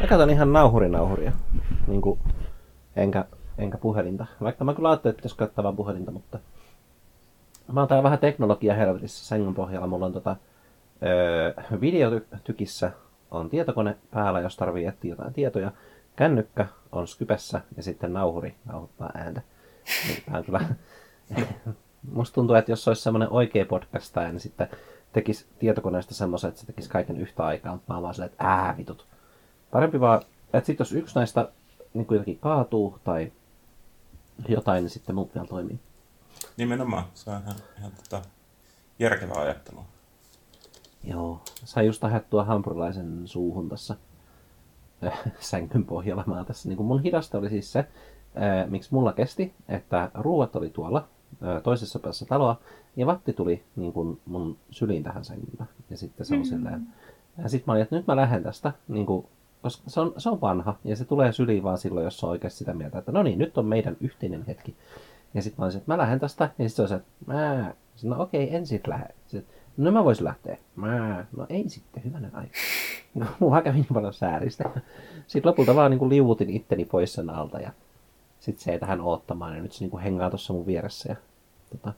Mä katson ihan nauhurinauhuria. Niin kuin, enkä, enkä puhelinta. Vaikka mä kyllä ajattelin, että pitäisi katsoa vaan puhelinta, mutta... Mä oon täällä vähän teknologia helvetissä sängyn pohjalla. Mulla on tota, öö, videotykissä on tietokone päällä, jos tarvii etsiä jotain tietoja. Kännykkä on Skypessä ja sitten nauhuri nauhoittaa ääntä. Niin, kyllä... Musta tuntuu, että jos olisi semmoinen oikea podcastaja, niin sitten tekisi tietokoneesta semmoisen, että se tekisi kaiken yhtä aikaa, mutta mä vaan silleen, että ää vitut. Parempi vaan, että sitten jos yksi näistä niin kuin jotenkin kaatuu tai jotain, niin sitten muut vielä toimii. Nimenomaan, se on ihan, ihan tota, järkevää ajattelua. Joo, sai just ahettua hampurilaisen suuhun tässä äh, sängyn pohjalla. Mä tässä, niin mun hidasta oli siis se, äh, miksi mulla kesti, että ruuat oli tuolla äh, toisessa päässä taloa, ja vatti tuli niin kuin mun syliin tähän sängyllä. Ja sitten se on mm-hmm. silleen, ja sitten mä olin, että nyt mä lähden tästä, niin kuin, koska se on, se on vanha, ja se tulee syliin vaan silloin, jos on oikeasti sitä mieltä, että no niin, nyt on meidän yhteinen hetki. Ja sitten mä olin, että mä lähden tästä, ja sitten se on se, että mä, no okei, okay, en sit lähde. Sitten, no mä voisin lähteä. Mä, no ei sitten, hyvänen aika. No, mua kävi niin paljon sääristä. Sitten lopulta vaan niin kuin liuutin itteni pois sen alta ja sitten se ei tähän oottamaan ja nyt se niin kuin hengaa tuossa mun vieressä. Ja, tota,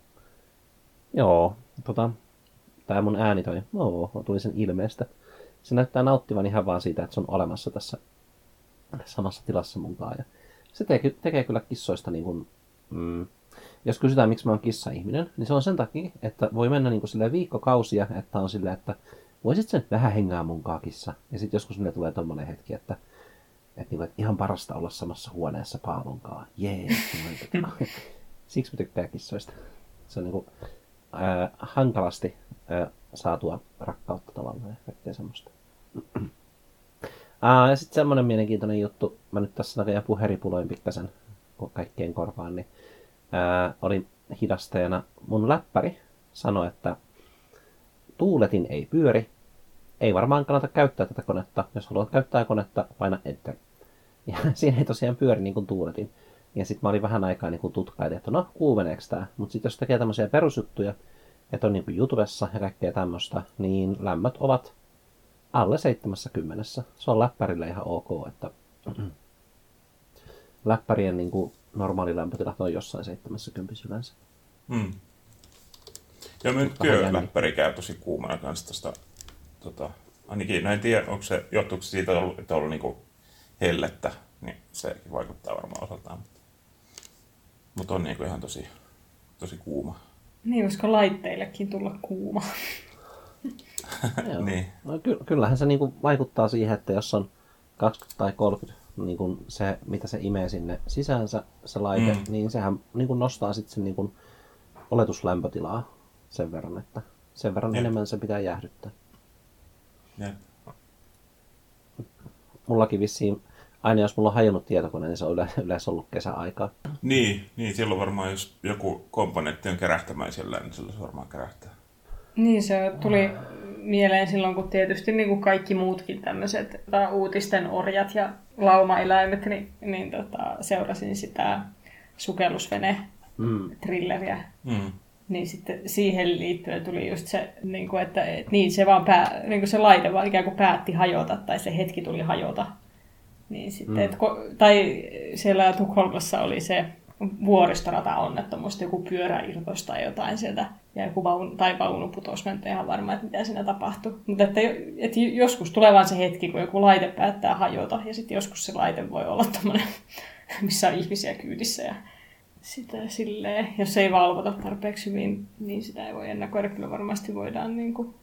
joo, tota, tää mun ääni toi, joo, tuli sen ilmeestä. Se näyttää nauttivan ihan vaan siitä, että se on olemassa tässä samassa tilassa munkaan. Ja se tekee, tekee kyllä kissoista niin kuin, mm, jos kysytään, miksi mä oon kissa-ihminen, niin se on sen takia, että voi mennä niin kuin viikkokausia, että on silleen, että voisit sen vähän hengää mun kissa. Ja sitten joskus meille tulee tommonen hetki, että, että, niin kuin, että ihan parasta olla samassa huoneessa Paavonkaan. Jee. Siksi mä tykkään kissoista. Se on niin kuin, äh, hankalasti äh, saatua rakkautta tavallaan ja kaikkea semmoista. Ah, ja sitten semmoinen mielenkiintoinen juttu, mä nyt tässä näköjään puheripuloin pikkasen kaikkien korvaan, niin ää, oli hidasteena. Mun läppäri sanoi, että tuuletin ei pyöri. Ei varmaan kannata käyttää tätä konetta. Jos haluat käyttää konetta, paina enter. Ja siinä ei tosiaan pyöri niin kuin tuuletin. Ja sitten mä olin vähän aikaa niin tutkailin, että no kuumeneeko tämä. Mutta sitten jos tekee tämmöisiä perusjuttuja, että on niin kuin YouTubessa ja kaikkea tämmöistä, niin lämmöt ovat alle 70. Se on läppärille ihan ok, että läppärien niin kuin normaali lämpötila on jossain 70 yleensä. Mm. Ja nyt työläppäri käy tosi kuumana kanssa tästä, tota, ainakin, en tiedä, onko se, johtuuko siitä, että on ollut niinku hellettä, niin sekin vaikuttaa varmaan osaltaan. Mutta, mutta on niinku ihan tosi, tosi kuuma. Niin, koska laitteillekin tulla kuuma. niin. No, ky- kyllähän se niinku vaikuttaa siihen, että jos on 20 tai 30 niin kuin se, mitä se imee sinne sisäänsä, se laite, mm. niin sehän niin kuin nostaa sitten sen niin kuin oletuslämpötilaa sen verran, että sen verran Jep. enemmän se pitää jäähdyttää. Jep. Mullakin vissiin, aina jos mulla on hajonnut tietokone, niin se on yleensä ollut kesäaikaa. Niin, niin, silloin varmaan jos joku komponentti on kärähtämäisellä, niin silloin se varmaan kärähtää. Niin, se tuli mieleen silloin, kun tietysti niin kuin kaikki muutkin tämmöiset uutisten orjat ja laumaeläimet, niin, niin tota, seurasin sitä sukellusvene-trilleriä. Mm. Mm. Niin sitten siihen liittyen tuli just se, niin kuin, että et, niin se vaan pää, niin kuin se laite vaan ikään kuin päätti hajota, tai se hetki tuli hajota. Niin sitten, mm. et, tai siellä Tukholmassa oli se vuoristorata-onnettomuus, joku pyörä irtos tai jotain sieltä, ja joku vaunu, tai vaunu putosi, mä en ihan varma, että mitä siinä tapahtui. Mutta että, että joskus tulee vaan se hetki, kun joku laite päättää hajota, ja sitten joskus se laite voi olla tämmöinen, missä on ihmisiä kyydissä, ja sitä silleen, jos ei valvota tarpeeksi hyvin, niin sitä ei voi ennakoida. Kyllä varmasti voidaan, niin kuin,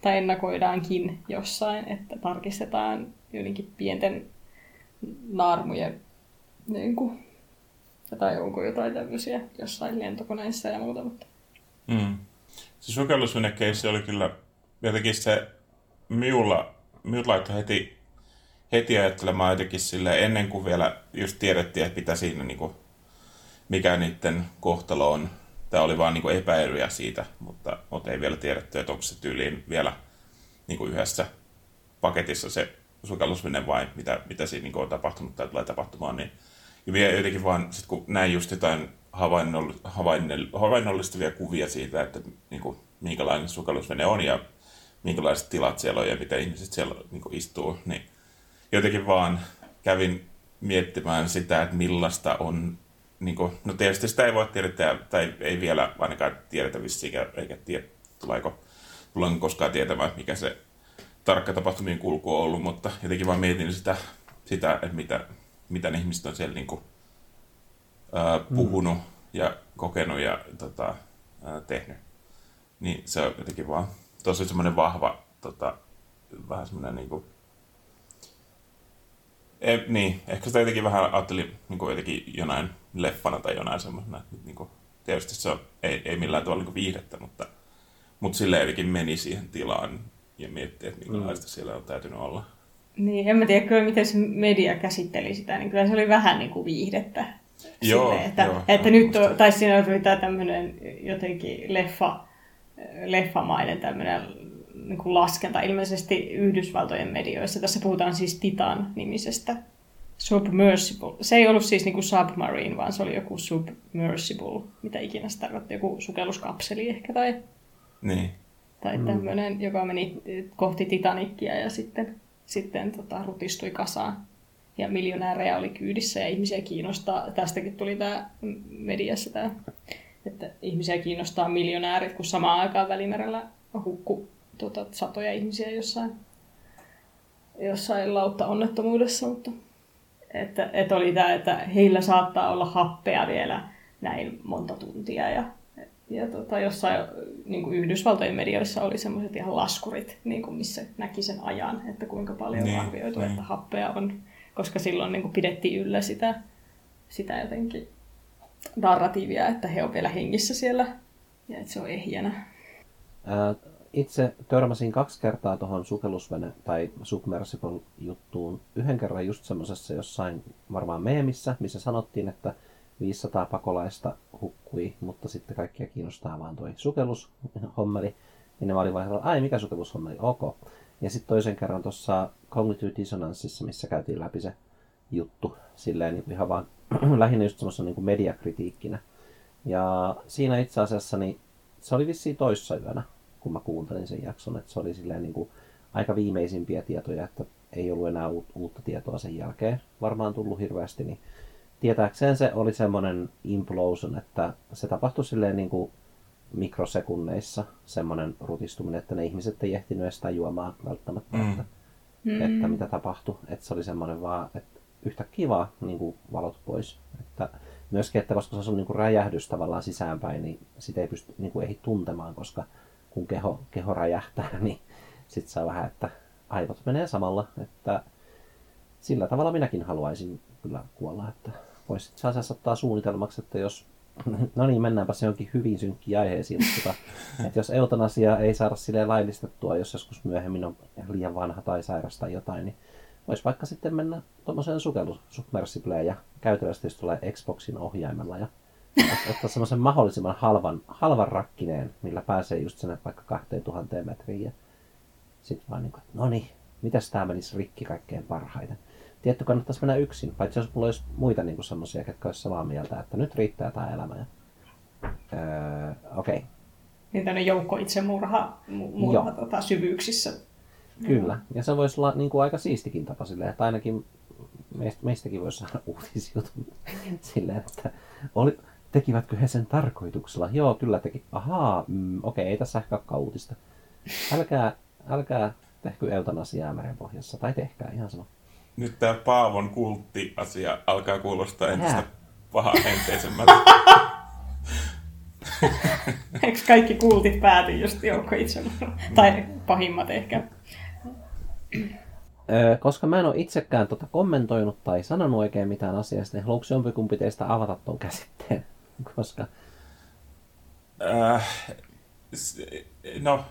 tai ennakoidaankin jossain, että tarkistetaan jotenkin pienten naarmujen niin kuin, tai onko jotain tämmöisiä jossain lentokoneissa ja muuta. Mutta... Mm. Se sukellusvenekeissi oli kyllä jotenkin se minulla, minulla laittoi heti, heti ajattelemaan jotenkin sille ennen kuin vielä just tiedettiin, että mitä siinä niin kuin, mikä niiden kohtalo on. Tämä oli vaan niin epäilyjä siitä, mutta, mutta ei vielä tiedetty, että onko se tyyliin vielä niin kuin yhdessä paketissa se sukellusvene vai mitä, mitä siinä niin on tapahtunut tai tulee tapahtumaan, niin ja vielä jotenkin vaan, sit kun näin just jotain havainnollistavia kuvia siitä, että niin kuin, minkälainen sukellusvene on ja minkälaiset tilat siellä on ja miten ihmiset siellä niin kuin, istuu, niin jotenkin vaan kävin miettimään sitä, että millaista on, niin kuin, no tietysti sitä ei voi tiedetä, tai ei vielä ainakaan tiedetä vissiin, eikä tiedä, tuleeko, tullaanko koskaan tietämään, mikä se tarkka tapahtumien kulku on ollut, mutta jotenkin vaan mietin sitä, sitä että mitä, mitä ne ihmiset on siellä niin kuin, ää, puhunut mm. ja kokenut ja tota, ää, tehnyt. Niin se on jotenkin vaan tosi semmoinen vahva, tota, vähän semmoinen niin kuin, e, niin, ehkä sitä jotenkin vähän ajattelin niin kuin jotenkin jonain leffana tai jonain semmoisena, että niin kuin, tietysti se on, ei, ei millään tavalla niin viihdettä, mutta, mutta silleen jotenkin meni siihen tilaan ja mietti, että minkälaista mm. siellä on täytynyt olla. Niin, en mä tiedä kyllä, miten se media käsitteli sitä, niin kyllä se oli vähän niin kuin viihdettä. Joo, Silleen, että, joo, että joo, nyt, on, tai siinä tuli tämä tämmöinen jotenkin leffa, leffamainen tämmöinen niin kuin laskenta ilmeisesti Yhdysvaltojen medioissa. Tässä puhutaan siis Titan-nimisestä Submersible. Se ei ollut siis niin kuin submarine, vaan se oli joku submersible, mitä ikinä se tarkoitti, joku sukelluskapseli ehkä tai, Niin. Tai tämmöinen, joka meni kohti Titanicia ja sitten, sitten tota, rutistui kasaan. Ja miljonäärejä oli kyydissä ja ihmisiä kiinnostaa, tästäkin tuli tämä mediassa tämä, että ihmisiä kiinnostaa miljonäärit, kun samaan aikaan Välimerellä hukku tota, satoja ihmisiä jossain, jossain lautta-onnettomuudessa, mutta että, että oli tämä, että heillä saattaa olla happea vielä näin monta tuntia ja, ja tota, jossain niin kuin Yhdysvaltojen medioissa oli semmoiset ihan laskurit, niin kuin missä näki sen ajan, että kuinka paljon Niin, on arvioitu, niin. että happea on, koska silloin niin kuin pidettiin yllä sitä, sitä jotenkin narratiivia, että he on vielä hengissä siellä ja että se on ehjänä. Ää, itse törmäsin kaksi kertaa tuohon sukellusvene- tai submersible-juttuun. Yhden kerran just semmoisessa jossain varmaan meemissä, missä sanottiin, että 500 pakolaista hukkui, mutta sitten kaikkia kiinnostaa vaan toi sukellushommeli. Niin ne oli vaan, ai mikä sukellushommeli, ok. Ja sitten toisen kerran tuossa Cognitive Dissonanceissa, missä käytiin läpi se juttu, silleen niin ihan vaan lähinnä just semmoisen niin mediakritiikkinä. Ja siinä itse asiassa niin se oli vissiin toissa yönä, kun mä kuuntelin sen jakson, että se oli silleen niin kuin aika viimeisimpiä tietoja, että ei ollut enää uut- uutta tietoa sen jälkeen varmaan tullut hirveästi, niin tietääkseen se oli semmoinen implosion, että se tapahtui silleen niin kuin mikrosekunneissa semmoinen rutistuminen, että ne ihmiset ei ehtinyt edes tajuamaan välttämättä, Mm. että, että mitä tapahtui. Että se oli semmoinen vaan, että yhtäkkiä vaan niin kuin valot pois. Että myöskin, että koska se on niin kuin räjähdys tavallaan sisäänpäin, niin sitä ei pysty niin kuin ehdi tuntemaan, koska kun keho, keho räjähtää, niin sitten saa vähän, että aivot menee samalla. Että sillä tavalla minäkin haluaisin kyllä kuolla, että voisi itse asiassa ottaa suunnitelmaksi, että jos, no niin, mennäänpä se jonkin hyvin synkkiin aiheisiin, mutta tota, että jos eutanasia ei saada silleen laillistettua, jos joskus myöhemmin on liian vanha tai sairasta tai jotain, niin voisi vaikka sitten mennä tuommoiseen sukellus ja käytävästi jos tulee Xboxin ohjaimella ja ot- ottaa semmoisen mahdollisimman halvan, halvan rakkineen, millä pääsee just sinne vaikka 2000 metriin ja sitten vaan niin kuin, no niin, mitäs tämä menisi rikki kaikkein parhaiten. Tietty kannattaisi mennä yksin, paitsi jos mulla olisi muita niin semmoisia, jotka olisi samaa mieltä, että nyt riittää tämä elämä. Ja... Öö, Okei, okay. Niin tämmöinen joukko itsemurha mu- murha, tota, syvyyksissä. Kyllä, ja se voisi olla niin kuin aika siistikin tapa silleen, että ainakin meistä, meistäkin voisi saada uutisjutun silleen, että oli, tekivätkö he sen tarkoituksella? Joo, kyllä teki. Ahaa, mm, okei, ei tässä ehkä olekaan uutista. Älkää, älkää tehkö eutanasiaa merenpohjassa, tai tehkää ihan sama. Nyt tämä Paavon kultti-asia alkaa kuulostaa entistä pahahenteisemmältä. Eikö kaikki kultit pääty just joukko itsemurha? Tai pahimmat ehkä. Öö, koska mä en ole itsekään tota kommentoinut tai sanonut oikein mitään asiasta, niin haluatko jompikumpi teistä avata ton käsitteen? Koska Äh, no,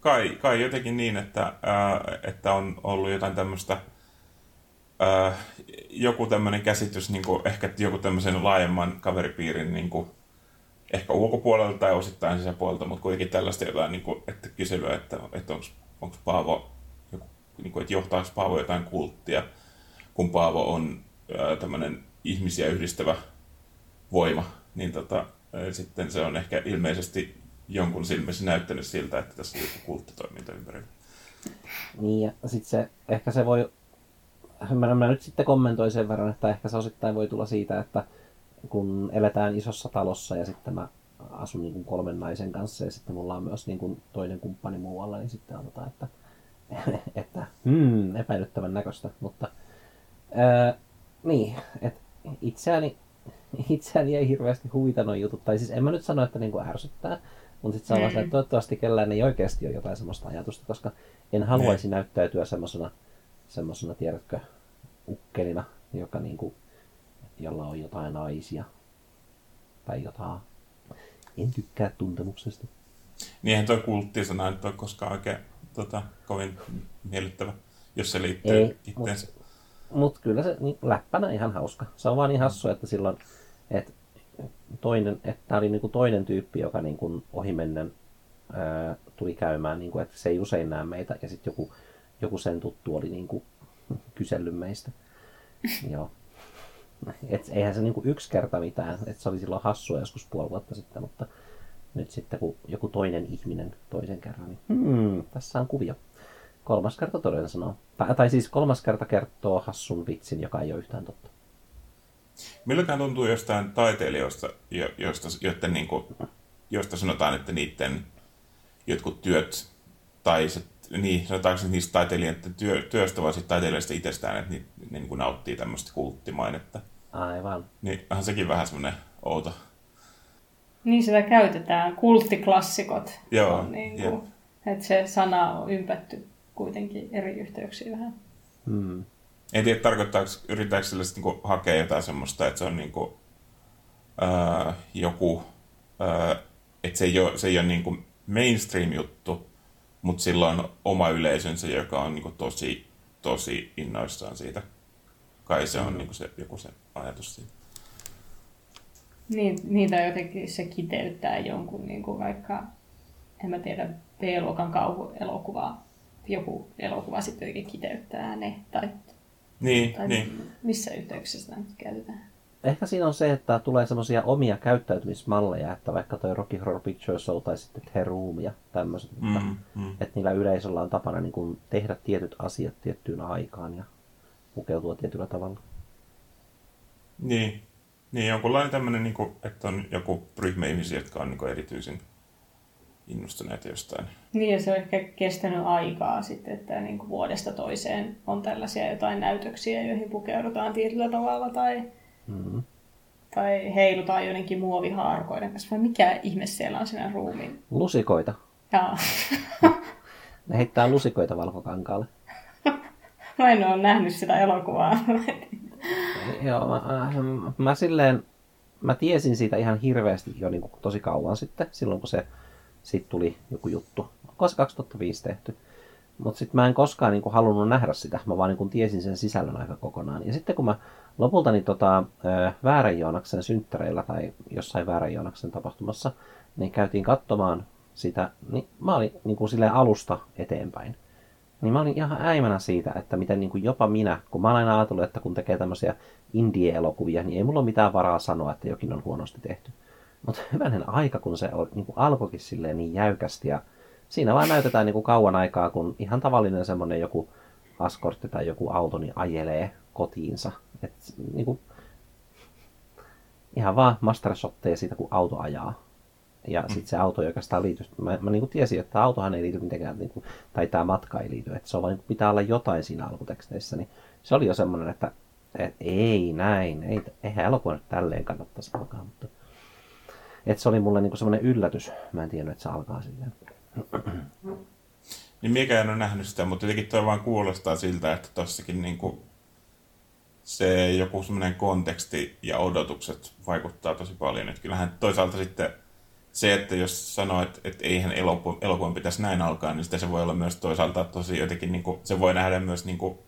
kai, kai jotenkin niin, että, äh, että on ollut jotain tämmöistä, äh, joku tämmöinen käsitys, niin kuin, ehkä joku tämmöisen laajemman kaveripiirin niin kuin, ehkä ulkopuolelta tai osittain sisäpuolelta, mutta kuitenkin tällaista jotain, niin kuin, että kyselyä, että, että onko Paavo, joku, niin kuin, että johtaako Paavo jotain kulttia, kun Paavo on äh, tämmöinen ihmisiä yhdistävä voima, niin tota, ää, sitten se on ehkä ilmeisesti jonkun silmissä näyttänyt siltä, että tässä on joku kulttitoiminta ympärillä. Niin, ja sitten se, ehkä se voi, mä, mä nyt sitten kommentoin sen verran, että ehkä se osittain voi tulla siitä, että kun eletään isossa talossa ja sitten mä asun niin kuin kolmen naisen kanssa ja sitten mulla on myös niin kuin toinen kumppani muualla, niin sitten otetaan, että, että hmm, epäilyttävän näköistä. Mutta ää, niin, että itseäni, itseäni ei hirveästi huvita nuo jutut. Tai siis en mä nyt sano, että niin kuin ärsyttää, mutta sitten mm. että toivottavasti kellään ei oikeasti ole jotain semmoista ajatusta, koska en haluaisi ne. näyttäytyä semmoisena, semmoisena tiedätkö, ukkelina, joka niin kuin, jolla on jotain naisia tai jotain. En tykkää tuntemuksesta. Niinhän tuo kulttisana nyt ole koskaan oikein tota, kovin miellyttävä, jos se liittyy Ei, itteensä. Mutta mut kyllä se niin, läppänä ihan hauska. Se on vaan niin hassu, että silloin, että toinen, että tämä oli niin kuin toinen tyyppi, joka niin kuin ohimennen ää, tuli käymään, niin kuin, että se ei usein näe meitä, ja sitten joku, joku sen tuttu oli niin kuin, kysellyt meistä. Joo. Et eihän se niin kuin yksi kerta mitään, että se oli silloin hassua joskus puoli vuotta sitten, mutta nyt sitten kun joku toinen ihminen toisen kerran, niin hmm, tässä on kuvio. Kolmas kerta todella sanoo. Tai siis kolmas kerta kertoo hassun vitsin, joka ei ole yhtään totta. Milläkään tuntuu jostain taiteilijoista, joista, joiden, niin kuin, sanotaan, että niiden jotkut työt, tai se, niin, sanotaanko se niistä taiteilijoiden työ, työstä, vai sitten taiteilijoista itsestään, että ne niin kuin nauttii tämmöistä kulttimainetta. Aivan. Niin onhan sekin vähän semmoinen outo. Niin sitä käytetään, kulttiklassikot. Joo, on niin kuin, että se sana on ympätty kuitenkin eri yhteyksiä vähän. Hmm. En tiedä, tarkoittaako, yrittääkö sillä sitten niinku hakea jotain semmoista, että se on niinku, ää, joku, ää, että se ei ole, se ei ole niinku mainstream-juttu, mutta sillä on oma yleisönsä, joka on niinku tosi, tosi innoissaan siitä. Kai se on mm. niinku se, joku se ajatus siitä. Niin, niitä jotenkin se kiteyttää jonkun niin kuin vaikka, en mä tiedä, B-luokan kauhuelokuvaa. Joku elokuva sitten jotenkin kiteyttää ne. Tai niin, tai niin. missä yhteyksissä sitä nyt käytetään? Ehkä siinä on se, että tulee semmoisia omia käyttäytymismalleja, että vaikka toi Rocky Horror Picture Show tai sitten The Room ja tämmöiset, mm, että, mm. että niillä yleisöllä on tapana niin kuin tehdä tietyt asiat tiettyyn aikaan ja pukeutua tietyllä tavalla. Niin, niin jonkunlainen tämmöinen, niin kuin, että on joku ryhmä ihmisiä, jotka on niin erityisen innostuneet jostain. Niin, ja se on ehkä kestänyt aikaa sitten, että niin kuin vuodesta toiseen on tällaisia jotain näytöksiä, joihin pukeudutaan tietyllä tavalla tai, mm-hmm. tai heilutaan joidenkin muovihaarkoiden kanssa. Vai mikä ihme siellä on siinä ruumiin? Lusikoita. Jaa. ne heittää lusikoita valkokankaalle. mä en ole nähnyt sitä elokuvaa. Joo, mä, mä silleen, mä tiesin siitä ihan hirveästi jo niin kuin tosi kauan sitten, silloin kun se sitten tuli joku juttu. Onko se 2005 tehty? Mutta sitten mä en koskaan niinku halunnut nähdä sitä, mä vaan niinku tiesin sen sisällön aika kokonaan. Ja sitten kun mä lopulta niin tota, Väärän Joonaksen synttäreillä tai jossain Väärän Joonaksen tapahtumassa, niin käytiin katsomaan sitä, niin mä olin niin kuin silleen alusta eteenpäin. Niin mä olin ihan äimänä siitä, että miten niin kuin jopa minä, kun mä olen aina ajatellut, että kun tekee tämmöisiä indie-elokuvia, niin ei mulla ole mitään varaa sanoa, että jokin on huonosti tehty. Mutta hyvänen aika, kun se niin kuin alkoikin silleen niin jäykästi ja siinä vaan näytetään niin kuin kauan aikaa, kun ihan tavallinen semmoinen joku askortti tai joku auto niin ajelee kotiinsa. Et, niin kuin, ihan vaan mastershotteja siitä, kun auto ajaa. Ja mm. sitten se auto ei oikeastaan liity. Mä, mä niin kuin tiesin, että autohan ei liity mitenkään, niin kuin, tai tämä matka ei liity. Että se on vaan, niin pitää olla jotain siinä alkuteksteissä. Niin se oli jo semmoinen, että, että ei näin, ei, eihän elokuva nyt tälleen kannattaisi alkaa. Mutta et se oli mulle niinku semmoinen yllätys. Mä en tiennyt, että se alkaa silleen. Niin mikä en ole nähnyt sitä, mutta jotenkin toi vaan kuulostaa siltä, että tossakin niinku se joku semmoinen konteksti ja odotukset vaikuttaa tosi paljon. Että kyllähän toisaalta sitten se, että jos sanoo, että, että eihän elokuvan, elokuvan pitäisi näin alkaa, niin sitten se voi olla myös toisaalta tosi jotenkin, niin kuin, se voi nähdä myös niin kuin,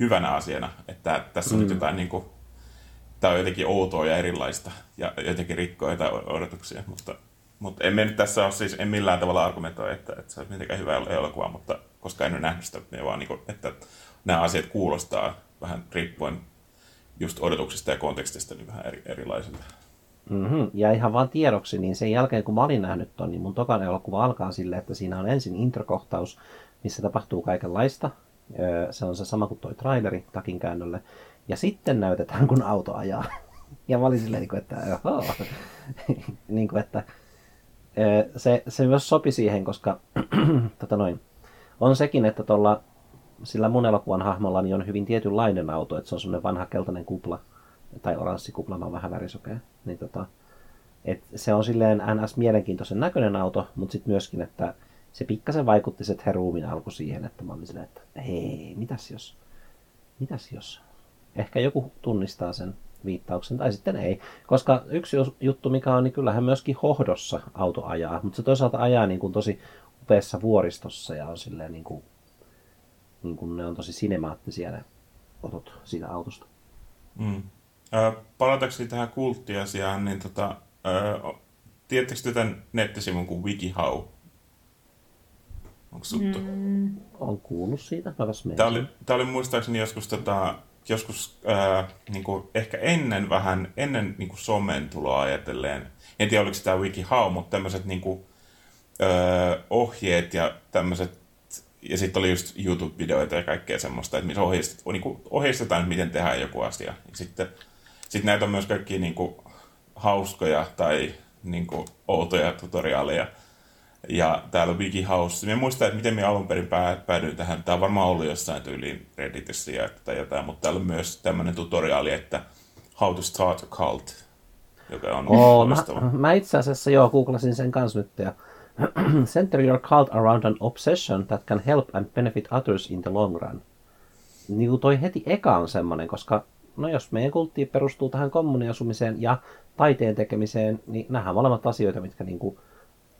hyvänä asiana, että tässä on mm. nyt jotain niin kuin, tämä on jotenkin outoa ja erilaista ja jotenkin rikkoo jotain odotuksia, mutta, mutta en nyt tässä ole siis, en millään tavalla argumentoi, että, että se on mitenkään hyvä elokuva, mutta koska en ole nähnyt sitä, niin vaan niin kuin, että nämä asiat kuulostaa vähän riippuen just odotuksista ja kontekstista niin vähän eri, erilaisilta. Mm-hmm. Ja ihan vaan tiedoksi, niin sen jälkeen kun mä olin nähnyt ton, niin mun tokan elokuva alkaa sille, että siinä on ensin introkohtaus, missä tapahtuu kaikenlaista. Se on se sama kuin toi traileri takin käännölle. Ja sitten näytetään, kun auto ajaa. Ja mä olin silleen, että niin kuin, että se, se myös sopi siihen, koska tota noin, on sekin, että tuolla sillä mun elokuvan hahmolla niin on hyvin tietynlainen auto, että se on semmoinen vanha keltainen kupla, tai oranssi kupla, mä vähän värisokea. Niin tota, et se on silleen ns. mielenkiintoisen näköinen auto, mutta sitten myöskin, että se pikkasen vaikutti se heruumin alku siihen, että mä olin silleen, että hei, mitäs jos, mitäs jos. Ehkä joku tunnistaa sen viittauksen, tai sitten ei. Koska yksi juttu, mikä on, niin kyllähän myöskin hohdossa auto ajaa, mutta se toisaalta ajaa niin kuin tosi upeassa vuoristossa ja on silleen niin kuin, niin kuin ne on tosi sinemaattisia ne otot siitä autosta. Mm. Äh, palatakseni tähän kulttiasiaan, niin tota, äh, tiedättekö tämän nettisivun kuin WikiHow? Onko suttu? Mm. On kuullut siitä. Tämä oli, tämä oli muistaakseni joskus, tota, joskus äh, niin kuin ehkä ennen vähän, ennen niin kuin somen tuloa ajatellen. En tiedä, oliko tämä WikiHow, mutta tämmöiset niin kuin, äh, ohjeet ja tämmöiset ja sitten oli just YouTube-videoita ja kaikkea semmoista, että missä ohjeistetaan, niin ohjeistetaan, miten tehdään joku asia. Ja sitten sit näitä on myös kaikki niin kuin, hauskoja tai niin kuin, outoja tutoriaaleja ja täällä WikiHouse. Mä muistan, että miten me alun perin päädyin tähän. Tämä on varmaan ollut jossain tyyliin Redditissä tai jotain, mutta täällä on myös tämmöinen tutoriaali, että How to start a cult, joka on oh, mä, mä, itse asiassa joo, googlasin sen kanssa nyt ja Center your cult around an obsession that can help and benefit others in the long run. Niin kuin toi heti eka on semmoinen, koska no jos meidän kulttiin perustuu tähän kommuniasumiseen ja taiteen tekemiseen, niin nämä on molemmat asioita, mitkä niin kuin,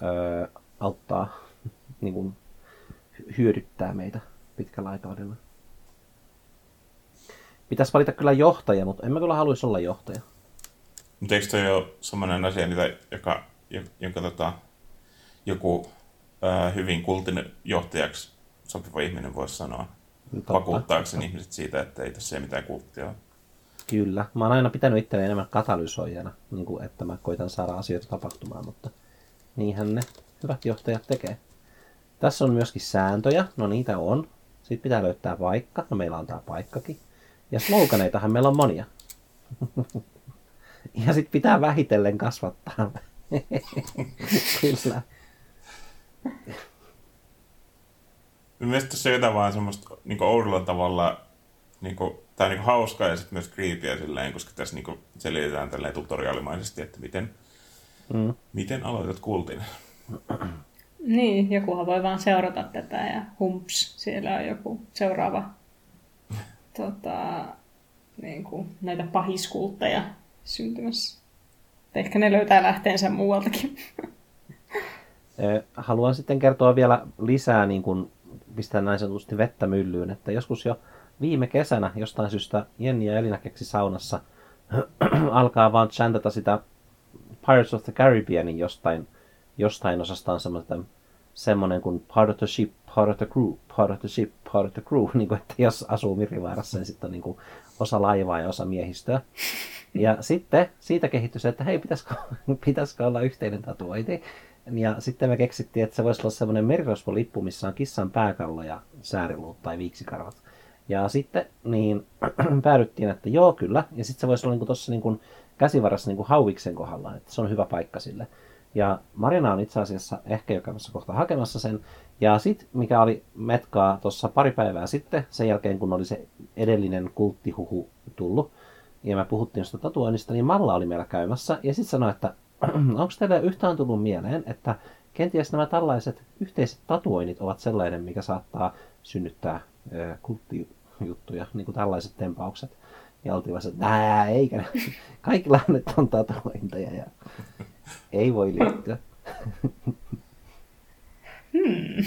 öö, auttaa niin kuin, hyödyttää meitä pitkällä aikavälillä. Pitäisi valita kyllä johtaja, mutta en mä kyllä haluaisi olla johtaja. Mutta eikö toi ole sellainen asia, mitä, joka, jonka tota, joku ää, hyvin kultin johtajaksi sopiva ihminen voisi sanoa? Totta, vakuuttaakseni ihmiset siitä, että ei tässä ei mitään kulttia ole. Kyllä. Mä oon aina pitänyt itselleen enemmän katalysoijana, niin kuin, että mä koitan saada asioita tapahtumaan, mutta niinhän ne hyvät johtajat tekee. Tässä on myöskin sääntöjä, no niitä on. Sitten pitää löytää paikka, no meillä on tämä paikkakin. Ja sloganeitahan meillä on monia. ja sitten pitää vähitellen kasvattaa. Kyllä. Mielestäni tässä on jotain vaan semmoista niin oudolla tavalla, niin kuin, tai niin hauskaa ja sitten myös creepyä silleen, koska tässä niin selitetään tälleen tutoriaalimaisesti, että miten, mm. miten aloitat kultin. Niin, jokuhan voi vaan seurata tätä ja humps, siellä on joku seuraava tota, niin kuin, näitä pahiskultteja syntymässä. Ehkä ne löytää lähteensä muualtakin. Haluan sitten kertoa vielä lisää, niin kuin pistää näin sanotusti vettä myllyyn, että joskus jo viime kesänä jostain syystä Jenni ja Elina keksi saunassa alkaa vaan chantata sitä Pirates of the Caribbeanin jostain jostain osasta on semmoinen, semmoinen kuin part of the ship, part of the crew, part of the ship, part of the crew, niin kuin, että jos asuu Mirivaarassa, niin sitten on niin kuin osa laivaa ja osa miehistöä. Ja sitten siitä kehittyi se, että hei, pitäisikö, pitäisikö olla yhteinen tatuointi. Ja sitten me keksittiin, että se voisi olla semmoinen merirosvolippu, missä on kissan pääkallo ja sääriluut tai viiksikarvat. Ja sitten niin päädyttiin, että joo, kyllä. Ja sitten se voisi olla niin tuossa niin käsivarassa niin hauviksen kohdalla, että se on hyvä paikka sille. Ja Marina on itse asiassa ehkä jo käymässä kohta hakemassa sen. Ja sitten, mikä oli metkaa tuossa pari päivää sitten, sen jälkeen kun oli se edellinen kulttihuhu tullut, ja me puhuttiin jostain tatuoinnista, niin Malla oli meillä käymässä, ja sitten sanoi, että onko teille yhtään tullut mieleen, että kenties nämä tällaiset yhteiset tatuoinnit ovat sellainen, mikä saattaa synnyttää kulttijuttuja, niin kuin tällaiset tempaukset. Ja oltiin vaan, että nää, eikä. Kaikilla nyt on tatuointeja ja ei voi liittyä. Hmm.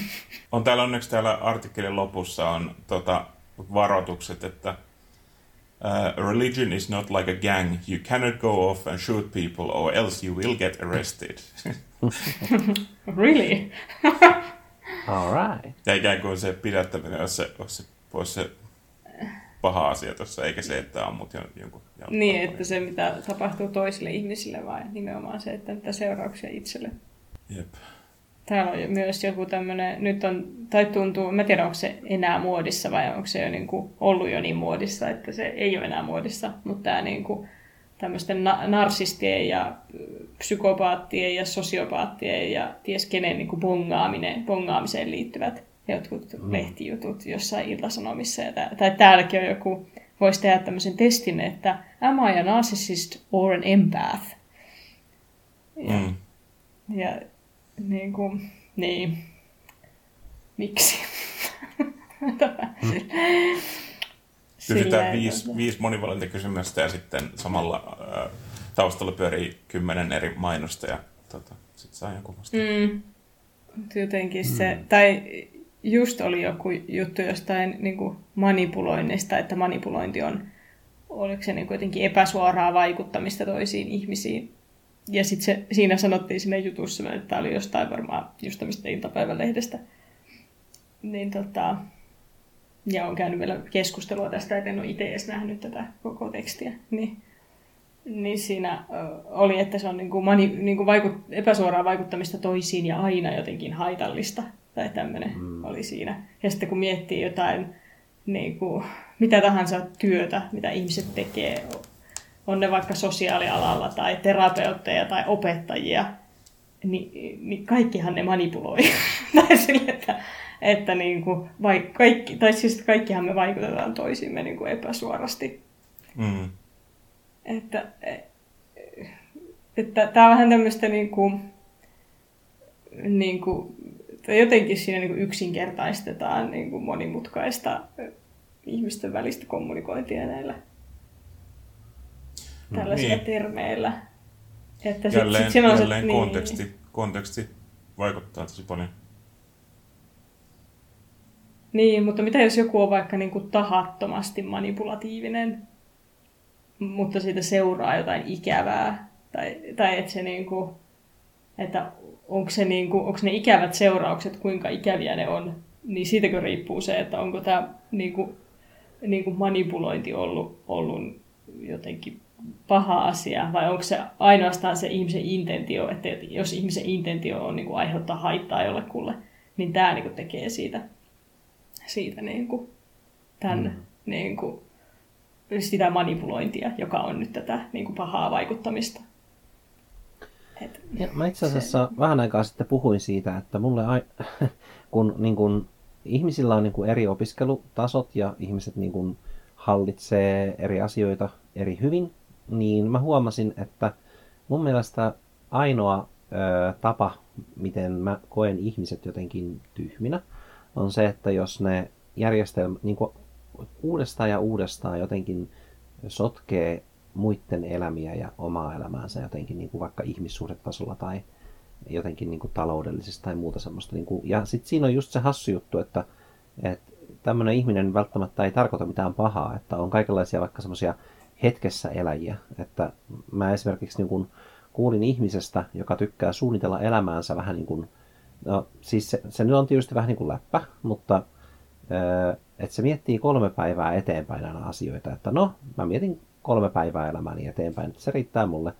On täällä onneksi täällä artikkelin lopussa on tota, varoitukset, että uh, religion is not like a gang. You cannot go off and shoot people or else you will get arrested. really? All right. Ja ikään kuin se pidättäminen olisi se, olisi se, olisi se paha asia tuossa, eikä se, että ammut jonkun. Niin, että se mitä tapahtuu toisille ihmisille vai nimenomaan se, että mitä seurauksia itselle. Jep. Täällä on myös joku tämmöinen, nyt on, tai tuntuu, mä tiedän onko se enää muodissa vai onko se jo niin kuin ollut jo niin muodissa, että se ei ole enää muodissa, mutta tämä niin kuin, tämmöisten na- narsistien ja psykopaattien ja sosiopaattien ja ties kenen niin kuin bongaaminen, bongaamiseen liittyvät jotkut mm. lehtijutut jossain iltasanomissa. Ja tää, tai täälläkin on joku, voisi tehdä tämmöisen testin, että am I a narcissist or an empath? Ja, mm. ja niin kuin, niin, miksi? mm. Kysytään viisi, viisi monivalintakysymystä ja sitten samalla äh, taustalla pyörii kymmenen eri mainosta ja tota, sitten saa jonkun vasta. Mm. Jotenkin se, mm. tai just oli joku juttu jostain niin kuin manipuloinnista, että manipulointi on, oliko se niin jotenkin epäsuoraa vaikuttamista toisiin ihmisiin. Ja sitten siinä sanottiin siinä jutussa, että tämä oli jostain varmaan just tämmöistä iltapäivälehdestä. Niin tota, ja on käynyt vielä keskustelua tästä, että en ole itse edes nähnyt tätä koko tekstiä. Niin, niin siinä oli, että se on niin kuin mani, niin kuin vaikut, epäsuoraa vaikuttamista toisiin ja aina jotenkin haitallista. Tai tämmöinen mm. oli siinä. Ja sitten kun miettii jotain, niin kuin, mitä tahansa työtä, mitä ihmiset tekee, on ne vaikka sosiaalialalla tai terapeutteja tai opettajia, niin, niin kaikkihan ne manipuloi. tai sille, että, että niin kuin, vai, kaikki, tai siis kaikkihan me vaikutetaan toisimme niin kuin epäsuorasti. Mm. Että, että tämä on vähän tämmöistä niin kuin, niin kuin, jotenkin siinä niin kuin yksinkertaistetaan niin kuin monimutkaista ihmisten välistä kommunikointia näillä tällaisilla niin. termeillä. Että sit, jälleen sit jälleen se, konteksti, niin. konteksti vaikuttaa tosi paljon. Niin, mutta mitä jos joku on vaikka niin kuin tahattomasti manipulatiivinen, mutta siitä seuraa jotain ikävää, tai, tai että se niin kuin, että onko, se niin kuin, onko ne ikävät seuraukset, kuinka ikäviä ne on, niin siitäkö riippuu se, että onko tämä niin kuin, niin kuin manipulointi ollut, ollut jotenkin paha asia, vai onko se ainoastaan se ihmisen intentio, että jos ihmisen intentio on niin kuin aiheuttaa haittaa jollekulle, niin tämä niin kuin tekee siitä, siitä niin kuin, tämän, mm. niin kuin, sitä manipulointia, joka on nyt tätä niin kuin pahaa vaikuttamista. Et, ja mä itse asiassa se... vähän aikaa sitten puhuin siitä, että mulle, ai... kun niin kun, ihmisillä on niin kun eri opiskelutasot ja ihmiset niin kun, hallitsee eri asioita eri hyvin, niin mä huomasin, että mun mielestä ainoa ö, tapa, miten mä koen ihmiset jotenkin tyhminä, on se, että jos ne järjestelmä niin uudestaan ja uudestaan jotenkin sotkee muiden elämiä ja omaa elämäänsä jotenkin niin kuin vaikka ihmissuhdetasolla tai jotenkin niin kuin taloudellisesti tai muuta semmoista. Niin kuin, ja sitten siinä on just se hassu juttu, että, että tämmöinen ihminen välttämättä ei tarkoita mitään pahaa, että on kaikenlaisia vaikka semmoisia hetkessä eläjiä. Että mä esimerkiksi niin kuin kuulin ihmisestä, joka tykkää suunnitella elämäänsä vähän niin kuin, no siis se, se nyt on tietysti vähän niin kuin läppä, mutta että se miettii kolme päivää eteenpäin aina asioita, että no, mä mietin kolme päivää elämäni eteenpäin, että se riittää mulle.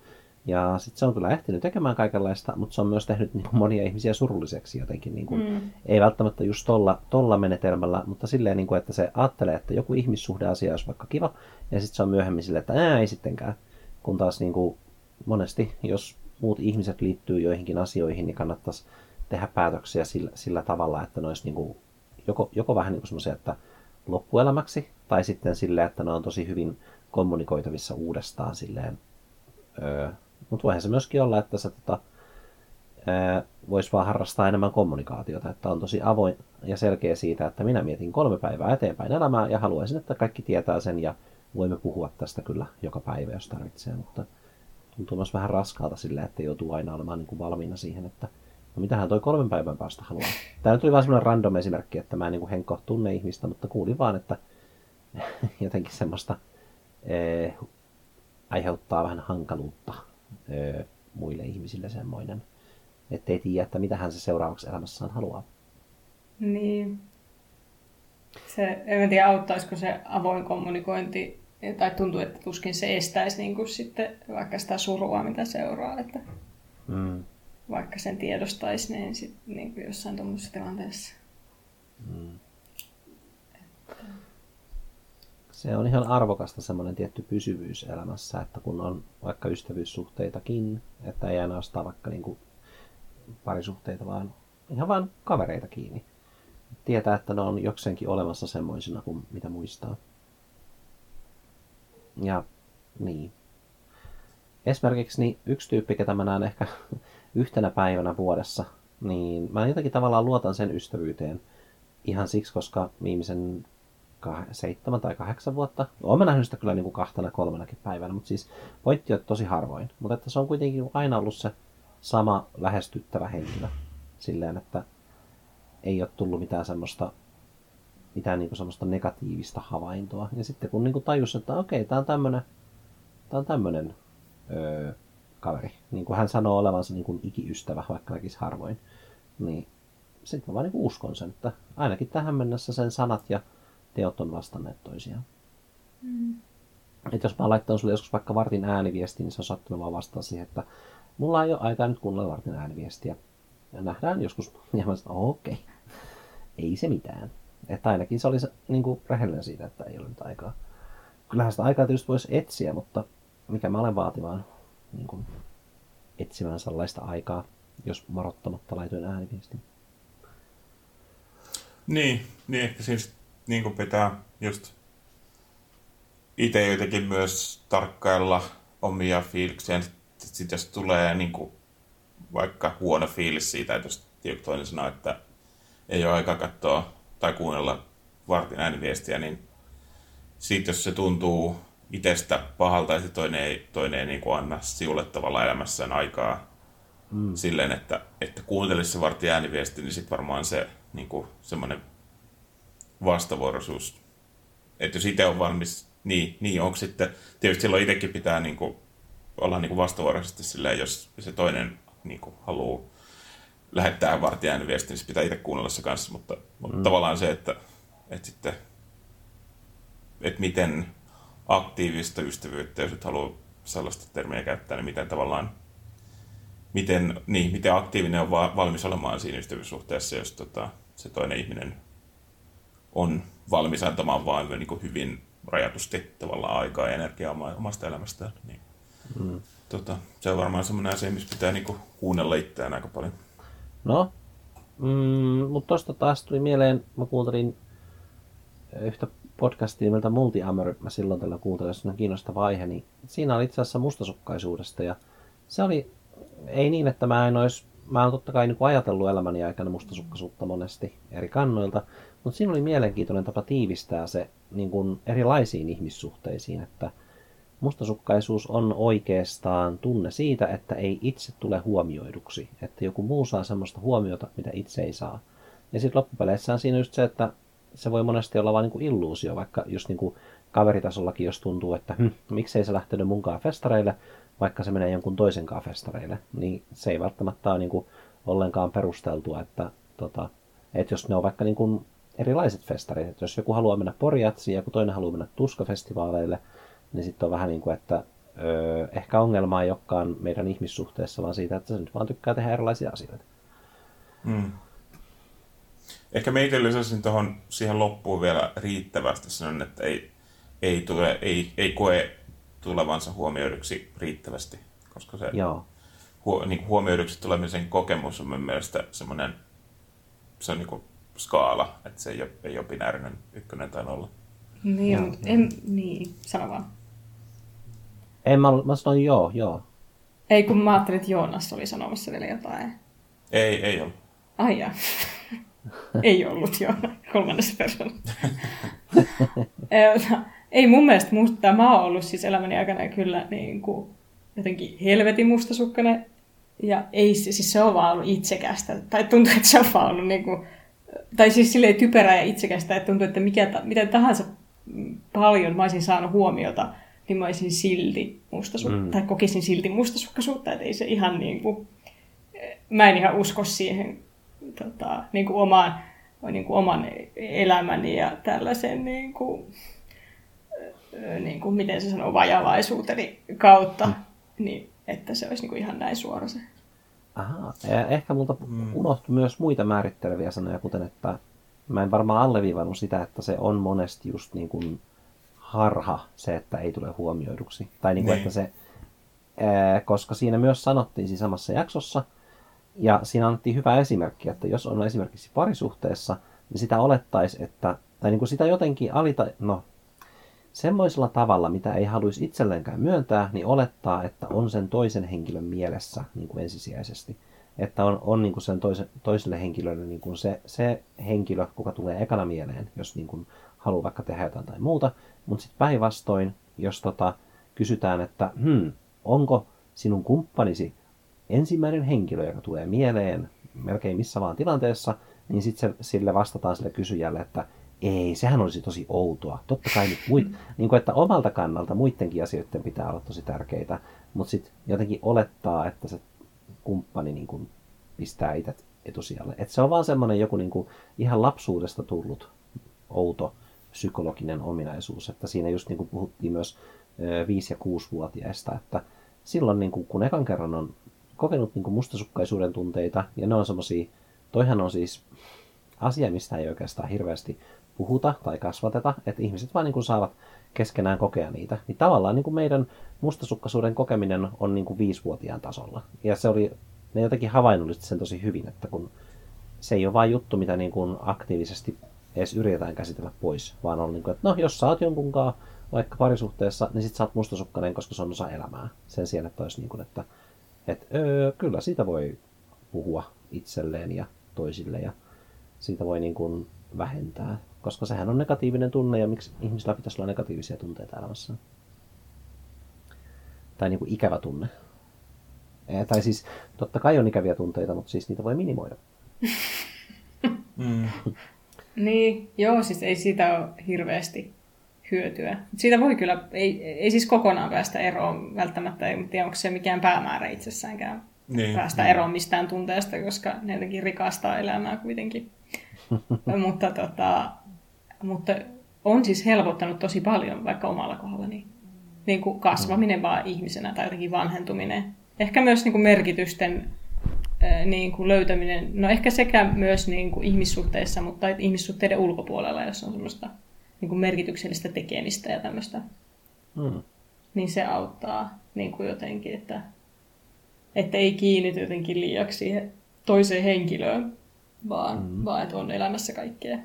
Ja sitten se on kyllä ehtinyt tekemään kaikenlaista, mutta se on myös tehnyt niin kuin monia ihmisiä surulliseksi jotenkin. Niin kuin, mm. Ei välttämättä just tolla, tolla menetelmällä, mutta silleen, niin kuin, että se ajattelee, että joku ihmissuhdeasia olisi vaikka kiva, ja sitten se on myöhemmin silleen, että ää, ei sittenkään. Kun taas niin kuin, monesti, jos muut ihmiset liittyy joihinkin asioihin, niin kannattaisi tehdä päätöksiä sillä, sillä tavalla, että ne olisi niin kuin, joko, joko vähän niin kuin semmoisia, että loppuelämäksi, tai sitten silleen, että ne on tosi hyvin kommunikoitavissa uudestaan silleen. Öö, mutta voihan se myöskin olla, että se tota, voisi vaan harrastaa enemmän kommunikaatiota, että on tosi avoin ja selkeä siitä, että minä mietin kolme päivää eteenpäin elämää ja haluaisin, että kaikki tietää sen ja voimme puhua tästä kyllä joka päivä, jos tarvitsee, mutta tuntuu myös vähän raskaalta sille, että joutuu aina olemaan niin kuin valmiina siihen, että no mitähän toi kolmen päivän päästä haluaa. Tämä nyt tuli vaan semmoinen random esimerkki, että mä en niin kuin Henkko tunne ihmistä, mutta kuulin vaan, että jotenkin semmoista eh, aiheuttaa vähän hankaluutta eh, muille ihmisille semmoinen, ettei tiedä, että mitä hän se seuraavaksi elämässään haluaa. Niin. Se, en tiedä, auttaisiko se avoin kommunikointi, tai tuntuu, että tuskin se estäisi niin kuin sitten vaikka sitä surua, mitä seuraa. Että... Mm. vaikka sen tiedostaisi, niin, sit, niin kuin jossain tuommoisessa tilanteessa. Mm. Se on ihan arvokasta semmoinen tietty pysyvyys elämässä, että kun on vaikka ystävyyssuhteitakin, että ei ainoastaan vaikka niin kuin parisuhteita, vaan ihan vain kavereita kiinni. Tietää, että ne on jokseenkin olemassa semmoisina kuin mitä muistaa. Ja niin. Esimerkiksi niin yksi tyyppi, ketä mä näen ehkä yhtenä päivänä vuodessa, niin mä jotenkin tavallaan luotan sen ystävyyteen ihan siksi, koska viimeisen seitsemän tai kahdeksan vuotta. Olen nähnyt sitä kyllä niin kuin kahtena kolmenakin päivänä, mutta siis pointti on tosi harvoin. Mutta että se on kuitenkin aina ollut se sama lähestyttävä henkilö. Silleen, että ei ole tullut mitään semmoista, mitään niin kuin semmoista negatiivista havaintoa. Ja sitten kun niin kuin tajus, että okei, tämä on tämmöinen, tämä on tämmöinen öö, kaveri. Niin kuin hän sanoo olevansa niin kuin ikiystävä, vaikka näkisi harvoin. Niin sitten mä vaan niin uskon sen, että ainakin tähän mennessä sen sanat ja teot on vastanneet toisiaan. Mm. Et jos mä laittaisin sulle joskus vaikka vartin ääniviesti, niin se on sattunut vaan vastaa siihen, että mulla ei ole aikaa nyt kuunnella vartin ääniviestiä. Ja nähdään joskus. Ja mä sanoin, okei, okay. ei se mitään. Että ainakin se oli niin kuin rehellinen siitä, että ei ole nyt aikaa. Kyllähän sitä aikaa tietysti voisi etsiä, mutta mikä mä olen vaativaan niin kuin etsimään sellaista aikaa, jos marottamatta laitoin ääniviestin. Niin, niin ehkä siis niin kuin pitää just itse jotenkin myös tarkkailla omia fiiliksiä. Sitten jos tulee niin kuin vaikka huono fiilis siitä, että jos toinen sanoo, että ei ole aika katsoa tai kuunnella vartin ääniviestiä, niin sitten jos se tuntuu itsestä pahalta ja toinen ei, toinen ei niin kuin anna siulle tavalla elämässään aikaa mm. silleen, että, että kuuntelisi se vartin ääniviesti, niin sitten varmaan se niin kuin semmoinen vastavuoroisuus. Että jos itse on valmis, niin, niin onko sitten, tietysti silloin itsekin pitää niin kuin, olla niin kuin vastavuoroisesti silleen, jos se toinen niin kuin, haluaa lähettää vartijan viesti, niin pitää itse kuunnella se kanssa, mutta, mutta mm. tavallaan se, että, että sitten, että miten aktiivista ystävyyttä, jos et halua sellaista termiä käyttää, niin miten tavallaan, miten, niin, miten aktiivinen on valmis olemaan siinä ystävyyssuhteessa, jos tota, se toinen ihminen on valmis antamaan vain niin kuin hyvin rajatusti tavallaan aikaa ja energiaa omasta elämästään. Niin, mm. tota, se on varmaan semmoinen asia, missä pitää niin kuin kuunnella itseään aika paljon. No, mm, mutta tuosta taas tuli mieleen, mä kuuntelin yhtä podcastia nimeltä Multi-Amor, mä silloin tällä kuuntelin, jos on kiinnostava aihe, niin siinä oli itse asiassa mustasukkaisuudesta ja se oli, ei niin, että mä en olisi, mä oon totta kai niin ajatellut elämäni aikana mustasukkaisuutta monesti eri kannoilta, mutta siinä oli mielenkiintoinen tapa tiivistää se niin kuin erilaisiin ihmissuhteisiin, että mustasukkaisuus on oikeastaan tunne siitä, että ei itse tule huomioiduksi, että joku muu saa semmoista huomiota, mitä itse ei saa. Ja sitten loppupeleissä on siinä just se, että se voi monesti olla vain niin illuusio, vaikka just niin kuin kaveritasollakin, jos tuntuu, että hm, miksei se lähtenyt munkaan festareille, vaikka se menee jonkun toisenkaan festareille, niin se ei välttämättä ole niin kuin ollenkaan perusteltua, että, tota, että jos ne on vaikka niin kuin erilaiset festarit. Että jos joku haluaa mennä Porjatsiin ja kun toinen haluaa mennä Tuska-festivaaleille, niin sitten on vähän niin kuin, että öö, ehkä ongelma ei olekaan meidän ihmissuhteessa, vaan siitä, että se nyt vaan tykkää tehdä erilaisia asioita. Mm. Ehkä meitä lisäsin tuohon siihen loppuun vielä riittävästi sanon, että ei, ei, tule, ei, ei koe tulevansa huomioiduksi riittävästi, koska se Joo. Huo, niin huomioiduksi tulemisen kokemus on mielestä semmoinen, se on niin kuin skaala, että se ei ole, ei ole binäärinen ykkönen tai nolla. Niin, ja, en, niin, sano vaan. En, mä, mä sanoin joo, joo. Ei, kun mä ajattelin, että Joonas oli sanomassa vielä jotain. Ei, ei ollut. Ai ja. ei ollut jo kolmannessa persoonassa. ei mun mielestä musta, mä oon ollut siis elämäni aikana kyllä niin kuin jotenkin helvetin mustasukkainen. Ja ei, siis se on vaan ollut itsekästä. Tai tuntuu, että se on vaan ollut niin kuin, tai siis silleen typerää ja itsekästä, että tuntuu, että mikä, mitä tahansa paljon mä olisin saanut huomiota, niin mä olisin silti mustasukka, mm. tai kokisin silti mustasukkaisuutta, että ei se ihan niin kuin, mä en ihan usko siihen tota, niin kuin omaan, niin kuin oman elämäni ja tällaisen, niin kuin, niin kuin, miten se sanoo, vajavaisuuteni kautta, mm. niin että se olisi niin kuin ihan näin suora se. Aha, ja ehkä multa mm. unohtui myös muita määritteleviä sanoja, kuten että mä en varmaan alleviivannut sitä, että se on monesti just niin kuin harha se, että ei tule huomioiduksi. Tai niin kuin, niin. että se, ää, koska siinä myös sanottiin siinä samassa jaksossa, ja siinä annettiin hyvä esimerkki, että jos on esimerkiksi parisuhteessa, niin sitä olettaisi, että, tai niin kuin sitä jotenkin alita, no, semmoisella tavalla, mitä ei haluaisi itselleenkään myöntää, niin olettaa, että on sen toisen henkilön mielessä niin kuin ensisijaisesti. Että on, on niin kuin sen toisen, toiselle henkilölle niin kuin se, se henkilö, kuka tulee ekana mieleen, jos niin kuin haluaa vaikka tehdä jotain tai muuta. Mutta sitten päinvastoin, jos tota, kysytään, että hmm, onko sinun kumppanisi ensimmäinen henkilö, joka tulee mieleen melkein missä vaan tilanteessa, niin sitten sille vastataan sille kysyjälle, että ei, sehän olisi tosi outoa. Totta kai nyt muit, niin kuin, että omalta kannalta muidenkin asioiden pitää olla tosi tärkeitä, mutta sitten jotenkin olettaa, että se kumppani niin kuin pistää itse etusijalle. Et se on vaan semmoinen joku niin kuin ihan lapsuudesta tullut outo psykologinen ominaisuus, että siinä just niin kuin puhuttiin myös 5- ja 6-vuotiaista, että silloin niin kuin, kun ekan kerran on kokenut niin kuin mustasukkaisuuden tunteita, ja ne on semmoisia, toihan on siis asia, mistä ei oikeastaan hirveästi puhuta tai kasvateta, että ihmiset vain niin kuin saavat keskenään kokea niitä. Niin tavallaan niin kuin meidän mustasukkaisuuden kokeminen on niin kuin viisivuotiaan tasolla. Ja se oli, ne jotenkin havainnollisti sen tosi hyvin, että kun se ei ole vain juttu, mitä niin kuin aktiivisesti edes yritetään käsitellä pois, vaan on niin kuin, että no, jos sä oot vaikka parisuhteessa, niin sit sä oot mustasukkainen, koska se on osa elämää. Sen sijaan, että olisi niin kuin, että, että öö, kyllä siitä voi puhua itselleen ja toisille ja siitä voi niin kuin vähentää, koska sehän on negatiivinen tunne ja miksi ihmisillä pitäisi olla negatiivisia tunteita elämässä. Tai niin kuin ikävä tunne. Ja, tai siis totta kai on ikäviä tunteita, mutta siis niitä voi minimoida. Mm. niin, joo, siis ei siitä ole hirveästi hyötyä. Siitä voi kyllä, ei, ei siis kokonaan päästä eroon välttämättä, en tiedä onko se mikään päämäärä itsessäänkään niin, päästä niin. eroon mistään tunteesta, koska ne jotenkin rikastaa elämää kuitenkin. mutta, tota, mutta on siis helpottanut tosi paljon vaikka omalla kohdalla. Niin, niin kuin kasvaminen vaan ihmisenä tai jotenkin vanhentuminen. Ehkä myös niin kuin merkitysten niin kuin löytäminen, no ehkä sekä myös niin kuin ihmissuhteissa, mutta ihmissuhteiden ulkopuolella, jos on semmoista niin kuin merkityksellistä tekemistä ja tämmöistä. Mm. Niin se auttaa niin kuin jotenkin, että, että ei kiinnity jotenkin liiaksi siihen toiseen henkilöön, vaan, mm. vaan että on elämässä kaikkea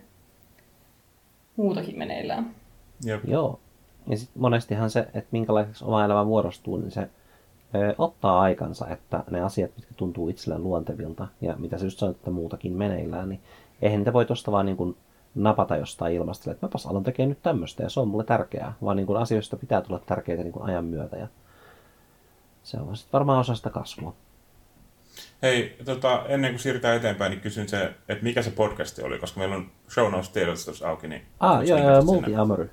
muutakin meneillään. Jep. Joo. Ja sitten monestihan se, että minkälaiseksi oma elämä muodostuu, niin se ö, ottaa aikansa, että ne asiat, mitkä tuntuu itselleen luontevilta ja mitä se just sanoit, että muutakin meneillään, niin eihän niitä voi tuosta vaan niin kuin napata jostain ilmasta, että mäpäs alan tekemään nyt tämmöistä ja se on mulle tärkeää, vaan niin kuin asioista pitää tulla tärkeitä niin kuin ajan myötä ja se on sitten varmaan osa sitä kasvua. Hei, tota, ennen kuin siirrytään eteenpäin, niin kysyn se, että mikä se podcasti oli, koska meillä on show notes tiedotus auki. Niin ah, joo, joo, Multi Amory.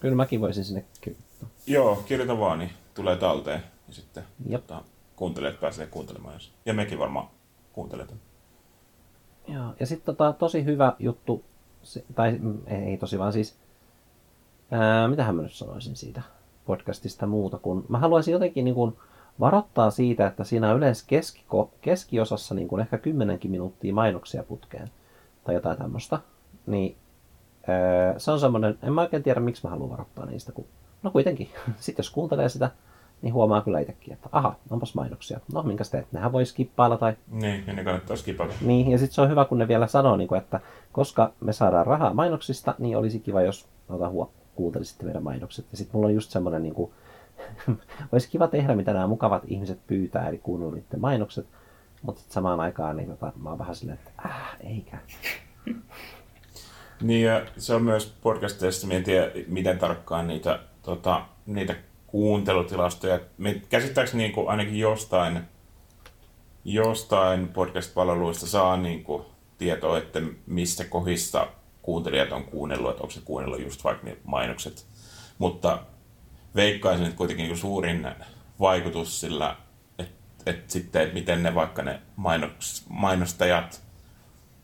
Kyllä mäkin voisin sinne kirjoittaa. Joo, kirjoita vaan, niin tulee talteen. Ja sitten tota, kuuntelijat pääsee kuuntelemaan. Jos. Ja mekin varmaan kuuntelette. Joo, ja sitten tota, tosi hyvä juttu, tai ei, ei tosi vaan siis, ää, mitähän mä nyt sanoisin siitä podcastista muuta, kun mä haluaisin jotenkin niin kuin, varoittaa siitä, että siinä on yleensä keskiko, keskiosassa niin kuin ehkä kymmenenkin minuuttia mainoksia putkeen tai jotain tämmöistä. Niin öö, se on semmoinen, en mä oikein tiedä miksi mä haluan varoittaa niistä, kun no kuitenkin, sitten jos kuuntelee sitä, niin huomaa kyllä itsekin, että aha, onpas mainoksia. No, minkä teet? Nehän voi skippailla tai... Niin, niin ne kannattaa skippailla. Niin, ja sitten se on hyvä, kun ne vielä sanoo, niin kuin, että koska me saadaan rahaa mainoksista, niin olisi kiva, jos ota huo, kuuntelisitte meidän mainokset. Ja sitten mulla on just semmoinen niin kuin, olisi kiva tehdä, mitä nämä mukavat ihmiset pyytää, eli kuunnella niiden mainokset, mutta samaan aikaan niin tota, mä oon vähän silleen, että äh, eikä. Niin ja se on myös podcasteissa, en tiedä miten tarkkaan niitä, tota, niitä kuuntelutilastoja. Me käsittääkseni niin kuin ainakin jostain, jostain podcast-palveluista saa niin kuin tietoa, että missä kohdissa kuuntelijat on kuunnellut, että onko se kuunnellut just vaikka ne mainokset. Mutta veikkaisin, että kuitenkin niin suurin vaikutus sillä, että, että sitten, että miten ne vaikka ne mainos, mainostajat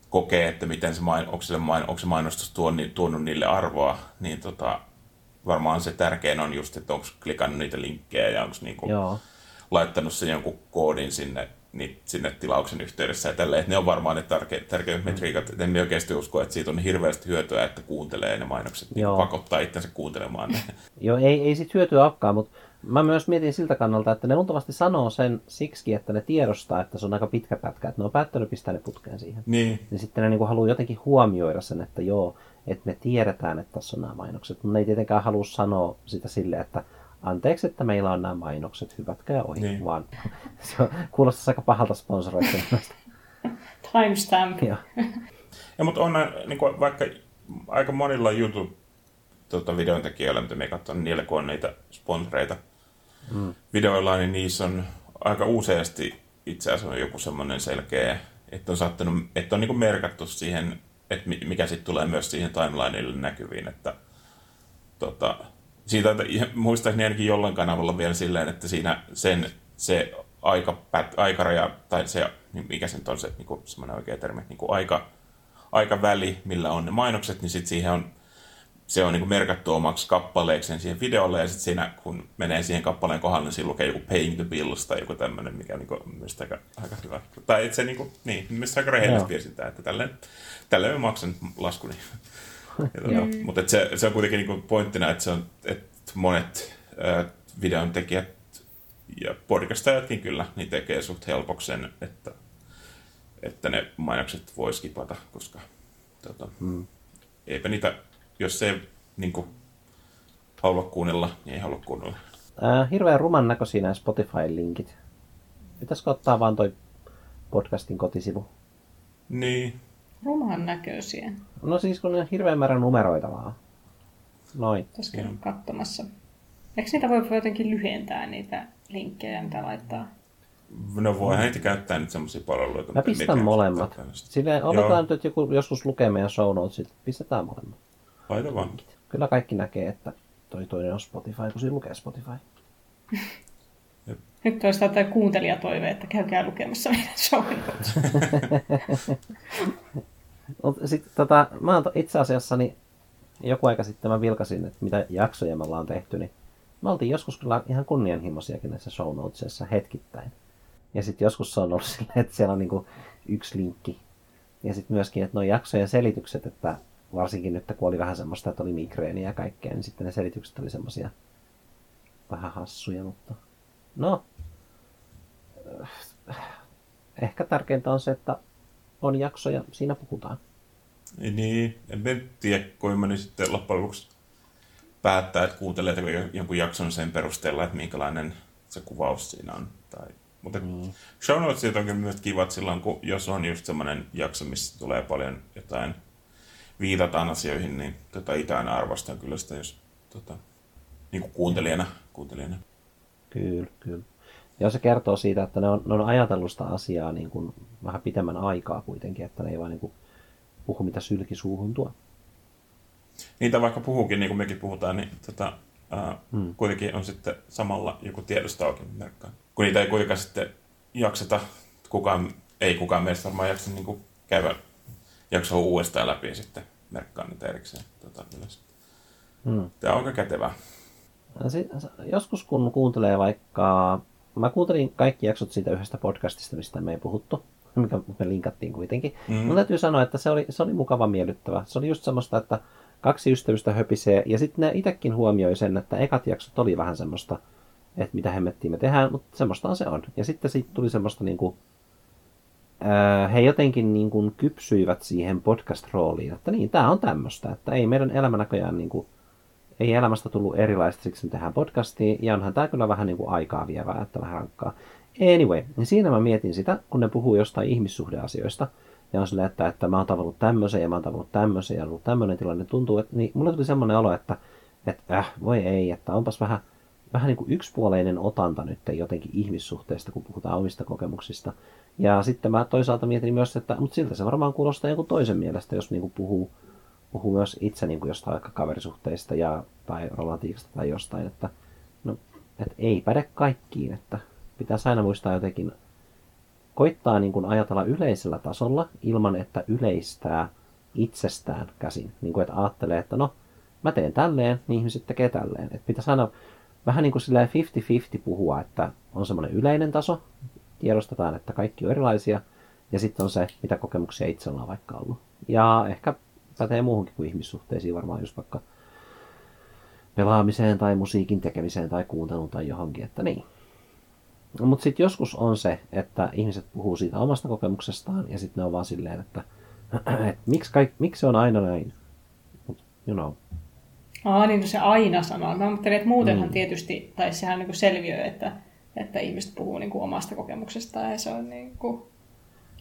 kokee, että miten se, main, onko, se main, onko se mainostus tuonut, tuonut niille arvoa, niin tota, varmaan se tärkein on just, että onko klikannut niitä linkkejä ja onko niinku laittanut sen jonkun koodin sinne, niin, sinne tilauksen yhteydessä ja tälleen, että ne on varmaan ne tärke, tärkeimmät mm. metriikat. En me oikeasti usko, että siitä on hirveästi hyötyä, että kuuntelee ne mainokset, niin pakottaa itsensä kuuntelemaan ne. Joo, ei, ei sit hyötyä olekaan, mutta mä myös mietin siltä kannalta, että ne luultavasti sanoo sen siksi, että ne tiedostaa, että se on aika pitkä pätkä, että ne on päättänyt pistää ne putkeen siihen. Niin. Niin sitten ne niin haluaa jotenkin huomioida sen, että joo, että me tiedetään, että tässä on nämä mainokset, mutta ne ei tietenkään halua sanoa sitä silleen, että anteeksi, että meillä on nämä mainokset, hyvätkää ohi, niin. vaan se on, kuulostaa aika pahalta sponsoroitumista. Timestamp. Joo. Ja, mutta on niin kuin, vaikka aika monilla YouTube tuota, videon tekijöillä, mitä me katson, niillä kun on niitä sponsoreita mm. videoilla, niin niissä on aika useasti itse asiassa on joku semmoinen selkeä, että on saattanut, että on niin kuin merkattu siihen, että mikä sitten tulee myös siihen timelineille näkyviin, että tota, siitä, muistaakseni ainakin jollain kanavalla vielä silleen, että siinä sen, se aika, aikaraja, tai se, mikä se nyt on se niin kuin semmoinen oikea termi, niin kuin aika, aikaväli, millä on ne mainokset, niin sitten siihen on se on niin merkattu omaksi kappaleeksi siihen videolle, ja sitten siinä, kun menee siihen kappaleen kohdalle, niin siinä lukee joku paying the bills tai joku tämmöinen, mikä on niin mielestäni aika, aika hyvä. Tai että se niin kuin, niin, mielestäni aika rehellistä viestintää, että tälleen, tälleen mä maksan laskuni. Tota, mutta se, se on kuitenkin niin pointtina, että, se on, että monet äh, videon tekijät ja podcastajatkin kyllä niin tekee suht helpoksen, että, että ne mainokset voi skipata, koska tota, hmm. eipä niitä jos se niin kuin, halua kuunnella, niin ei halua kuunnella. Äh, hirveän ruman näköisiä nämä Spotify-linkit. Pitäisikö ottaa vaan toi podcastin kotisivu? Niin. Ruman näköisiä. No siis kun ne on hirveän määrä numeroita vaan. Noin. Tässä on katsomassa. Eikö niitä voi jotenkin lyhentää niitä linkkejä, mitä laittaa? No voi heitä käyttää nyt semmoisia palveluita. Mä pistän molemmat. Silleen, oletaan nyt, että joku joskus lukee meidän show notesit. Pistetään molemmat. Laita vaan. Kyllä kaikki näkee, että toi toinen on Spotify, kun siinä lukee Spotify. Nyt toistaan tämä kuuntelijatoive, että käykää lukemassa meidän show Sitten tota, mä oon itse asiassa niin joku aika sitten mä vilkasin, että mitä jaksoja me ollaan tehty, niin me oltiin joskus kyllä ihan kunnianhimoisiakin näissä show notesissa hetkittäin. Ja sitten joskus se on ollut silleen, että siellä on niinku yksi linkki. Ja sitten myöskin, että nuo jaksojen selitykset, että varsinkin nyt kun oli vähän semmoista, että oli migreeniä ja kaikkea, niin sitten ne selitykset oli semmoisia vähän hassuja, mutta no, ehkä tärkeintä on se, että on jakso ja siinä puhutaan. Niin, en tiedä, kuinka nyt sitten loppujen lopuksi päättää, että kuuntelee jonkun jakson sen perusteella, että minkälainen se kuvaus siinä on. Tai, mutta mm. show notesit onkin myös kivat silloin, kun jos on just semmoinen jakso, missä tulee paljon jotain viitataan asioihin, niin tota, aina arvostan kyllä sitä, jos tota, niin kuin kuuntelijana, kuuntelijana. Kyllä, kyllä. Ja se kertoo siitä, että ne on, ne on ajatellut sitä asiaa niin kuin vähän pitemmän aikaa kuitenkin, että ne ei vaan niin kuin puhu mitä sylki suuhun tuo. Niitä vaikka puhuukin, niin kuin mekin puhutaan, niin tota, ää, hmm. kuitenkin on sitten samalla joku tiedostaakin merkkaan. Kun niitä ei kuitenkaan sitten jakseta, kukaan, ei kukaan meistä varmaan jaksa niin kuin käydä jaksoa uudestaan läpi ja sitten merkkaa niitä erikseen tota, ylös. Hmm. Tämä on aika kätevää. Joskus kun kuuntelee vaikka, mä kuuntelin kaikki jaksot siitä yhdestä podcastista, mistä me ei puhuttu, mikä me linkattiin kuitenkin. Mm. Mun täytyy sanoa, että se oli, se oli mukava miellyttävä. Se oli just semmoista, että kaksi ystävystä höpisee, ja sitten ne itsekin huomioi sen, että ekat jaksot oli vähän semmoista, että mitä hemmettiin me tehdään, mutta semmoista se on. Ja sitten siitä tuli semmoista niinku, he jotenkin niin kuin kypsyivät siihen podcast-rooliin, että niin, tämä on tämmöistä, että ei meidän elämä näköjään niin kuin, ei elämästä tullut erilaista, siksi me tehdään podcastia, ja onhan tämä kyllä vähän niin kuin aikaa vievää, että vähän rankkaa. Anyway, niin siinä mä mietin sitä, kun ne puhuu jostain ihmissuhdeasioista, ja on silleen, että, että mä oon tavannut tämmöisen, ja mä oon tavannut tämmöisen, ja ollut tämmöinen tilanne, tuntuu, että niin mulle tuli semmoinen olo, että, että äh, voi ei, että onpas vähän, vähän niin kuin yksipuoleinen otanta nyt jotenkin ihmissuhteista, kun puhutaan omista kokemuksista. Ja sitten mä toisaalta mietin myös, että mutta siltä se varmaan kuulostaa joku toisen mielestä, jos niin kuin puhuu, puhuu myös itse niin kuin jostain vaikka kaverisuhteista ja, tai romantiikasta tai jostain, että, no, että ei päde kaikkiin, että pitäisi aina muistaa jotenkin koittaa niin kuin ajatella yleisellä tasolla ilman, että yleistää itsestään käsin. Niin kuin, että ajattelee, että no, mä teen tälleen, niin ihmiset tekee tälleen. Että pitäisi aina vähän niin kuin silleen 50-50 puhua, että on semmoinen yleinen taso, tiedostetaan, että kaikki on erilaisia, ja sitten on se, mitä kokemuksia itse ollaan vaikka ollut. Ja ehkä pätee muuhunkin kuin ihmissuhteisiin, varmaan just vaikka pelaamiseen tai musiikin tekemiseen tai kuunteluun tai johonkin, että niin. Mutta sitten joskus on se, että ihmiset puhuu siitä omasta kokemuksestaan ja sitten ne on vaan silleen, että, että miksi, kaik, miksi se on aina näin? Mut, you know. Aa, niin no se aina sanoo. Mä ajattelin, että muutenhan mm. tietysti, tai sehän niin selviö, että, että ihmiset puhuu niin kuin omasta kokemuksestaan ja se on niin kuin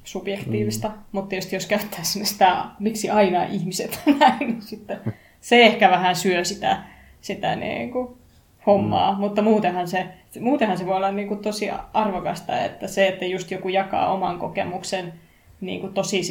subjektiivista. Mm. Mutta tietysti jos käyttää sinne sitä, miksi aina ihmiset näin, niin sitten se ehkä vähän syö sitä, sitä niin kuin hommaa. Mm. Mutta muutenhan se, muutenhan se voi olla niin kuin tosi arvokasta, että se, että just joku jakaa oman kokemuksen niin kuin tosi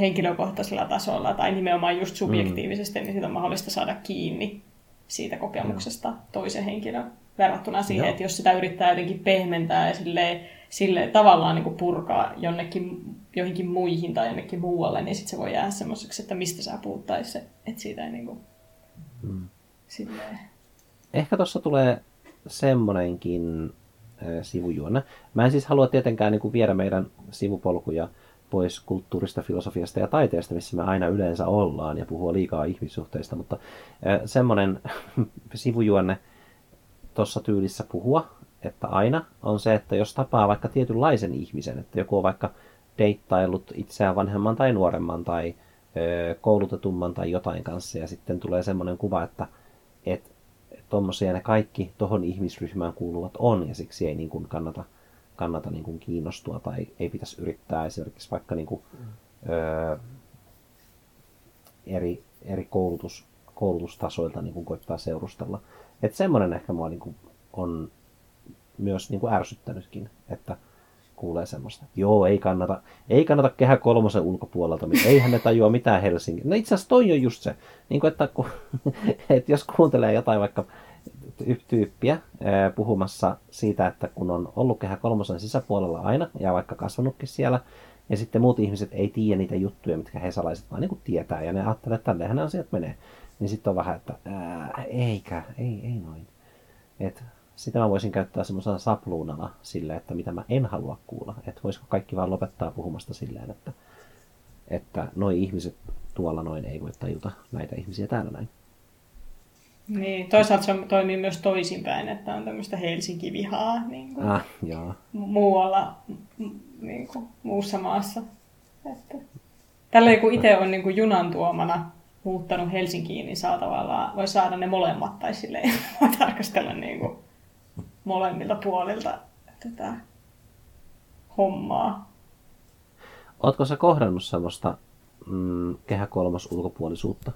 henkilökohtaisella tasolla tai nimenomaan just subjektiivisesti, mm. niin siitä on mahdollista saada kiinni siitä kokemuksesta toisen henkilön verrattuna siihen, Joo. että jos sitä yrittää jotenkin pehmentää ja silleen, silleen tavallaan niin kuin purkaa jonnekin, joihinkin muihin tai jonnekin muualle, niin sitten se voi jäädä semmoiseksi, että mistä sä puhuttaisi, että siitä ei niin kuin, mm. silleen. Ehkä tuossa tulee semmonenkin äh, sivujuona. Mä en siis halua tietenkään niin kuin viedä meidän sivupolkuja pois kulttuurista, filosofiasta ja taiteesta, missä me aina yleensä ollaan ja puhua liikaa ihmissuhteista, mutta semmoinen sivujuonne tuossa tyylissä puhua, että aina on se, että jos tapaa vaikka tietynlaisen ihmisen, että joku on vaikka deittaillut itseään vanhemman tai nuoremman tai ö, koulutetumman tai jotain kanssa ja sitten tulee semmoinen kuva, että et, tuommoisia ne kaikki tohon ihmisryhmään kuuluvat on ja siksi ei niin kuin kannata kannata niin kuin kiinnostua tai ei pitäisi yrittää esimerkiksi vaikka niin kuin, öö, eri, eri koulutus, koulutustasoilta niin kuin koittaa seurustella. Että semmoinen ehkä mua niin kuin on myös niin kuin ärsyttänytkin, että kuulee semmoista, että joo, ei kannata, ei kannata kehä kolmosen ulkopuolelta, eihän ne tajua mitään Helsinki. No itse asiassa toi on just se, niin kuin, että, kun, että jos kuuntelee jotain vaikka tyyppiä puhumassa siitä, että kun on ollut kehä kolmosen sisäpuolella aina ja vaikka kasvanutkin siellä, ja sitten muut ihmiset ei tiedä niitä juttuja, mitkä he salaiset vaan niin kuin tietää, ja ne ajattelee, että tällehän ne asiat menee. Niin sitten on vähän, että ää, eikä, ei, ei noin. Et sitä mä voisin käyttää semmoisena sapluunana sille, että mitä mä en halua kuulla. Että voisiko kaikki vaan lopettaa puhumasta silleen, että, että noi ihmiset tuolla noin ei voi tajuta näitä ihmisiä täällä näin. Niin, toisaalta se toimii myös toisinpäin, että on tämmöistä Helsinki-vihaa niin kuin ah, joo. muualla, niin kuin, muussa maassa. Että, tällä kun itse on niin kuin junan tuomana muuttanut Helsinkiin, niin saa tavallaan, voi saada ne molemmat, tai silleen voi tarkastella niin kuin molemmilta puolilta tätä hommaa. Oletko sä kohdannut semmoista mm, kehä kolmas ulkopuolisuutta?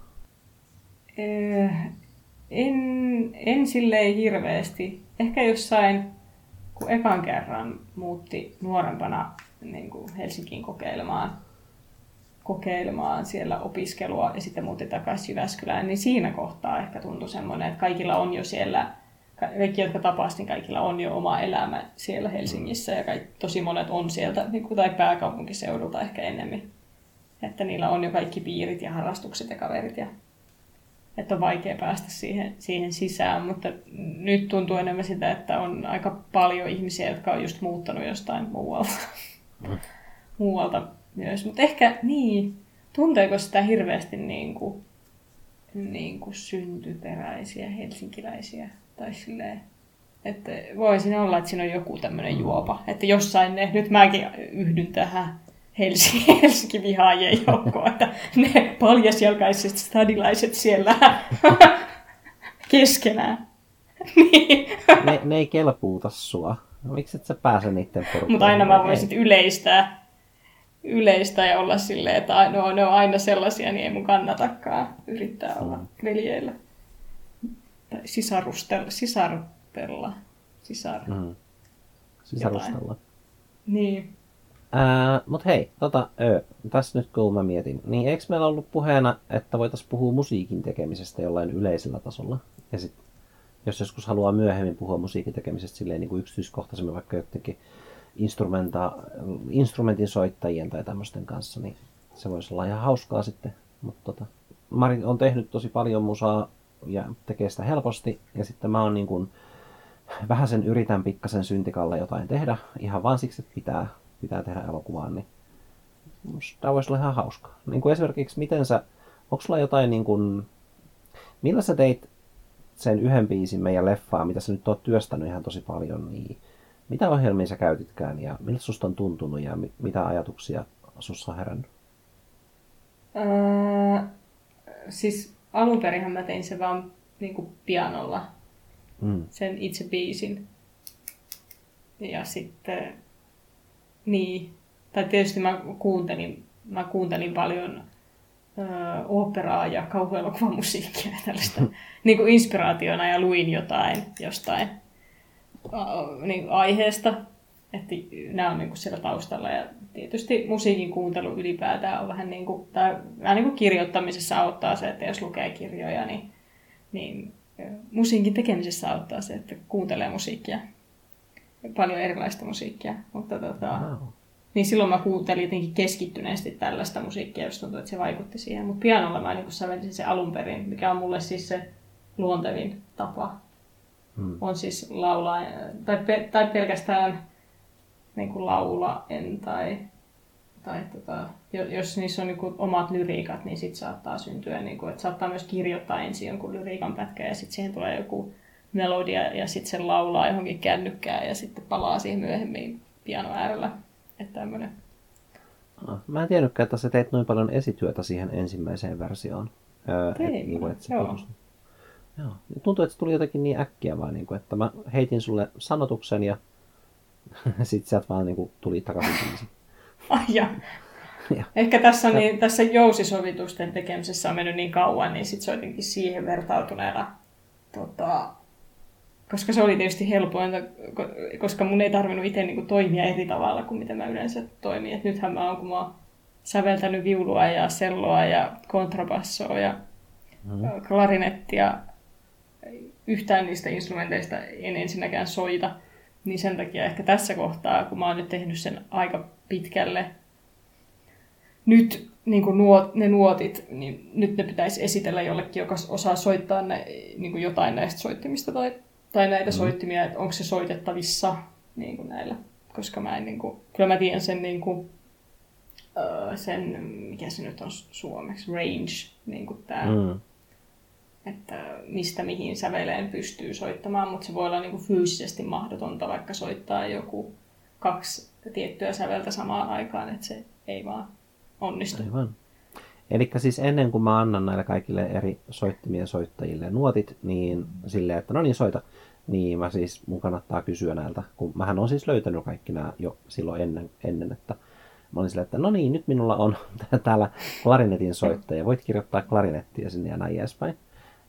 En, en silleen hirveästi. Ehkä jossain, kun ekan kerran muutti nuorempana niin kuin Helsinkiin kokeilemaan, kokeilemaan siellä opiskelua ja sitten muutti takaisin Jyväskylään, niin siinä kohtaa ehkä tuntui semmoinen, että kaikilla on jo siellä, kaikki jotka tapasivat, niin kaikilla on jo oma elämä siellä Helsingissä ja kaikki, tosi monet on sieltä niin kuin, tai pääkaupunkiseudulta ehkä enemmän. Että niillä on jo kaikki piirit ja harrastukset ja kaverit ja että on vaikea päästä siihen, siihen sisään, mutta nyt tuntuu enemmän sitä, että on aika paljon ihmisiä, jotka on just muuttanut jostain muualta, mm. muualta myös. Mutta ehkä niin, tunteeko sitä hirveästi niin kuin, niin kuin syntyperäisiä helsinkiläisiä tai silleen, että voi siinä olla, että siinä on joku tämmöinen juopa. Että jossain ne, nyt mäkin yhdyn tähän Helsinki, Helsinki vihaajien joukkoa, että ne paljasjalkaiset stadilaiset siellä keskenään. niin. ne, ne ei kelpuuta sua. No, miksi et sä pääse niiden porukkaan? Mutta aina mä voisin yleistää, yleistää ja olla silleen, että no, ne on aina sellaisia, niin ei mun kannatakaan yrittää olla mm. veljeillä. Tai sisarustella, sisartella. Sisar. Mm. Sisarustella. Jotain. Niin. Ää, mut hei, tota, ö, tässä nyt kun mä mietin, niin eikö meillä ollut puheena, että voitaisiin puhua musiikin tekemisestä jollain yleisellä tasolla? Ja sit, jos joskus haluaa myöhemmin puhua musiikin tekemisestä silleen niin kuin yksityiskohtaisemmin vaikka jotenkin instrumenta, instrumentin soittajien tai tämmöisten kanssa, niin se voisi olla ihan hauskaa sitten. Mutta tota, Mari on tehnyt tosi paljon musaa ja tekee sitä helposti, ja sitten mä oon niin kuin, vähän sen yritän pikkasen syntikalle jotain tehdä, ihan vaan siksi, että pitää, pitää tehdä elokuvaa, niin tämä voisi olla ihan hauska. Niin kuin esimerkiksi, miten sä, onko sulla jotain niin kuin, millä sä teit sen yhden biisin meidän leffaa, mitä sä nyt oot työstänyt ihan tosi paljon, niin mitä ohjelmia sä käytitkään ja miltä susta on tuntunut ja mitä ajatuksia sussa on herännyt? Öö, siis alun perinhän mä tein se vaan niin kuin pianolla, mm. sen itse biisin. Ja sitten, niin, tai tietysti mä kuuntelin, mä kuuntelin paljon ö, operaa ja kauhuelokuvamusiikkia ja tällaista niin kuin inspiraationa ja luin jotain jostain niin aiheesta. Että nämä on niin kuin siellä taustalla ja tietysti musiikin kuuntelu ylipäätään on vähän niin kuin, tai vähän niin kuin kirjoittamisessa auttaa se, että jos lukee kirjoja, niin, niin musiikin tekemisessä auttaa se, että kuuntelee musiikkia. Paljon erilaista musiikkia. Mutta tota, wow. niin silloin mä kuuntelin jotenkin keskittyneesti tällaista musiikkia, jos tuntuu, että se vaikutti siihen. Mutta pianolla mä niin sävelsin se alun perin, mikä on mulle siis se luontevin tapa. Hmm. On siis laulaa, tai, tai pelkästään niin kuin laulaen tai, tai tota, jos niissä on niin omat lyriikat, niin sitten saattaa syntyä, niin kuin, että saattaa myös kirjoittaa ensin jonkun lyriikan pätkä ja sitten siihen tulee joku melodia ja sitten se laulaa johonkin kännykkään ja sitten palaa siihen myöhemmin piano äärellä. Että tämmöinen. Ah, mä en tiennytkään, että sä teit noin paljon esityötä siihen ensimmäiseen versioon. Tein, et, niin kuin, että joo. Joo. Tuntuu, että se tuli jotenkin niin äkkiä vaan, niin kuin, että mä heitin sulle sanotuksen ja sitten sieltä vaan niin kuin, tuli takaisin biisi. Ai ja. ja. Ehkä tässä, niin, tässä jousisovitusten tekemisessä on mennyt niin kauan, niin sitten se on jotenkin siihen vertautuneena. Tota, koska se oli tietysti helpointa, koska mun ei tarvinnut itse niin kuin, toimia eri tavalla kuin miten mä yleensä toimin. Et nythän mä oon, kun mä oon säveltänyt viulua ja selloa ja kontrabassoa ja mm-hmm. klarinettia. Yhtään niistä instrumenteista en ensinnäkään soita. Niin sen takia ehkä tässä kohtaa, kun mä oon nyt tehnyt sen aika pitkälle, nyt niin kuin nuot, ne nuotit, niin nyt ne pitäisi esitellä jollekin, joka osaa soittaa ne, niin kuin jotain näistä soittimista tai, tai näitä mm. soittimia, että onko se soitettavissa niin kuin näillä. Koska mä en, niin kuin, kyllä mä tiedän sen, niin kuin, sen, mikä se nyt on suomeksi, range, niin kuin tämä. Mm että mistä mihin säveleen pystyy soittamaan, mutta se voi olla niin kuin fyysisesti mahdotonta vaikka soittaa joku kaksi tiettyä säveltä samaan aikaan, että se ei vaan onnistu. Aivan. Eli siis ennen kuin mä annan näille kaikille eri soittimien soittajille nuotit, niin silleen, että no niin soita, niin mä siis, mun kannattaa kysyä näiltä, kun mähän on siis löytänyt kaikki nämä jo silloin ennen, ennen että mä olin silleen, että no niin, nyt minulla on täällä klarinetin soittaja, voit kirjoittaa klarinettia sinne ja näin edespäin.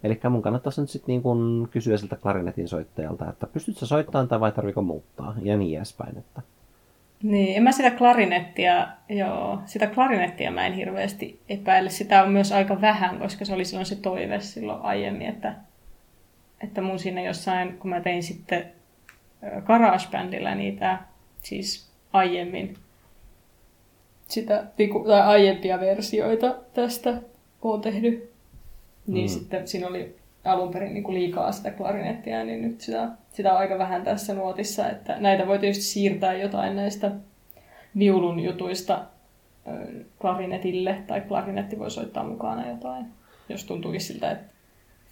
Eli mun kannattaisi nyt sitten niin kysyä siltä klarinetin soittajalta, että pystytkö soittamaan tai vai tarviko muuttaa ja niin edespäin. Että... Niin, en mä sitä klarinettia, joo, sitä klarinettia mä en hirveästi epäile. Sitä on myös aika vähän, koska se oli silloin se toive silloin aiemmin, että, että mun siinä jossain, kun mä tein sitten GarageBandilla niitä, siis aiemmin, sitä, tai aiempia versioita tästä oon tehnyt niin mm. sitten siinä oli alun perin niin kuin liikaa sitä klarinettia, niin nyt sitä, sitä on aika vähän tässä nuotissa. Että näitä voi tietysti siirtää jotain näistä viulun jutuista klarinetille, tai klarinetti voi soittaa mukana jotain, jos tuntuukin siltä, että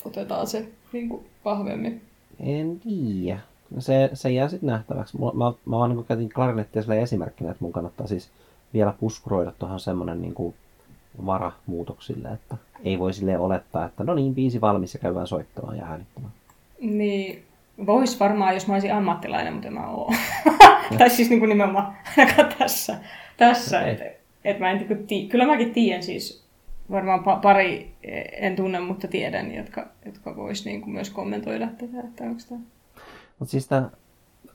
otetaan se niin kuin vahvemmin. En tiedä. Se, se jää sitten nähtäväksi. Mä, mä, mä vaan niin käytin klarinettia sillä esimerkkinä, että mun kannattaa siis vielä puskuroida tuohon semmoinen niin vara muutoksille, että ei voi sille olettaa, että no niin, biisi valmis ja käydään soittamaan ja äänittämään. Niin, vois varmaan, jos mä olisin ammattilainen, mutta mä oon. tai siis niin kuin nimenomaan ainakaan tässä. tässä okay. et, et mä en, niin tii, kyllä mäkin tiedän siis, varmaan pari en tunne, mutta tiedän, jotka, jotka vois niin kuin myös kommentoida tätä, että onko tämä... Mutta siis tää,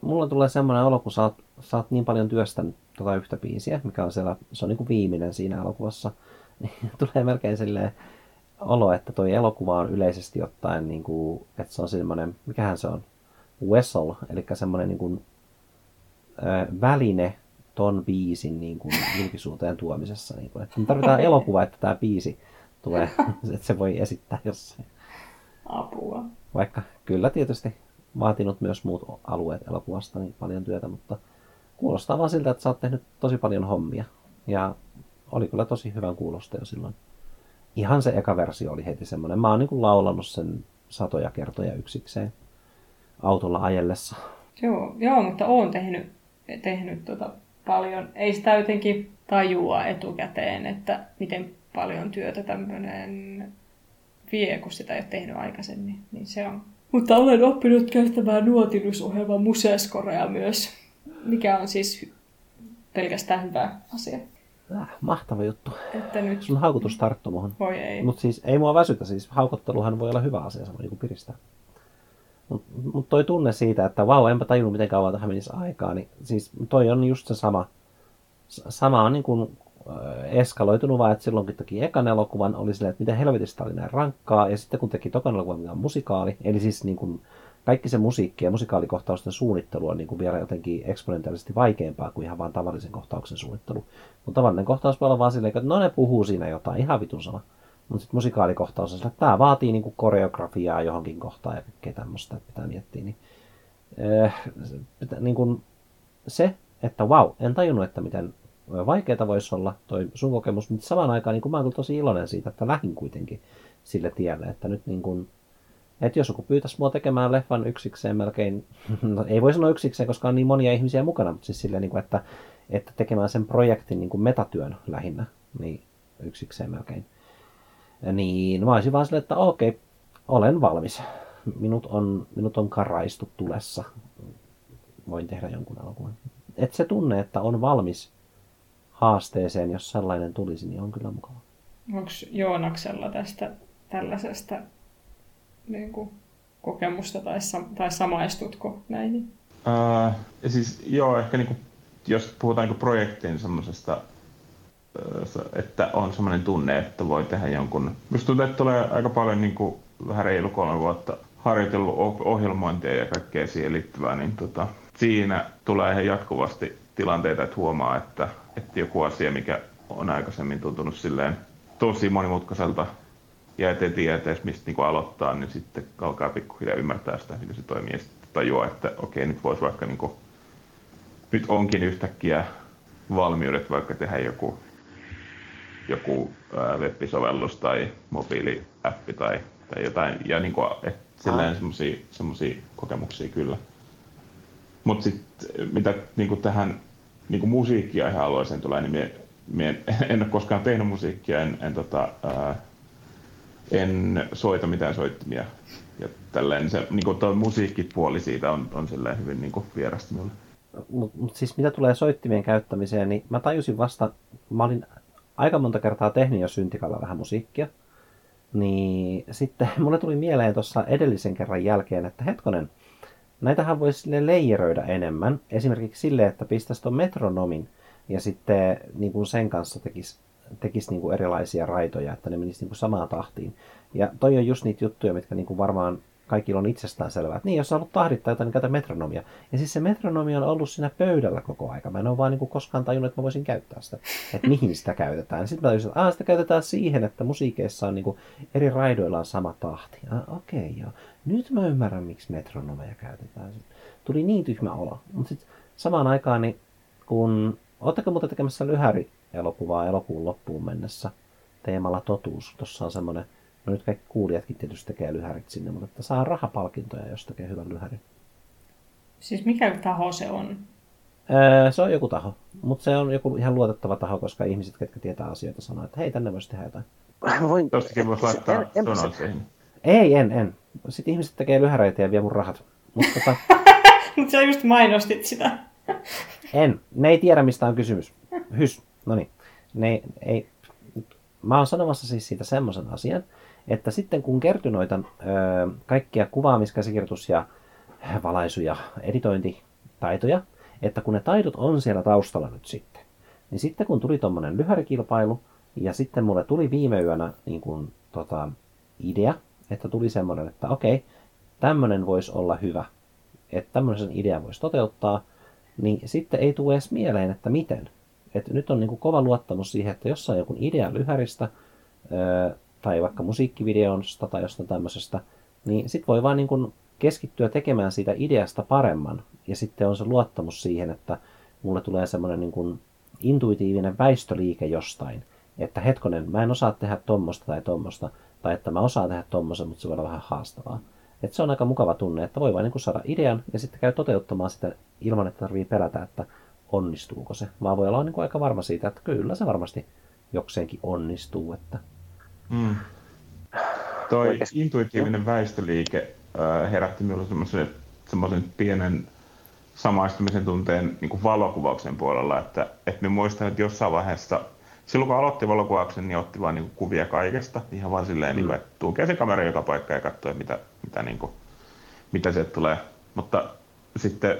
mulla tulee semmoinen olo, kun sä oot, sä oot niin paljon työstänyt tota yhtä biisiä, mikä on siellä, se on niin kuin viimeinen siinä elokuvassa, niin tulee melkein silleen olo, että toi elokuva on yleisesti ottaen, niin kuin, että se on semmoinen, mikähän se on, vessel, eli semmoinen niin kuin, ö, väline ton biisin niin kuin, julkisuuteen tuomisessa. Niin kuin, että me tarvitaan elokuva, että tämä biisi tulee, että se voi esittää jossain. Apua. Vaikka kyllä tietysti vaatinut myös muut alueet elokuvasta niin paljon työtä, mutta kuulostaa vaan siltä, että sä oot tehnyt tosi paljon hommia. Ja oli kyllä tosi hyvän kuulosta jo silloin. Ihan se eka versio oli heti semmoinen. Mä oon niin laulanut sen satoja kertoja yksikseen autolla ajellessa. Joo, joo mutta oon tehnyt, tehnyt tota paljon. Ei sitä jotenkin tajua etukäteen, että miten paljon työtä tämmöinen vie, kun sitä ei ole tehnyt aikaisemmin. Niin se on. Mutta olen oppinut käyttämään nuotinusohjelma Museeskorea myös, mikä on siis pelkästään hyvä asia. Äh, mahtava juttu. Että nyt... Sun haukutus tarttu muhun. Voi ei. Mutta siis ei mua väsytä, siis haukotteluhan voi olla hyvä asia, se voi niinku piristää. Mutta mut toi tunne siitä, että vau, enpä tajunnut miten kauan tähän menisi aikaa, niin siis toi on just se sama. Sama on niin kuin eskaloitunut vaan, että silloin kun teki ekan elokuvan, oli silleen, että miten helvetistä oli näin rankkaa, ja sitten kun teki tokan elokuvan, mikä on musikaali, eli siis niin kuin kaikki se musiikki ja musikaalikohtausten suunnittelu on niin kuin vielä jotenkin eksponentiaalisesti vaikeampaa kuin ihan vaan tavallisen kohtauksen suunnittelu. Mutta tavallinen kohtaus voi olla vaan silleen, että no ne puhuu siinä jotain, ihan vitun sama. Mutta sitten musikaalikohtaus on sillä, että tämä vaatii niin kuin koreografiaa johonkin kohtaan ja kaikkea tämmöistä, pitää miettiä. Niin, äh, niin kuin se, että wow, en tajunnut, että miten vaikeaa voisi olla toi sun kokemus, mutta samaan aikaan niin kuin mä oon tosi iloinen siitä, että lähin kuitenkin sille tielle, että nyt niin kuin, että jos joku pyytäisi mua tekemään leffan yksikseen melkein, no ei voi sanoa yksikseen, koska on niin monia ihmisiä mukana, mutta siis silleen, niin kuin, että, että tekemään sen projektin niin kuin metatyön lähinnä, niin yksikseen melkein. Niin mä olisin vaan silleen, että okei, olen valmis. Minut on, minut on karaistu tulessa. Voin tehdä jonkun elokuvan. Et se tunne, että on valmis haasteeseen, jos sellainen tulisi, niin on kyllä mukava. Onko Joonaksella tästä tällaisesta niin kuin, kokemusta tai, tai samaistutko näihin? Uh, siis joo, ehkä niin kuin, jos puhutaan niin projektin semmoisesta, että on semmoinen tunne, että voi tehdä jonkun... Minusta tuntuu, että tulee aika paljon niin kuin, vähän reilu kolme vuotta harjoitellut ohjelmointia ja kaikkea siihen liittyvää, niin tota, siinä tulee jatkuvasti tilanteita, että huomaa, että, että joku asia, mikä on aikaisemmin tuntunut silleen tosi monimutkaiselta ja ettei tiedä edes mistä niin aloittaa, niin sitten alkaa pikkuhiljaa ymmärtää sitä, miten se toimii. Ja sitten tajuaa, että okei, nyt voisi vaikka niin kuin, nyt onkin yhtäkkiä valmiudet vaikka tehdä joku, joku web-sovellus tai mobiiliäppi tai, tai jotain, ja niin kuin, silleen semmoisia kokemuksia kyllä. Mutta sitten mitä niin kuin tähän niin kuin musiikkia ihan alueeseen tulee, niin mie, mie en ole koskaan tehnyt musiikkia, en, en, tota, ää, en soita mitään soittimia. Ja tälleen se niin kuin musiikkipuoli siitä on, on hyvin niin kuin vierasta minulle. Mutta mut siis mitä tulee soittimien käyttämiseen, niin mä tajusin vasta, mä olin aika monta kertaa tehnyt jo syntikalla vähän musiikkia. Niin sitten mulle tuli mieleen tuossa edellisen kerran jälkeen, että hetkonen, Näitähän voisi leijeröidä enemmän. Esimerkiksi sille, että pistäisi tuon metronomin ja sitten niin kuin sen kanssa tekisi, tekisi niin kuin erilaisia raitoja, että ne menisi niin kuin samaan tahtiin. Ja toi on just niitä juttuja, mitkä niin kuin varmaan kaikilla on itsestään selvää. Että niin, jos sä haluat tahdittaa jotain, niin käytä metronomia. Ja siis se metronomi on ollut siinä pöydällä koko aika. Mä en ole vaan niin kuin koskaan tajunnut, että mä voisin käyttää sitä. Että mihin sitä käytetään. Sitten mä tajusin, että sitä käytetään siihen, että musiikeissa on niin kuin eri raidoilla on sama tahti. Ah, okei, okay, joo. Nyt mä ymmärrän, miksi metronomeja käytetään. Tuli niin tyhmä olo. Mutta sitten samaan aikaan, niin kun... Oletteko muuten tekemässä lyhäri-elokuvaa elokuun loppuun mennessä teemalla totuus? Tuossa on semmoinen No nyt kaikki kuulijatkin tietysti tekee lyhärit sinne, mutta että saa rahapalkintoja, jos tekee hyvän lyhärin. Siis mikä taho se on? Öö, se on joku taho, mutta se on joku ihan luotettava taho, koska ihmiset, ketkä tietää asioita, sanoo, että hei, tänne voisi tehdä jotain. Mä voin... Tostakin voisi laittaa en, Ei, en, en. Sitten ihmiset tekee lyhäreitä ja vie mun rahat. Mutta tota... Mutta sä just mainostit sitä. en. Ne ei tiedä, mistä on kysymys. Hys. No niin. Ne ei... Mä oon sanomassa siis siitä semmoisen asian, että sitten kun kertyi noita ö, kaikkia kuvaamiskäsikirjoitus- ja valaisu- ja editointitaitoja, että kun ne taidot on siellä taustalla nyt sitten, niin sitten kun tuli tuommoinen lyhärikilpailu, ja sitten mulle tuli viime yönä niin kun, tota, idea, että tuli semmoinen, että okei, tämmöinen voisi olla hyvä, että tämmöisen idean voisi toteuttaa, niin sitten ei tule edes mieleen, että miten. Et nyt on niin kuin kova luottamus siihen, että jos on joku idea lyhäristä, tai vaikka musiikkivideosta tai jostain tämmöisestä, niin sit voi vaan niin kuin keskittyä tekemään siitä ideasta paremman. Ja sitten on se luottamus siihen, että mulle tulee semmoinen niin intuitiivinen väistöliike jostain. Että hetkonen, mä en osaa tehdä tommosta tai tommosta, tai että mä osaan tehdä tommosen, mutta se voi olla vähän haastavaa. Että se on aika mukava tunne, että voi vain niin saada idean ja sitten käy toteuttamaan sitä ilman, että tarvii pelätä, että onnistuuko se. Vaan voi olla niin kuin aika varma siitä, että kyllä se varmasti jokseenkin onnistuu. Että... Mm. Toi intuitiivinen väistöliike äh, herätti minulle semmoisen, semmoisen pienen samaistumisen tunteen niin kuin valokuvauksen puolella, että, että me muistan, että jossain vaiheessa, silloin kun aloitti valokuvauksen, niin otti vain niin kuvia kaikesta, ihan vaan silleen, niin mm. niin kuin, että tunkee se kamera joka paikka ja katsoo, mitä, mitä, niin kuin, mitä se tulee. Mutta sitten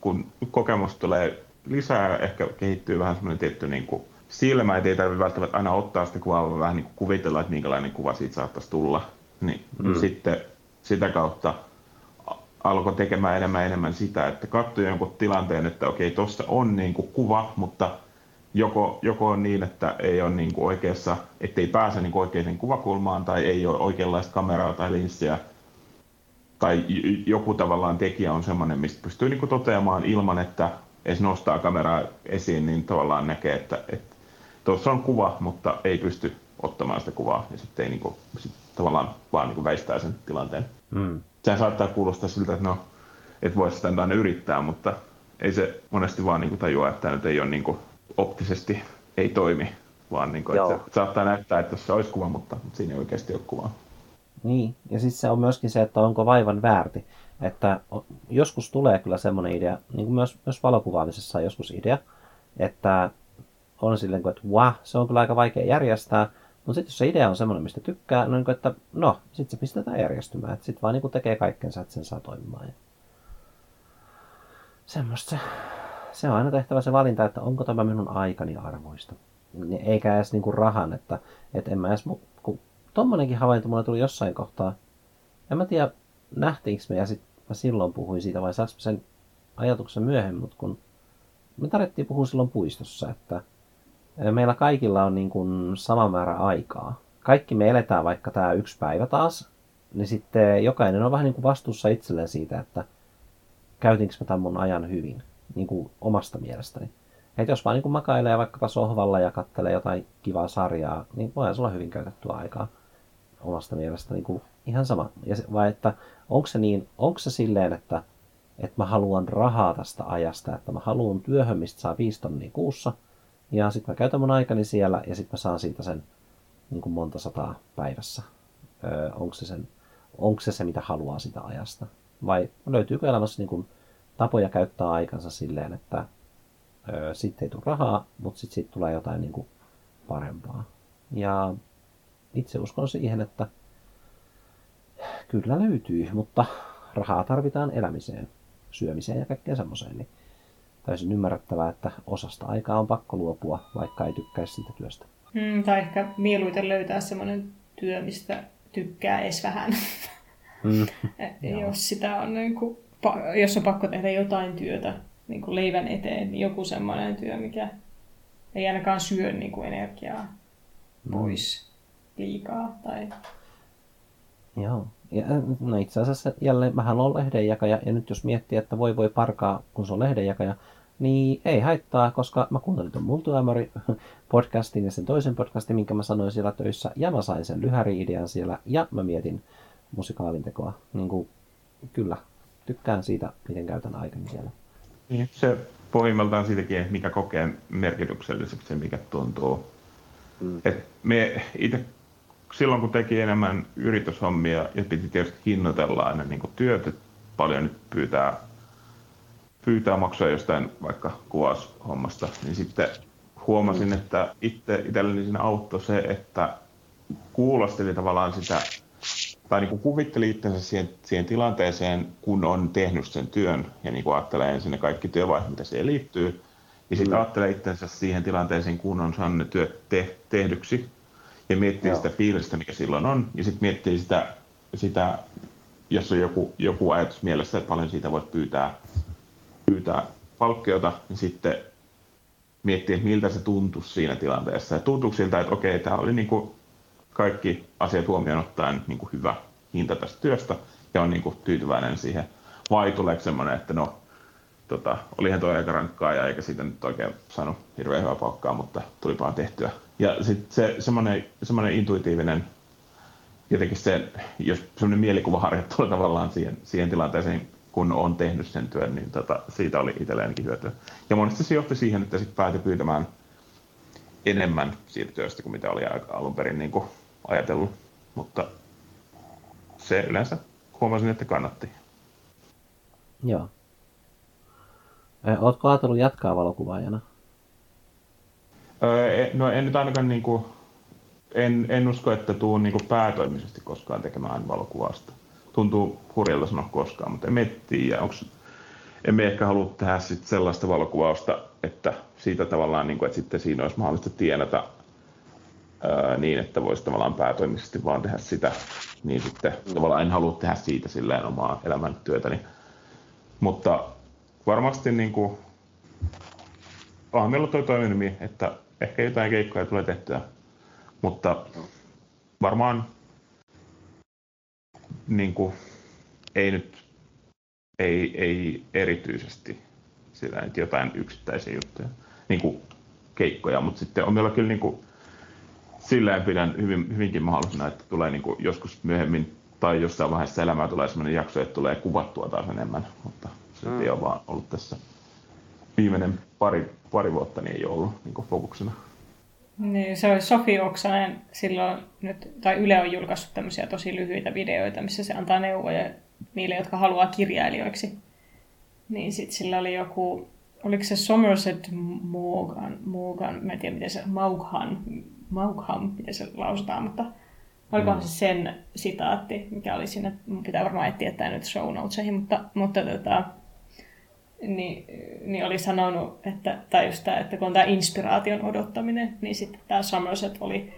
kun kokemus tulee lisää, ehkä kehittyy vähän semmoinen tietty niin kuin silmä, että ei tarvitse välttämättä aina ottaa sitä kuvaa, vaan vähän niin kuin kuvitella, että minkälainen kuva siitä saattaisi tulla. Niin mm. sitten sitä kautta alkoi tekemään enemmän enemmän sitä, että katsoi jonkun tilanteen, että okei, tuossa on niin kuin kuva, mutta joko, joko on niin, että ei ole niin kuin oikeassa, ettei pääse niin kuin oikeaan kuvakulmaan tai ei ole oikeanlaista kameraa tai linssiä, tai joku tavallaan tekijä on semmoinen, mistä pystyy niin kuin toteamaan ilman, että edes nostaa kameraa esiin, niin tavallaan näkee, että, että tuossa on kuva, mutta ei pysty ottamaan sitä kuvaa, ja sitten ei niin kuin, sit tavallaan vaan niin kuin väistää sen tilanteen. Mm sehän saattaa kuulostaa siltä, että no, et voi sitä aina yrittää, mutta ei se monesti vaan niin kuin tajua, että tämä nyt ei ole niin kuin optisesti ei toimi, vaan niin kuin, että saattaa näyttää, että se olisi kuva, mutta siinä ei oikeasti ole kuvaa. Niin, ja sitten se on myöskin se, että onko vaivan väärti. Että joskus tulee kyllä semmoinen idea, niin kuin myös, myös valokuvaamisessa on joskus idea, että on silleen, että wow, se on kyllä aika vaikea järjestää, mutta sitten jos se idea on semmoinen, mistä tykkää, no niin kuin, että no, sitten se pistetään järjestymään. Sitten vaan niin kuin tekee kaikkensa, että sen saa toimimaan. Ja... Semmoista se, se on aina tehtävä se valinta, että onko tämä minun aikani arvoista. Eikä edes niin kuin rahan, että, että en mä edes, kun tommonenkin havainto mulle tuli jossain kohtaa. En mä tiedä, nähtiinkö me ja sitten mä silloin puhuin siitä vai saanko sen ajatuksen myöhemmin, mutta kun me tarvittiin puhua silloin puistossa, että meillä kaikilla on niin kuin sama määrä aikaa. Kaikki me eletään vaikka tämä yksi päivä taas, niin sitten jokainen on vähän niin kuin vastuussa itselleen siitä, että käytinkö mä tämän mun ajan hyvin, niin kuin omasta mielestäni. Että jos vaan niin kuin makailee vaikkapa sohvalla ja kattelee jotain kivaa sarjaa, niin voihan sulla hyvin käytettyä aikaa omasta mielestä niin kuin ihan sama. Ja se, vai että onko se niin, onko se silleen, että, että mä haluan rahaa tästä ajasta, että mä haluan työhön, mistä saa 5 tonnia kuussa – ja sitten mä käytän mun aikani siellä ja sitten mä saan siitä sen niin kuin monta sataa päivässä. Öö, onko, se sen, onko se se, mitä haluaa sitä ajasta? Vai löytyykö elämässä niin kuin tapoja käyttää aikansa silleen, että öö, sitten ei tule rahaa, mutta sitten siitä tulee jotain niin kuin parempaa. Ja itse uskon siihen, että kyllä löytyy, mutta rahaa tarvitaan elämiseen, syömiseen ja kaikkeen semmoiseen. Niin täysin ymmärrettävää, että osasta aikaa on pakko luopua, vaikka ei tykkäisi siitä työstä. Mm, tai ehkä mieluiten löytää semmoinen työ, mistä tykkää edes vähän. Mm, jos sitä on niin kuin, jos on pakko tehdä jotain työtä niin kuin leivän eteen, niin joku semmoinen työ, mikä ei ainakaan syö niin kuin energiaa mm. pois liikaa. Tai... Joo. Ja, no itse asiassa jälleen vähän on lehdenjakaja, ja nyt jos miettii, että voi voi parkaa, kun se on lehdenjakaja, niin ei haittaa, koska mä kuuntelin tuon Multiamori podcastin ja sen toisen podcastin, minkä mä sanoin siellä töissä, ja mä sain sen lyhäri-idean siellä, ja mä mietin musikaalin tekoa. Niin kuin, kyllä, tykkään siitä, miten käytän aikani siellä. Niin, se pohjimmiltaan siitäkin, mikä kokee merkitykselliseksi, mikä tuntuu. Mm. Et me itse silloin kun teki enemmän yrityshommia ja piti tietysti hinnoitella aina niin työt, paljon nyt pyytää pyytää maksaa jostain vaikka kuvaushommasta, niin sitten huomasin, että itse itselleni siinä auttoi se, että kuulosteli tavallaan sitä, tai niin kuin kuvitteli itsensä siihen, siihen tilanteeseen, kun on tehnyt sen työn, ja niin kuin ajattelee ensin ne kaikki työvaiheet, mitä siihen liittyy, ja sitten mm. ajattelee itsensä siihen tilanteeseen, kun on saanut ne työt te- tehdyksi, ja miettii Joo. sitä fiilistä, mikä silloin on, ja sitten miettii sitä, sitä jos on joku, joku ajatus mielessä, että paljon siitä voit pyytää pyytää palkkiota, niin sitten miettiä, että miltä se tuntui siinä tilanteessa. Ja tuntuuko siltä, että okei, tämä oli niin kuin kaikki asiat huomioon ottaen niin kuin hyvä hinta tästä työstä, ja on niin kuin tyytyväinen siihen. Vai tuleeko semmoinen, että no, tota, olihan tuo aika rankkaa ja eikä siitä nyt oikein saanut hirveän hyvää palkkaa, mutta tuli vaan tehtyä. Ja sitten se semmoinen, semmoinen intuitiivinen, jotenkin se, jos semmoinen mielikuvaharjoittelu tavallaan siihen, siihen tilanteeseen, kun on tehnyt sen työn, niin tota, siitä oli itselleenkin hyötyä. Ja monesti se johti siihen, että sitten päätyi pyytämään enemmän siitä työstä kuin mitä oli alun perin niin kuin ajatellut. Mutta se yleensä huomasin, että kannatti. Joo. Oletko ajatellut jatkaa valokuvaajana? Öö, no en nyt ainakaan niin kuin, en, en usko, että tuun niin kuin päätoimisesti koskaan tekemään valokuvasta. Tuntuu hurjalta sanoa koskaan, mutta en tiedä, onko emme ehkä halua tehdä sit sellaista valokuvausta, että siitä tavallaan, niin kuin, että sitten siinä olisi mahdollista tienata ää, niin, että voisi tavallaan päätoimisesti vaan tehdä sitä, niin sitten mm. tavallaan en halua tehdä siitä silleen omaa elämäntyötäni. Mutta varmasti niin kuin, onhan meillä toi toiminimi, että ehkä jotain keikkoja tulee tehtyä, mutta varmaan niin kuin, ei nyt ei, ei erityisesti sillä nyt jotain yksittäisiä juttuja, niin kuin keikkoja, mutta sitten on meillä kyllä niin kuin, silleen pidän hyvin, hyvinkin mahdollisena, että tulee niin kuin joskus myöhemmin tai jossain vaiheessa elämää tulee sellainen jakso, että tulee kuvattua taas enemmän, mutta se mm. ei ole vaan ollut tässä viimeinen pari, pari vuotta, niin ei ole ollut niin fokuksena. Niin, se oli Sofi Oksanen silloin, nyt, tai Yle on julkaissut tämmöisiä tosi lyhyitä videoita, missä se antaa neuvoja niille, jotka haluaa kirjailijoiksi. Niin sitten sillä oli joku, oliko se Somerset Morgan, Morgan mä en tiedä miten se, Maughan, Maugham, miten se lausutaan, mutta olikohan mm. se sen sitaatti, mikä oli siinä, pitää varmaan etsiä tämä nyt show notesihin, mutta, mutta tota, niin, niin oli sanonut, että, tai just tämä, että kun on tämä inspiraation odottaminen, niin sitten tämä Somerset oli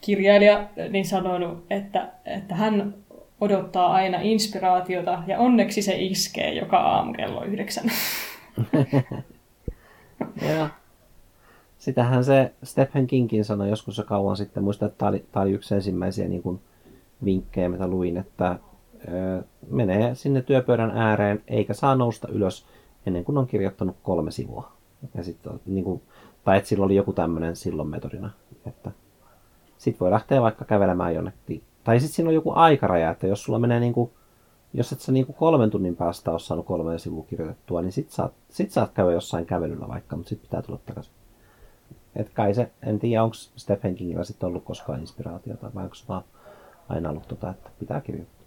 kirjailija, niin sanonut, että, että hän odottaa aina inspiraatiota ja onneksi se iskee joka aamu kello yhdeksän. Joo. Sitähän se Stephen Kingkin sanoi joskus jo kauan sitten. Muistan, että tämä oli, tämä oli yksi ensimmäisiä niin kuin, vinkkejä, mitä luin, että ö, menee sinne työpöydän ääreen eikä saa nousta ylös ennen kuin on kirjoittanut kolme sivua. Ja sit, niin kuin, tai että sillä oli joku tämmöinen silloin metodina, että sit voi lähteä vaikka kävelemään jonnekin tai sitten siinä on joku aikaraja, että jos sulla menee niin kuin, jos et sä niin kuin kolmen tunnin päästä ole saanut kolme sivua kirjoitettua, niin sit saat, sit saat käydä jossain kävelyllä vaikka, mutta sitten pitää tulla takaisin. Et kai se, en tiedä onko Stephen Kingillä sitten ollut koskaan inspiraatiota vai onko se vaan aina ollut tota, että pitää kirjoittaa.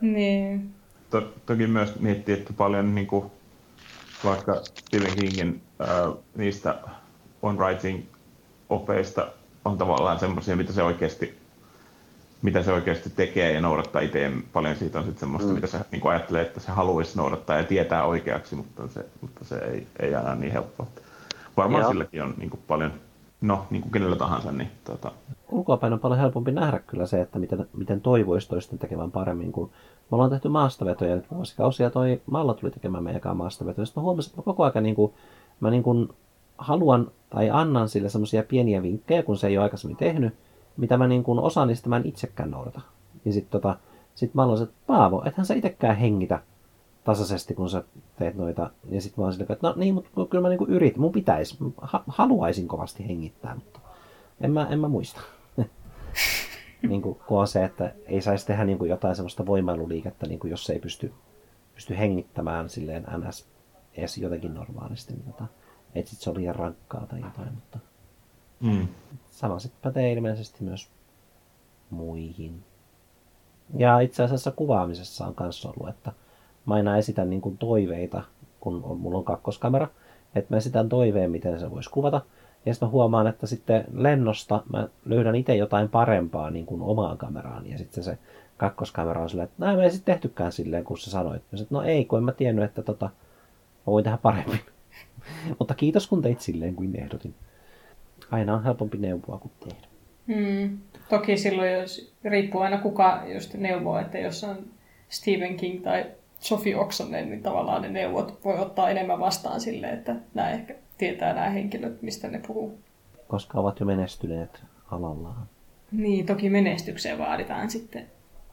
Niin. To, toki myös miettii, että paljon niin kuin, vaikka Stephen Kingin äh, niistä on writing opeista on tavallaan semmoisia, mitä se oikeasti mitä se oikeasti tekee ja noudattaa itse. Paljon siitä on sitten semmoista, mm. mitä se niin ajattelee, että se haluaisi noudattaa ja tietää oikeaksi, mutta se, mutta se ei, ei aina niin helppoa. Varmaan Joo. silläkin on niin kuin paljon, no niin kuin kenellä tahansa. Niin, tota... Ulkoapäin on paljon helpompi nähdä kyllä se, että miten, miten toivoisi toisten tekevän paremmin. Kun me ollaan tehty maastavetoja nyt vuosikausia, toi Malla tuli tekemään meidän maastavetoja. Sitten mä huomasin, että mä koko ajan niin kuin, mä niin kuin haluan tai annan sille semmoisia pieniä vinkkejä, kun se ei ole aikaisemmin tehnyt, mitä mä niin kuin osaan, niin sitä mä en itsekään noudata. Ja sitten tota, sit mä aloin, että Paavo, ethän sä itsekään hengitä tasaisesti, kun sä teet noita. Ja sitten mä oon silleen, että no niin, mutta kyllä mä niin kuin yritin, mun pitäisi, ha- haluaisin kovasti hengittää, mutta en mä, en mä muista. niin kuin, kun on se, että ei saisi tehdä niin kuin jotain semmoista voimailuliikettä, niin kuin jos ei pysty, pysty hengittämään silleen ns. edes jotenkin normaalisti. Niin tota, että sit se oli liian rankkaa tai jotain, mutta mm. sama sitten pätee ilmeisesti myös muihin. Ja itse asiassa kuvaamisessa on myös ollut, että mä aina esitän niin kuin toiveita, kun on, mulla on kakkoskamera, että mä esitän toiveen, miten se voisi kuvata. Ja sitten mä huomaan, että sitten lennosta mä löydän itse jotain parempaa niin kuin omaan kameraan. Ja sitten se kakkoskamera on silleen, että näin me ei sitten tehtykään silleen, kun sä sanoit. Ja sit, no ei, kun en mä tiennyt, että tota, mä voin tehdä paremmin. Mutta kiitos kun teit silleen kuin ehdotin. Aina on helpompi neuvoa kuin tehdä. Hmm. Toki silloin, jos riippuu aina kuka just neuvoo, että jos on Stephen King tai Sofi Oksanen, niin tavallaan ne neuvot voi ottaa enemmän vastaan silleen, että nämä ehkä tietää nämä henkilöt, mistä ne puhuu. Koska ovat jo menestyneet alallaan. Niin, toki menestykseen vaaditaan sitten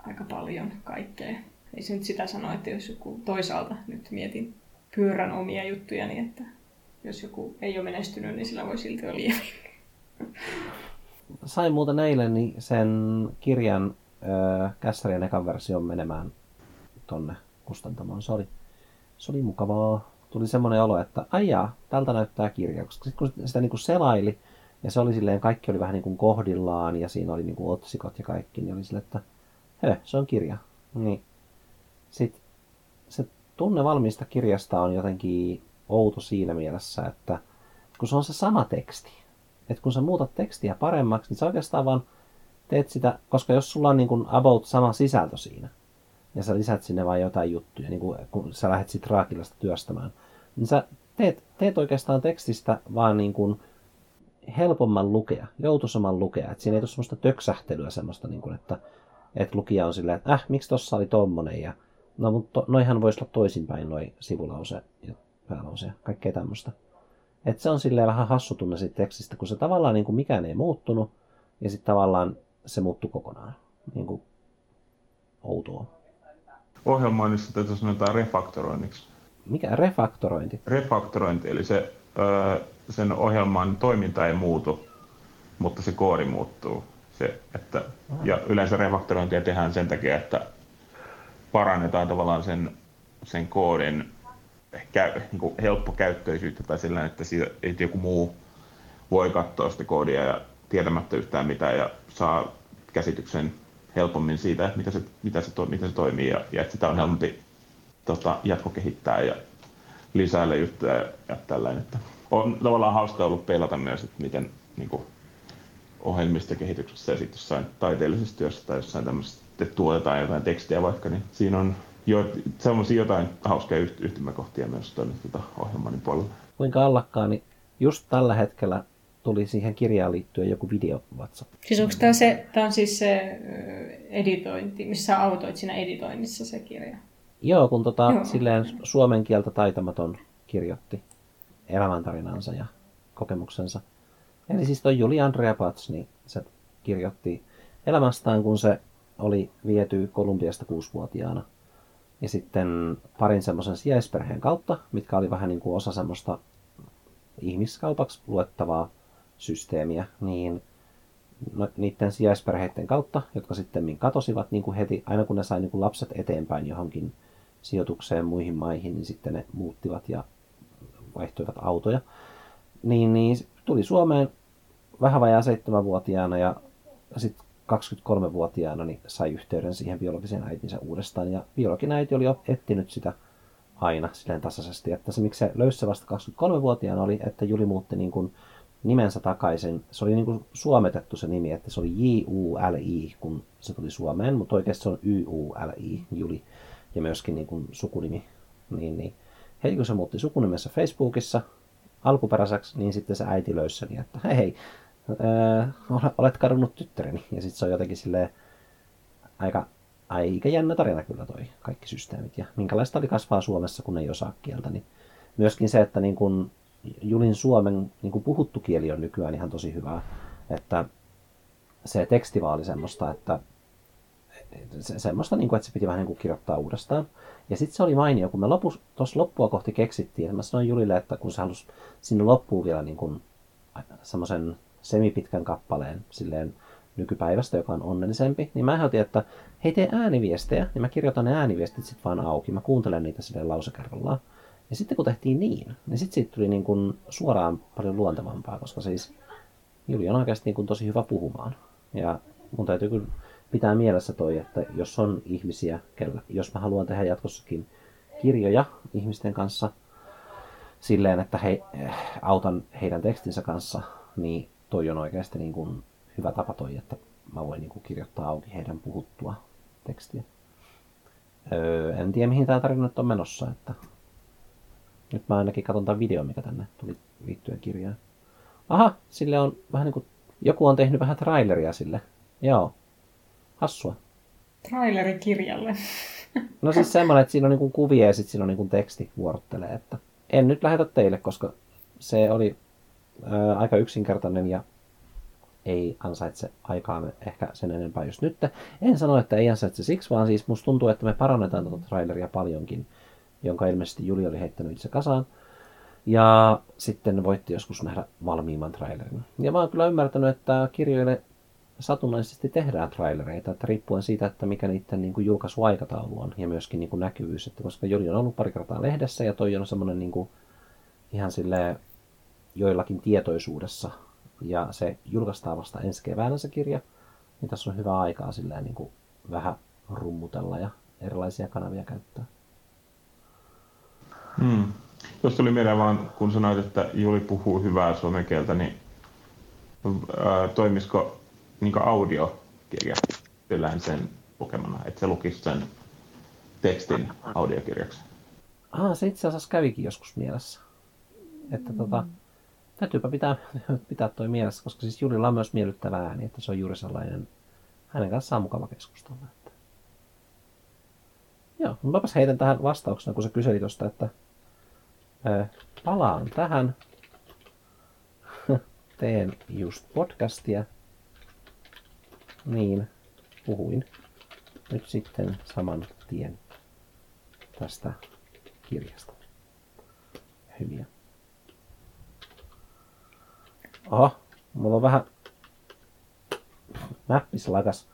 aika paljon kaikkea. Ei se nyt sitä sano, että jos joku toisaalta nyt mietin pyörän omia juttuja, niin että jos joku ei ole menestynyt, niin sillä voi silti olla lievi. Sain muuten eilen niin sen kirjan äh, Kässärien ekan version menemään tonne kustantamoon. Se oli, se oli mukavaa. Tuli semmoinen olo, että aijaa, tältä näyttää kirja. Koska sitten kun sitä niin kuin selaili, ja se oli silleen, kaikki oli vähän niin kuin kohdillaan, ja siinä oli niin kuin otsikot ja kaikki, niin oli silleen, että hö, se on kirja. Niin. Sitten se tunne valmiista kirjasta on jotenkin outo siinä mielessä, että kun se on se sama teksti, että kun sä muutat tekstiä paremmaksi, niin sä oikeastaan vaan teet sitä, koska jos sulla on niin kuin about sama sisältö siinä, ja sä lisät sinne vain jotain juttuja, niin kuin kun sä lähdet sit Raakilasta työstämään, niin sä teet, teet oikeastaan tekstistä vaan niin kuin helpomman lukea, joutuisamman lukea. Et siinä ei ole semmoista töksähtelyä semmoista, niin kuin, että, että lukija on silleen, että äh, miksi tossa oli tommonen, ja no mutta noihan voisi olla toisinpäin, noi sivulause ja päälause ja kaikkea tämmöistä. Et se on silleen vähän hassu tunne siitä tekstistä, kun se tavallaan niin kuin mikään ei muuttunut, ja sitten tavallaan se muuttui kokonaan. Niin kuin outoa. Ohjelmoinnissa tätä sanotaan refaktoroinniksi. Mikä refaktorointi? Refaktorointi, eli se, öö, sen ohjelman toiminta ei muutu, mutta se koodi muuttuu. Se, että, ja yleensä refaktorointia tehdään sen takia, että parannetaan tavallaan sen, sen koodin käy, niin kuin helppokäyttöisyyttä tai sillä että, siitä, että joku muu voi katsoa sitä koodia ja tietämättä yhtään mitään ja saa käsityksen helpommin siitä, että mitä se, mitä se, miten se toimii ja, ja että sitä on helpompi tota, jatkokehittää ja lisäillä juttuja ja, ja tällainen. Että on tavallaan hauska ollut pelata myös, että miten niin kuin, ohjelmistokehityksessä ja sitten jossain taiteellisessa työssä tai jossain tämmöisessä, että tuotetaan jotain tekstiä vaikka, niin siinä on jo, semmoisia jotain hauskaa yhtymäkohtia myös tuonne tuota ohjelmanin puolella. Kuinka allakkaan, niin just tällä hetkellä tuli siihen kirjaan liittyen joku video WhatsApp. Siis onko tämä, se, tämä on siis se editointi, missä autoit siinä editoinnissa se kirja? Joo, kun tota, Joo. silleen suomen kieltä taitamaton kirjoitti elämäntarinansa ja kokemuksensa. Eli siis toi Juli Andrea Pats, niin se kirjoitti elämästään, kun se oli viety Kolumbiasta kuusivuotiaana ja sitten parin semmoisen sijaisperheen kautta, mitkä oli vähän niin kuin osa semmoista ihmiskaupaksi luettavaa systeemiä, niin no, niiden sijaisperheiden kautta, jotka sitten katosivat niin kuin heti, aina kun ne sai niin kuin lapset eteenpäin johonkin sijoitukseen muihin maihin, niin sitten ne muuttivat ja vaihtoivat autoja. Niin, niin tuli Suomeen vähän vajaa seitsemänvuotiaana ja sitten 23-vuotiaana niin sai yhteyden siihen biologiseen äitinsä uudestaan. Ja biologinen äiti oli jo etsinyt sitä aina silleen tasaisesti. Että se, miksi se löysi vasta 23-vuotiaana oli, että Juli muutti niin kuin nimensä takaisin. Se oli niin kuin suometettu se nimi, että se oli J-U-L-I, kun se tuli Suomeen, mutta oikeasti se on Y-U-L-I, Juli, ja myöskin niin kuin sukunimi. Niin, niin. Heti kun se muutti sukunimessä Facebookissa alkuperäiseksi, niin sitten se äiti löysi sen, että hei, hei öö, olet kadonnut tyttäreni. Ja sitten se on jotenkin silleen aika, aika jännä tarina kyllä toi kaikki systeemit. Ja minkälaista oli kasvaa Suomessa, kun ei osaa kieltä. Niin myöskin se, että niin kun Julin suomen niin kun puhuttu kieli on nykyään ihan tosi hyvää. Että se teksti vaan oli semmoista, että se, semmoista, niin kuin, että se piti vähän niin kuin kirjoittaa uudestaan. Ja sitten se oli mainio, kun me tuossa loppua kohti keksittiin, että mä sanoin Julille, että kun se halusi sinne loppuun vielä niin kuin semmoisen semipitkän kappaleen silleen nykypäivästä, joka on onnellisempi, niin mä ehdotin, että hei tee ääniviestejä, niin mä kirjoitan ne ääniviestit sitten vaan auki. Mä kuuntelen niitä silleen lause kerrallaan. Ja sitten kun tehtiin niin, niin sitten siitä tuli niin kuin suoraan paljon luontevampaa, koska siis Juli on oikeasti niin kuin tosi hyvä puhumaan. Ja mun täytyy kyllä pitää mielessä toi, että jos on ihmisiä, kellä, jos mä haluan tehdä jatkossakin kirjoja ihmisten kanssa silleen, että he, autan heidän tekstinsä kanssa, niin toi on oikeasti niin kuin hyvä tapa toi, että mä voin niin kuin kirjoittaa auki heidän puhuttua tekstiä. Öö, en tiedä mihin tämä tarina nyt on menossa, että nyt mä ainakin katson tämän videon, mikä tänne tuli liittyen kirjaan. Aha, sille on vähän niin kuin, joku on tehnyt vähän traileria sille. Joo, hassua. Traileri kirjalle. No siis semmoinen, että siinä on niin kuvia ja sitten siinä on niin teksti vuorottelee. Että en nyt lähetä teille, koska se oli ää, aika yksinkertainen ja ei ansaitse aikaa ehkä sen enempää just nyt. En sano, että ei ansaitse siksi, vaan siis musta tuntuu, että me parannetaan tuota traileria paljonkin, jonka ilmeisesti Juli oli heittänyt itse kasaan. Ja sitten voitti joskus nähdä valmiimman trailerin. Ja mä oon kyllä ymmärtänyt, että kirjoille satunnaisesti tehdään trailereita, että riippuen siitä, että mikä niiden niin kuin julkaisuaikataulu on ja myöskin niin kuin näkyvyys. Että koska Joli on ollut pari kertaa lehdessä ja toi on semmoinen niin kuin ihan sille joillakin tietoisuudessa ja se julkaistaan vasta ensi keväänä se kirja, niin tässä on hyvä aikaa silleen niin kuin vähän rummutella ja erilaisia kanavia käyttää. Hmm. Jos tuli mieleen vaan, kun sanoit, että Juli puhuu hyvää suomen kieltä, niin ää, toimisiko niin audiokirja kyllähän sen lukemana, että se lukisi sen tekstin audiokirjaksi? Ah, se itse asiassa kävikin joskus mielessä. Että mm. tota, täytyypä pitää, pitää toi mielessä, koska siis Julilla on myös miellyttävä ääni, että se on juuri sellainen, hänen kanssaan mukava keskustella. Että... Joo, mäpäs heitän tähän vastauksena, kun se kyseli tuosta, että palaan tähän, teen just podcastia, niin puhuin nyt sitten saman tien tästä kirjasta. Hyviä. Oho, mulla on vähän näppislakas.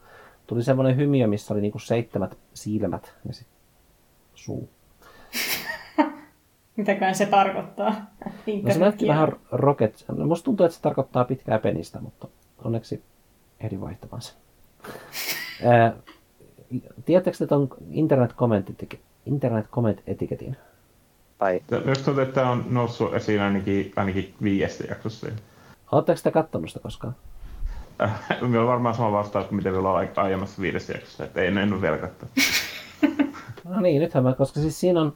Tuli semmoinen hymiö, missä oli niinku seitsemät silmät ja sitten suu. Mitäkään se tarkoittaa? No se näytti vähän rocket. No, musta tuntuu, että se tarkoittaa pitkää penistä, mutta onneksi ehdin vaihtamaan sen. Tiedättekö että on internet comment, internet comment etiketin? Tai... Myös tuntuu, että tämä on noussut esiin ainakin, ainakin viidestä jaksossa. Oletteko te katsonut sitä koskaan? Meillä on varmaan sama vastaus kuin mitä meillä on aiemmassa viidessä jaksossa, että ei en ole vielä katsonut. no niin, nythän mä, koska siis siinä on,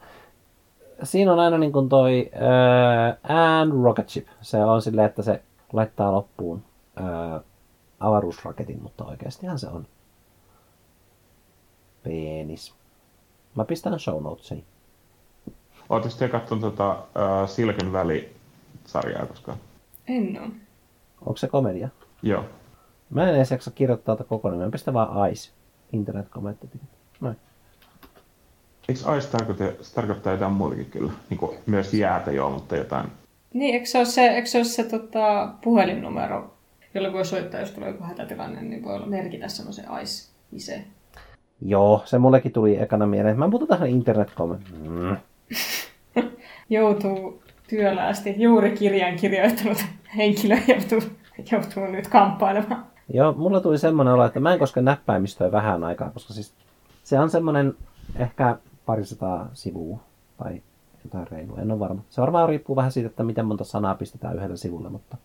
siinä on aina niin kuin toi uh, and rocket ship. Se on silleen, että se laittaa loppuun uh, avaruusraketin, mutta oikeastihan se on penis. Mä pistän show notesiin. Ootte sitten katsonut tota, uh, Silken väli-sarjaa koskaan? En oo. Onko se komedia? Joo. Mä en edes jaksa kirjoittaa tätä koko nimeä. Pistä vaan Ice. Internet kommentti. Eikö Ice tarkoita, tarkoittaa jotain muutakin kyllä? Niin kuin myös jäätä joo, mutta jotain... Niin, eikö se ole se, eikö se, ole se tota, puhelinnumero, jolle voi soittaa, jos tulee joku hätätilanne, niin voi olla merkitä semmoisen Ice ise. Joo, se mullekin tuli ekana mieleen. Mä puhutun tähän internet mm. Joutuu työläästi. Juuri kirjan kirjoittanut henkilö joutuu, joutuu nyt kamppailemaan. Joo, mulla tuli semmoinen olo, että mä en koske näppäimistöä vähän aikaa, koska siis se on semmoinen ehkä parisataa sivua tai jotain reilua, en ole varma. Se varmaan riippuu vähän siitä, että miten monta sanaa pistetään yhdelle sivulle, mutta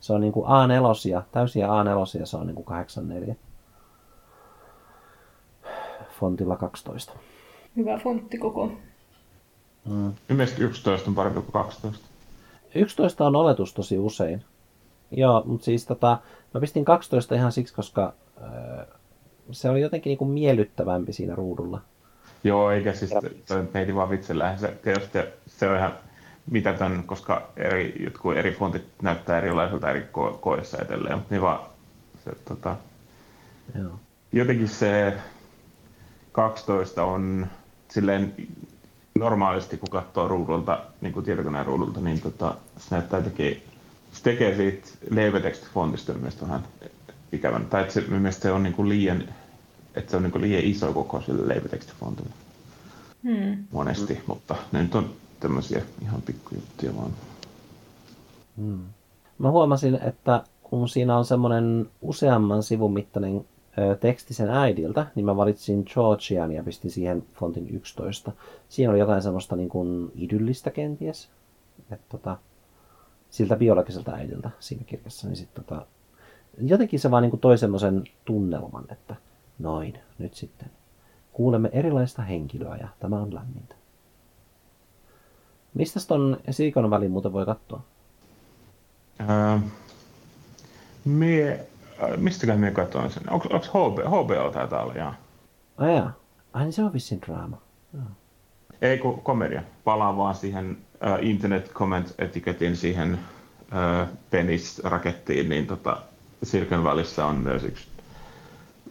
se on niin kuin A4, täysiä A4, se on niin kuin 84 fontilla 12. Hyvä fonttikoko. Mm. Ilmeisesti 11 on parempi kuin 12. 11 on oletus tosi usein. Joo, mutta siis tota, mä pistin 12 ihan siksi, koska öö, se oli jotenkin niinku miellyttävämpi siinä ruudulla. Joo, eikä siis heitin vaan vitsellä. Se, tietysti se on ihan mitätön, koska eri, jotkut eri fontit näyttää erilaiselta eri ko- koissa edelleen, mutta niin vaan se, tota, Joo. jotenkin se 12 on silleen normaalisti, kun katsoo ruudulta, niin kuin tietokoneen ruudulta, niin tota, se näyttää jotenkin, se tekee siitä leivetekstifontista mielestäni vähän ikävän. Tai että se, mielestäni se on niin kuin liian, että se on niin liian iso koko sille leivetekstifontille. Hmm. Monesti, mutta ne nyt on tämmöisiä ihan pikkujuttuja vaan. Hmm. Mä huomasin, että kun siinä on semmoinen useamman sivun mittainen teksti sen äidiltä, niin mä valitsin Georgian ja pistin siihen fontin 11. Siinä oli jotain semmoista niin kuin idyllistä kenties. Että tota, siltä biologiselta äidiltä siinä kirjassa. Niin sit tota, jotenkin se vaan niin kuin toi semmoisen tunnelman, että noin, nyt sitten kuulemme erilaista henkilöä ja tämä on lämmintä. Mistä ton Siikon välin muuten voi katsoa? Ää, mie Äh, mistäkään minä katsoin sen? Onko, onko HBO, taitaa olla, jaa. Ai jaa. Ai niin se on vissiin draama. Jaa. Ei kun komedia. Palaan vaan siihen uh, internet comment etiketin siihen uh, penis-rakettiin, niin tota, Silicon välissä on myös yksi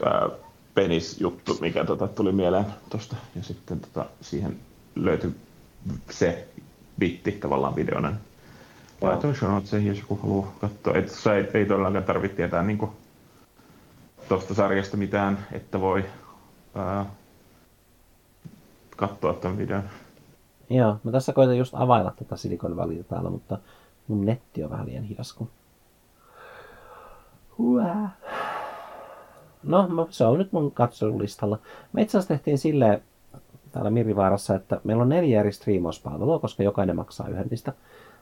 ää, penisjuttu, mikä tota, tuli mieleen tuosta. Ja sitten tota, siihen löytyi se bitti tavallaan videona. Laitoin show se, jos joku haluaa katsoa. Et, ei, ei todellakaan tarvitse tietää niin tuosta sarjasta mitään, että voi ää, katsoa tämän videon. Joo, mä tässä koitan just availla tätä Silicon Valleyta täällä, mutta mun netti on vähän liian hidas. Huää. No, se on nyt mun katselulistalla. Me itse asiassa tehtiin silleen täällä Mirivaarassa, että meillä on neljä eri striimauspalvelua, koska jokainen maksaa yhden niistä.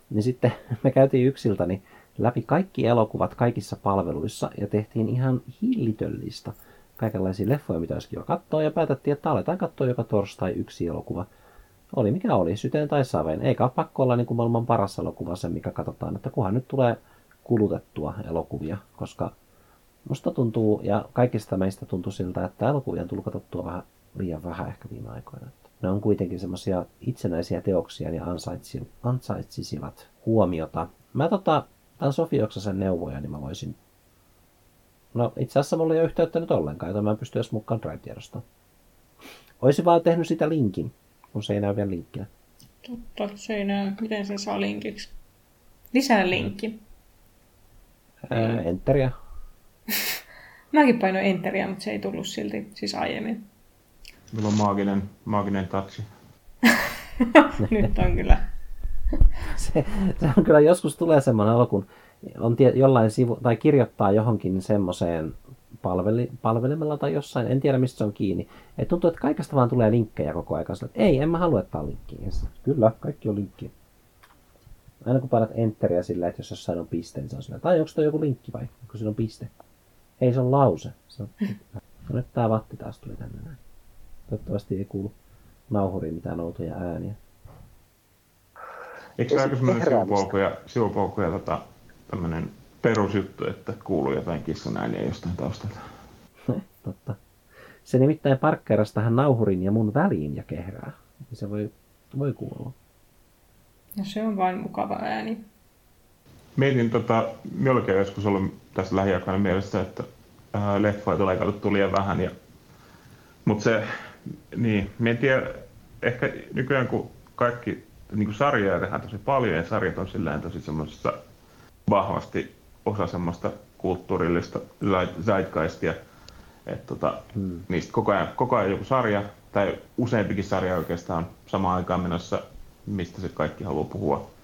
Niin sitten me käytiin yksiltäni läpi kaikki elokuvat kaikissa palveluissa ja tehtiin ihan hillitöllistä kaikenlaisia leffoja, mitä olisi kiva katsoa, ja päätettiin, että aletaan katsoa joka torstai yksi elokuva. Oli mikä oli, syteen tai saveen. Eikä ole pakko olla niin kuin maailman paras elokuva se, mikä katsotaan, että kunhan nyt tulee kulutettua elokuvia, koska musta tuntuu, ja kaikista meistä tuntuu siltä, että elokuvia on tullut katsottua vähän liian vähän ehkä viime aikoina. Ne on kuitenkin semmoisia itsenäisiä teoksia ja ansaitsi, ansaitsisivat huomiota. Mä tota, tämän Sofi Oksasen neuvoja, niin mä voisin... No itse asiassa mulla ei ole yhteyttä nyt ollenkaan, joten mä en pysty edes mukaan Drive-tiedostoon. Olisin vaan tehnyt sitä linkin, kun se ei näy vielä linkkinä. Totta, se ei näy. Miten se saa linkiksi? Lisää linkki. Ää, enteriä. Mäkin painoin enteriä, mutta se ei tullut silti, siis aiemmin. Mulla on maaginen, maaginen taksi. Nyt on kyllä. se, se on kyllä joskus tulee semmoinen olo, kun on tie, jollain sivu, tai kirjoittaa johonkin semmoiseen palveli, palvelimella tai jossain, en tiedä mistä se on kiinni. Et tuntuu, että kaikesta vaan tulee linkkejä koko ajan. Että ei, en mä halua, että on linkkiä. Kyllä, kaikki on linkki. Aina kun painat enteriä sillä, että jos jossain on piste, niin se on sillä, tai onko toi joku linkki vai, kun siinä on piste. Ei, se on lause. Se on, no nyt tää vatti taas tuli tänne näin. Toivottavasti ei kuulu nauhuriin mitään outoja ääniä. Eikö se aika semmoinen sivupolkuja, sivupolkuja tota, tämmöinen perusjuttu, että kuuluu jotain kissan ääniä jostain taustalta? Totta. Se nimittäin parkkeerasi tähän nauhurin ja mun väliin ja kehrää. Se voi, voi kuulua. No se on vain mukava ääni. Mietin, tota, minullakin joskus ollut tässä lähiaikoina mielessä, että äh, leffoja tulee katsottu liian vähän. Ja, mutta se, niin, en tiedä, ehkä nykyään kun kaikki niin kuin sarjoja tehdään tosi paljon ja sarjat on silleen tosi semmoisessa vahvasti osa semmoista kulttuurillista zeitgeistia, että tota, hmm. niistä koko ajan, koko ajan joku sarja tai useampikin sarja oikeastaan samaan aikaan menossa, mistä se kaikki haluaa puhua.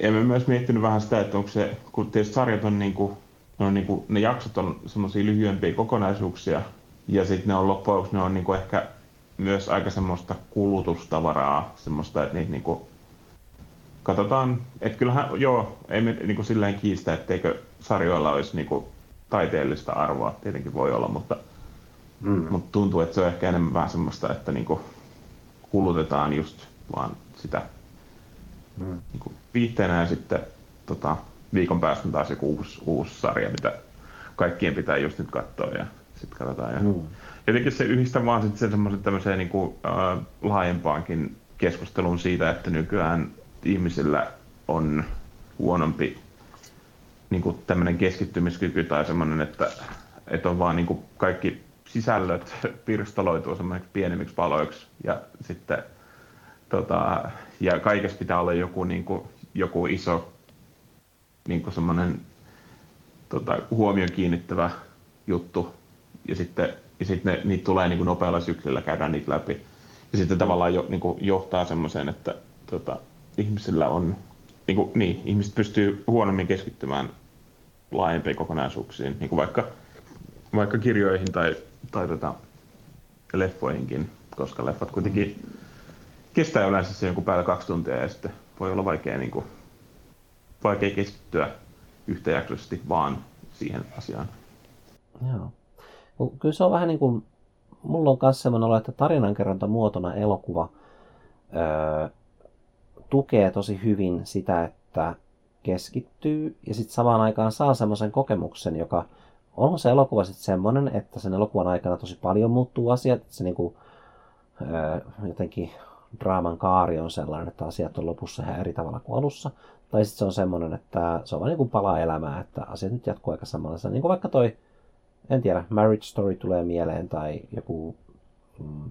Emme myös miettinyt vähän sitä, että onko se, kun tietysti sarjat on niin kuin, ne, on niin kuin, ne jaksot on semmoisia lyhyempiä kokonaisuuksia, ja sitten ne on loppujen ne on niin kuin ehkä myös aika semmoista kulutustavaraa, semmoista, että niitä niinku, katsotaan, että kyllähän, joo, ei me niinku silleen kiistä, etteikö sarjoilla olisi niinku taiteellista arvoa, tietenkin voi olla, mutta, mm. mutta tuntuu, että se on ehkä enemmän vähän semmoista, että niinku kulutetaan just vaan sitä mm. niinku viihteenä ja sitten tota, viikon päästä taas joku uusi, uusi sarja, mitä kaikkien pitää just nyt katsoa ja sitten katsotaan. Ja... Mm jotenkin se yhdistää vaan sitten sen semmoisen tämmöiseen niin kuin, äh, laajempaankin keskusteluun siitä, että nykyään ihmisillä on huonompi niin kuin tämmöinen keskittymiskyky tai semmoinen, että, että on vaan niin kuin kaikki sisällöt pirstaloituu semmoiseksi pienemmiksi paloiksi ja sitten tota, ja kaikessa pitää olla joku, niin kuin, joku iso niin semmoinen tota, huomion kiinnittävä juttu ja sitten ja sitten ne, niitä tulee niin kuin nopealla syklillä, käydään niitä läpi. Ja sitten tavallaan jo, niin kuin johtaa semmoiseen, että tota, ihmisillä on, niin, kuin, niin, ihmiset pystyy huonommin keskittymään laajempiin kokonaisuuksiin, niin kuin vaikka, vaikka kirjoihin tai, tai tota, leffoihinkin, koska leffat kuitenkin kestää yleensä se joku päällä kaksi tuntia ja sitten voi olla vaikea, niin kuin, vaikea keskittyä yhtäjaksoisesti vaan siihen asiaan. Joo. Kyllä se on vähän niin kuin, mulla on myös semmoinen olo, että tarinankerronta muotona elokuva öö, tukee tosi hyvin sitä, että keskittyy ja sitten samaan aikaan saa semmoisen kokemuksen, joka on se elokuva sitten semmoinen, että sen elokuvan aikana tosi paljon muuttuu asiat, että se niinku, öö, jotenkin draaman kaari on sellainen, että asiat on lopussa ihan eri tavalla kuin alussa. Tai sitten se on semmoinen, että se on vain niin kuin pala elämää, että asiat nyt jatkuu aika samanlaisena. Niin kuin vaikka toi, en tiedä, Marriage Story tulee mieleen tai joku mm,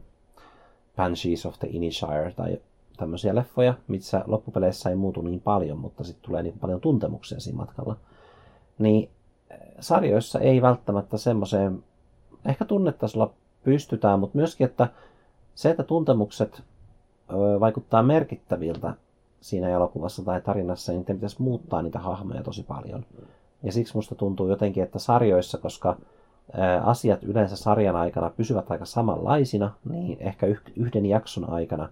Banshees of the Inisherin tai tämmöisiä leffoja, missä loppupeleissä ei muutu niin paljon, mutta sitten tulee niin paljon tuntemuksia siinä matkalla. Niin eh, sarjoissa ei välttämättä semmoiseen, ehkä tunnetasolla pystytään, mutta myöskin, että se, että tuntemukset vaikuttaa merkittäviltä siinä elokuvassa tai tarinassa, niin pitäisi muuttaa niitä hahmoja tosi paljon. Ja siksi musta tuntuu jotenkin, että sarjoissa, koska asiat yleensä sarjan aikana pysyvät aika samanlaisina, niin ehkä yhden jakson aikana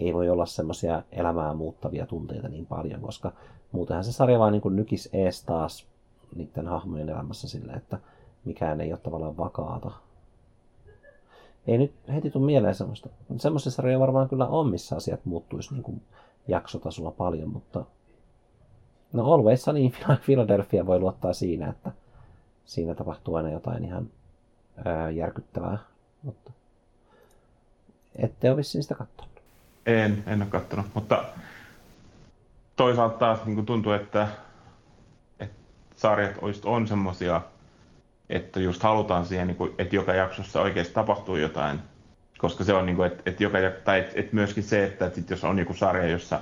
ei voi olla semmoisia elämää muuttavia tunteita niin paljon, koska muutenhan se sarja vaan niin kuin nykis ees taas niiden hahmojen elämässä sille, että mikään ei ole tavallaan vakaata. Ei nyt heti tule mieleen semmoista. Semmoisia sarjoja varmaan kyllä on, missä asiat muuttuisi niin kuin jaksotasolla paljon, mutta no Always Sunny Philadelphia voi luottaa siinä, että siinä tapahtuu aina jotain ihan ää, järkyttävää, mutta ette ole vissiin sitä katsonut. En, en ole katsonut, mutta toisaalta taas niin kuin tuntuu, että, että sarjat on semmoisia, että just halutaan siihen, niin kuin, että joka jaksossa oikeasti tapahtuu jotain, koska se on niin kuin, että, että, joka, tai että, että myöskin se, että, että jos on joku sarja, jossa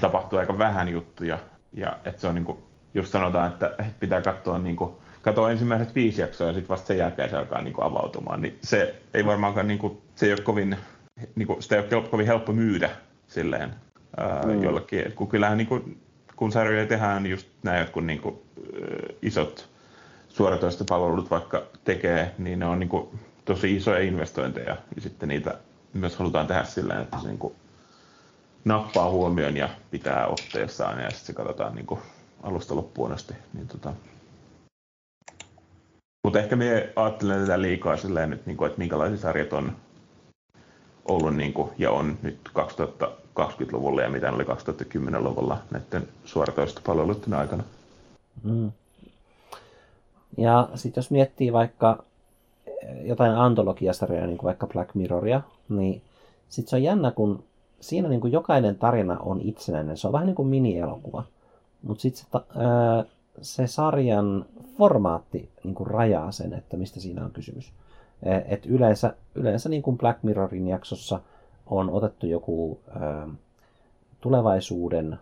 tapahtuu aika vähän juttuja, ja että se on niin kuin, just sanotaan, että pitää katsoa niin kuin, katsoa ensimmäiset viisi jaksoa ja sitten vasta sen jälkeen se alkaa niin kuin avautumaan, niin se ei varmaankaan, niin kuin, se ei ole kovin, niin kuin, sitä ei ole kovin helppo myydä silleen ää, mm. jollekin. Et kun kyllähän niin kuin, kun sarjoja tehdään, niin just nämä jotkut niin kuin, isot suoratoistopalvelut vaikka tekee, niin ne on niin kuin, tosi isoja investointeja ja sitten niitä myös halutaan tehdä silleen, että se niin kuin, nappaa huomioon ja pitää otteessaan ja sitten se katsotaan niin kuin, alusta loppuun asti. Niin, tota, mutta ehkä me ajattelen tätä liikaa silleen nyt, niin kuin, että minkälaisia sarjat on ollut niin kuin, ja on nyt 2020-luvulla ja mitä oli 2010-luvulla näiden suoratoistopalveluiden aikana. Mm. Ja sitten jos miettii vaikka jotain antologiasarjoja, niin kuin vaikka Black Mirroria, niin sitten se on jännä, kun siinä niin kuin jokainen tarina on itsenäinen. Se on vähän niin kuin mini-elokuva. Mutta sitten se, se sarjan formaatti niin kuin rajaa sen, että mistä siinä on kysymys. E, et yleensä, yleensä niin kuin Black Mirrorin jaksossa on otettu joku ö, tulevaisuuden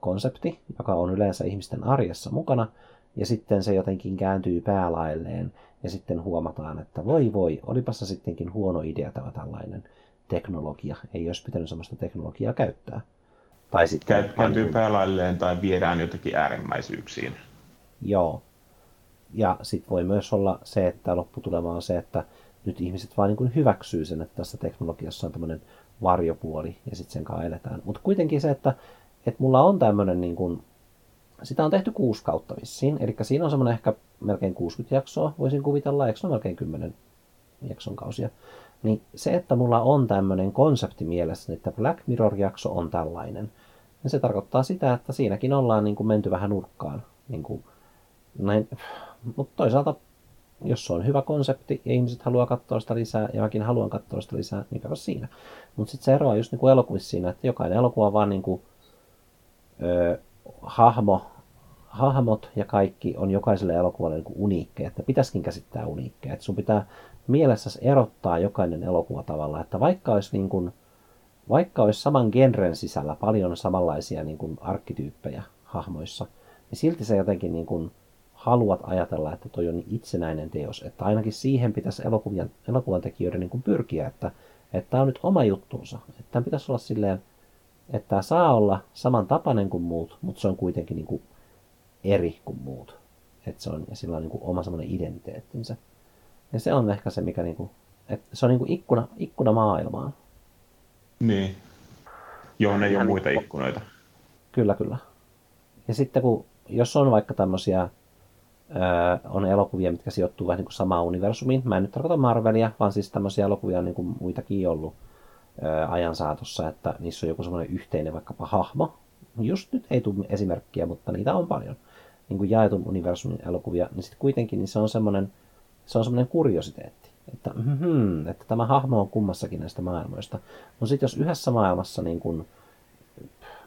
konsepti, joka on yleensä ihmisten arjessa mukana, ja sitten se jotenkin kääntyy päälailleen, ja sitten huomataan, että voi voi, olipa se sittenkin huono idea tämä tällainen teknologia, ei olisi pitänyt sellaista teknologiaa käyttää. Tai sitten kääntyy päälailleen tai viedään jotenkin äärimmäisyyksiin. Joo. Ja sitten voi myös olla se, että lopputulema on se, että nyt ihmiset vaan niin hyväksyy sen, että tässä teknologiassa on tämmöinen varjopuoli ja sitten sen kanssa eletään. Mutta kuitenkin se, että, että mulla on tämmöinen, niin kuin, sitä on tehty kuusi kautta vissiin, eli siinä on semmoinen ehkä melkein 60 jaksoa, voisin kuvitella, eikö se ole melkein 10 jakson kausia. Niin se, että mulla on tämmöinen konsepti mielessä, että Black Mirror-jakso on tällainen, niin se tarkoittaa sitä, että siinäkin ollaan niin kuin menty vähän nurkkaan. Niin kuin, näin. Mutta toisaalta, jos se on hyvä konsepti ja ihmiset haluaa katsoa sitä lisää ja mäkin haluan katsoa sitä lisää, niin käy siinä. Mutta sitten se eroaa just niin kuin elokuvissa siinä, että jokainen elokuva on vaan niin kuin, ö, hahmo, hahmot ja kaikki on jokaiselle elokuvalle niin uniikkeja, että pitäisikin käsittää uniikkeja. Että sun pitää mielessäsi erottaa jokainen elokuva tavalla, että vaikka olisi, niin kuin, vaikka olisi saman genren sisällä paljon samanlaisia niin kuin arkkityyppejä hahmoissa, niin silti se jotenkin niin kuin, haluat ajatella, että toi on itsenäinen teos. Että ainakin siihen pitäisi elokuvan, elokuvan tekijöiden niin kuin pyrkiä, että, että tämä on nyt oma juttunsa. Että tämän pitäisi olla silleen, että tämä saa olla samantapainen kuin muut, mutta se on kuitenkin niin kuin eri kuin muut. Että se on, ja sillä on niin kuin oma semmoinen identiteettinsä. Ja se on ehkä se, mikä niinku, että se on niinku ikkuna, ikkuna maailmaan. Niin. Joo, ne ei ole muita ikkunoita. Kyllä, kyllä. Ja sitten kun, jos on vaikka tämmöisiä, on elokuvia, mitkä sijoittuu vähän niin kuin samaan universumiin. Mä en nyt tarkoita Marvelia, vaan siis tämmöisiä elokuvia on niin kuin muitakin ollut ajan saatossa, että niissä on joku semmoinen yhteinen vaikkapa hahmo. Just nyt ei tule esimerkkiä, mutta niitä on paljon. Niin kuin jaetun universumin elokuvia, niin sitten kuitenkin niin se on semmoinen, se on semmoinen kuriositeetti, että, mm, että tämä hahmo on kummassakin näistä maailmoista. No sitten jos yhdessä maailmassa niin kun,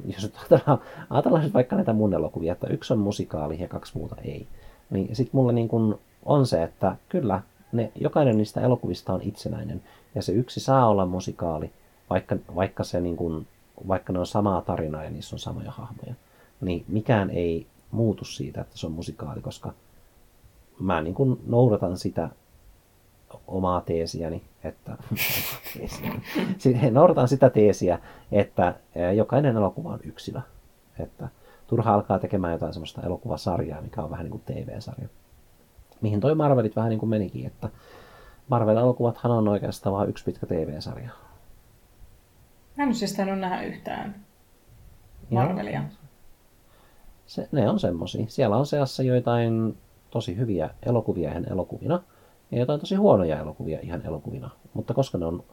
jos ajatellaan, ajatellaan nyt vaikka näitä mun elokuvia, että yksi on musikaali ja kaksi muuta ei, niin sitten mulla niin kun on se, että kyllä ne, jokainen niistä elokuvista on itsenäinen, ja se yksi saa olla musikaali, vaikka, vaikka, se niin kun, vaikka ne on samaa tarinaa ja niissä on samoja hahmoja. Niin mikään ei muutu siitä, että se on musikaali, koska mä niin kun noudatan sitä omaa teesiäni, että noudatan sitä teesiä, että jokainen elokuva on yksilö. Että turha alkaa tekemään jotain semmoista elokuvasarjaa, mikä on vähän niin kuin TV-sarja. Mihin toi Marvelit vähän niin kuin menikin, että Marvel-elokuvathan on oikeastaan vain yksi pitkä TV-sarja. Mä en siis ole nähdä yhtään Marvelia. Se, ne on semmosia. Siellä on seassa joitain tosi hyviä elokuvia ihan elokuvina – ja jotain tosi huonoja elokuvia ihan elokuvina. Mutta koska ne on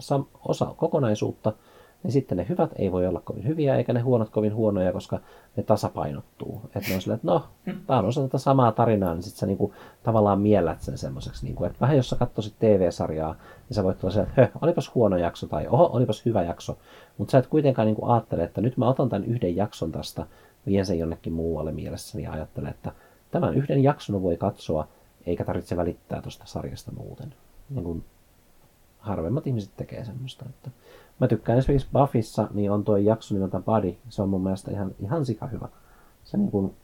osa kokonaisuutta, niin sitten ne hyvät ei voi olla kovin hyviä, eikä ne huonot kovin huonoja, koska ne tasapainottuu. Että ne on silleen, että no, tämä on osa tätä samaa tarinaa, niin sitten sä niinku, tavallaan miellät sen semmoiseksi. Niinku, että vähän jos sä katsoisit TV-sarjaa, niin sä voit olla silleen, että olipas huono jakso tai oho, olipas hyvä jakso. Mutta sä et kuitenkaan niinku ajattele, että nyt mä otan tämän yhden jakson tästä, vien sen jonnekin muualle mielessäni ja ajattele, että tämän yhden jakson voi katsoa eikä tarvitse välittää tuosta sarjasta muuten. Niin harvemmat ihmiset tekee semmoista. Että mä tykkään esimerkiksi Buffissa, niin on tuo jakso nimeltä Buddy. Se on mun mielestä ihan, ihan sika hyvä. Se, niin kuin,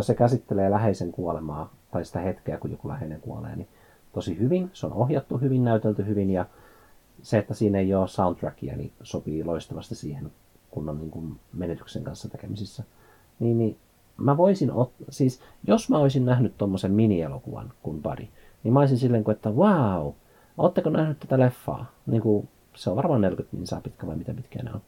se käsittelee läheisen kuolemaa tai sitä hetkeä, kun joku läheinen kuolee, niin tosi hyvin. Se on ohjattu hyvin, näytelty hyvin ja se, että siinä ei ole soundtrackia, niin sopii loistavasti siihen, kun on niin kuin menetyksen kanssa tekemisissä. Niin, niin mä voisin ottaa, siis jos mä olisin nähnyt tuommoisen minielokuvan kuin Buddy, niin mä olisin silleen, että wow, ootteko nähnyt tätä leffaa? Niin kuin, se on varmaan 40 minsaa pitkä vai mitä pitkä ne on.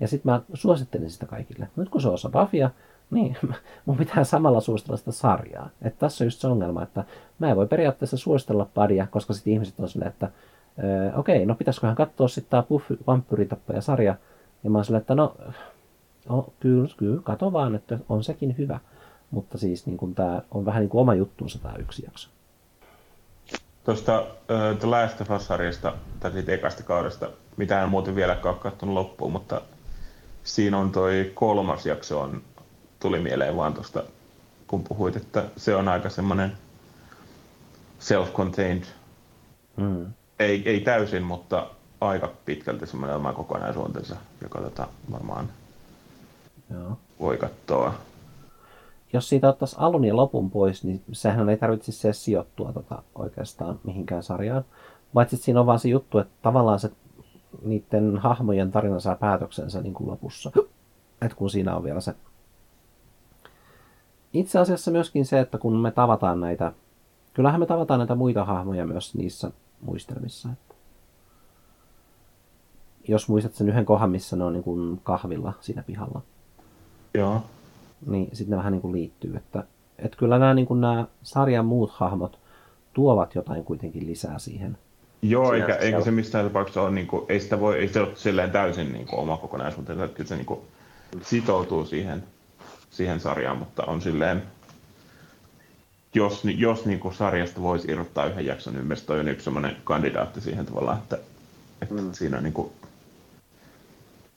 Ja sitten mä suosittelin sitä kaikille. Nyt kun se on osa Buffya, niin mun pitää samalla suositella sitä sarjaa. Että tässä on just se ongelma, että mä en voi periaatteessa suositella Buddyä, koska sitten ihmiset on silleen, että okei, okay, no pitäisiköhän katsoa sitten tämä Buffy vampyyritappaja-sarja. Ja mä oon silleen, että no No, kyllä, kyllä, kato vaan, että on sekin hyvä. Mutta siis niin tämä on vähän niin kuin oma juttuunsa tämä yksi jakso. Tuosta uh, The Last of Us-sarjasta, tai siitä ekasta kaudesta, mitä en muuten vieläkään ole katsonut loppuun, mutta siinä on toi kolmas jakso on, tuli mieleen vaan tuosta, kun puhuit, että se on aika semmoinen self-contained. Hmm. Ei, ei täysin, mutta aika pitkälti semmoinen oma kokonaisuutensa, joka tota, varmaan Joo. voi katsoa. Jos siitä ottaisiin alun ja lopun pois, niin sehän ei tarvitsisi se sijoittua tota oikeastaan mihinkään sarjaan. Paitsi siinä on vaan se juttu, että tavallaan se niiden hahmojen tarina saa päätöksensä niin kuin lopussa. Et kun siinä on vielä se. Itse asiassa myöskin se, että kun me tavataan näitä, kyllähän me tavataan näitä muita hahmoja myös niissä muistelmissa. Että jos muistat sen yhden kohan, missä ne on niin kuin kahvilla siinä pihalla. Joo. Niin sitten ne vähän niin kuin liittyy. Että, että kyllä nämä, niin kuin nämä sarjan muut hahmot tuovat jotain kuitenkin lisää siihen. Joo, eikä, eikä se missään tapauksessa ole, niin kuin, ei sitä voi, ei se ole silleen täysin niin kuin, oma kokonaisuutensa, että kyllä se niin kuin, sitoutuu siihen, siihen sarjaan, mutta on silleen, jos, jos niin kuin sarjasta voisi irrottaa yhden jakson, niin mielestäni toi on yksi sellainen kandidaatti siihen tavallaan, että, että mm. siinä niin kuin,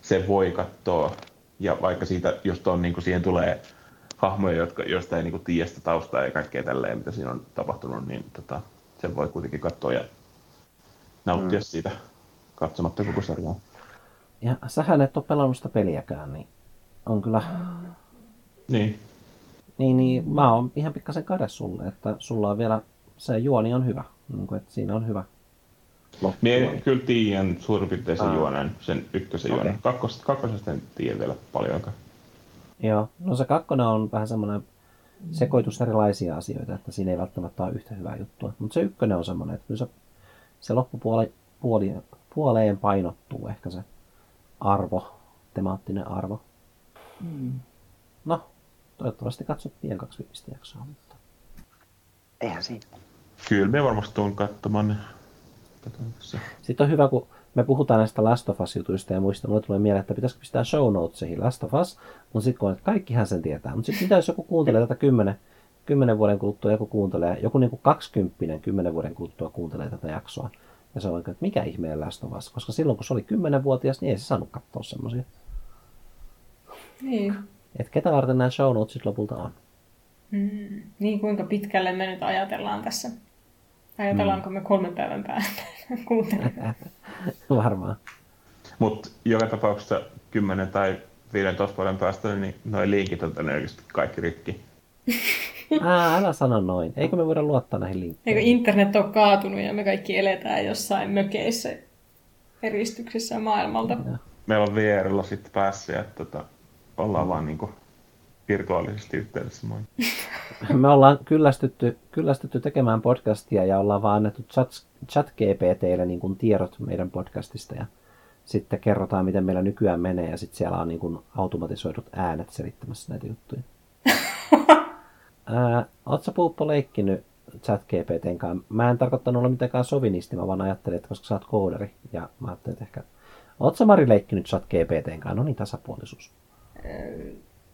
se voi katsoa ja vaikka siitä, jos on, niin kuin siihen tulee hahmoja, jotka, joista ei niin kuin tiedä sitä taustaa ja kaikkea tälleen, mitä siinä on tapahtunut, niin tota, sen voi kuitenkin katsoa ja nauttia mm. siitä katsomatta koko sarjaa. Ja sähän et ole pelannut sitä peliäkään, niin on kyllä... Niin. Niin, niin mä oon ihan pikkasen kade sulle, että sulla on vielä, se juoni on hyvä, niin kuin, että siinä on hyvä Mie kyllä tiedän suurin piirtein sen juonen, sen ykkösen okay. juonen. Kakkos, kakkosesta en tiedä vielä paljonkaan. Joo, no se kakkonen on vähän semmoinen sekoitus erilaisia asioita, että siinä ei välttämättä ole yhtä hyvää juttua. Mutta se ykkönen on semmoinen, että kyllä se, se loppupuoli puoli, puoleen painottuu ehkä se arvo, temaattinen arvo. Mm. No, toivottavasti katsot pian kaksi viimeistä jaksoa. Mutta... Eihän siinä. Kyllä me varmasti tuun katsomaan sitten on hyvä, kun me puhutaan näistä Last of Us-jutuista ja muista, mulle tulee mieleen, että pitäisikö pistää show notesihin Last of Us, mutta sitten kun kaikkihan sen tietää. Mutta sitten mitä jos joku kuuntelee tätä kymmenen, kymmenen vuoden kuluttua, joku kuuntelee, joku niin kuin 20 kymmenen vuoden kuluttua kuuntelee tätä jaksoa. Ja se on että mikä ihmeen Last of Us, koska silloin kun se oli 10-vuotias, niin ei se saanut katsoa semmoisia. Niin. Että ketä varten nämä show notesit lopulta on. Mm. Niin kuinka pitkälle me nyt ajatellaan tässä? Ajatellaanko me kolmen päivän päästä kuuntelemaan? Varmaan. Mutta joka tapauksessa 10 tai 15 vuoden päästä niin noin linkit on todennäköisesti kaikki rikki. Ää, älä sano noin. Eikö me voida luottaa näihin linkkeihin? Eikö internet ole kaatunut ja me kaikki eletään jossain mökeissä eristyksessä maailmalta? Joo. Meillä on VRlla sitten päässä ja tota, ollaan vaan niinku virtuaalisesti yhteydessä. Moi. Me ollaan kyllästytty, kyllästytty tekemään podcastia ja ollaan vaan annettu chat, chat GPTlle niin kuin tiedot meidän podcastista ja sitten kerrotaan, miten meillä nykyään menee ja sitten siellä on niin kuin automatisoidut äänet selittämässä näitä juttuja. Ää, Oletko Puuppo leikkinyt chat GPTn kanssa? Mä en tarkoittanut olla mitenkään sovinisti, mä vaan ajattelin, että koska sä oot koodari ja mä ajattelin, että ehkä... Oletko Mari leikkinyt chat GPTn kanssa? No niin, tasapuolisuus.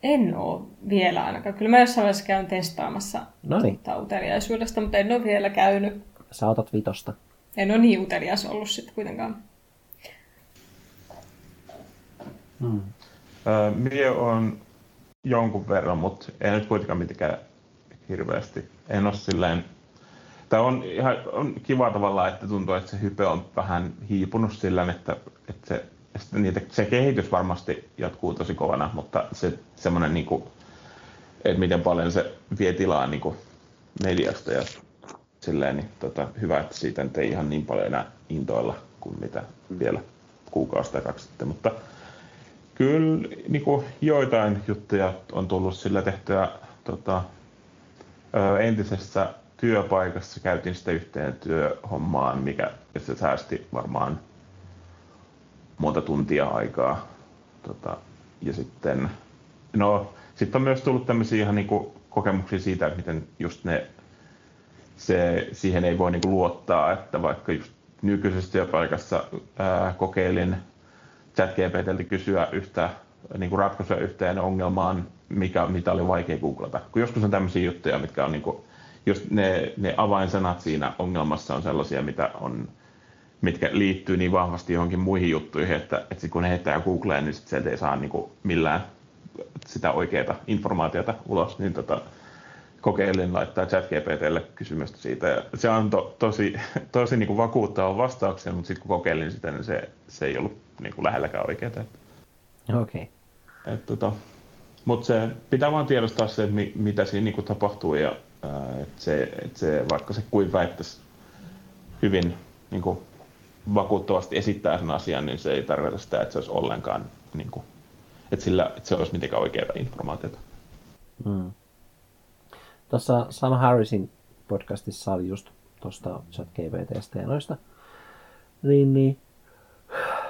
En ole vielä ainakaan. Kyllä mä jossain vaiheessa käyn testaamassa Noniin. tota uteliaisuudesta, mutta en ole vielä käynyt. Sä otat vitosta. En ole niin utelias ollut sitten kuitenkaan. Hmm. Öö, mie on jonkun verran, mutta ei nyt kuitenkaan mitenkään hirveästi. En ole silleen... Tämä on ihan on kiva tavallaan, että tuntuu, että se hype on vähän hiipunut sillä, että, että se, että niitä, se kehitys varmasti jatkuu tosi kovana, mutta se semmoinen, niin kuin, että miten paljon se vie tilaa niin kuin mediasta ja silleen, niin tota, hyvä, että siitä nyt ei ihan niin paljon enää intoilla kuin mitä vielä kuukausi tai kaksi sitten, mutta kyllä niin kuin joitain juttuja on tullut sillä tehtyä tota, entisessä työpaikassa. Käytiin sitä yhteen työhommaan, mikä se säästi varmaan monta tuntia aikaa. Tota, ja sitten, no, sitten on myös tullut tämmöisiä ihan niin kokemuksia siitä, että miten just ne, se, siihen ei voi niin luottaa, että vaikka just nykyisessä työpaikassa ää, kokeilin ChatGPTltä kysyä yhtä niin kuin ratkaisua yhteen ongelmaan, mikä, mitä oli vaikea googlata. Kun joskus on tämmöisiä juttuja, mitkä on niin kuin, just ne, ne avainsanat siinä ongelmassa on sellaisia, mitä on, mitkä liittyy niin vahvasti johonkin muihin juttuihin, että, että sit kun ne heittää Googleen, niin sit sieltä ei saa niin kuin millään sitä oikeaa informaatiota ulos, niin tota, kokeilin laittaa ChatGPTlle kysymystä siitä. Ja se antoi tosi, tosi niin kuin vakuuttava vastauksen, mutta sitten kun kokeilin sitä, niin se, se ei ollut niin kuin lähelläkään oikeaa. Okei. Okay. Tota, mutta se pitää vaan tiedostaa se, mi, mitä siinä niinku tapahtuu ja ää, et se, et se, vaikka se kuin väittäisi hyvin niinku, vakuuttavasti esittää sen asian, niin se ei tarkoita sitä, että se olisi ollenkaan, niinku, että, sillä, että se olisi mitenkään oikeaa informaatiota. Mm. Tuossa Sam Harrisin podcastissa oli just tuosta ChatGPTstä ja noista. Niin, niin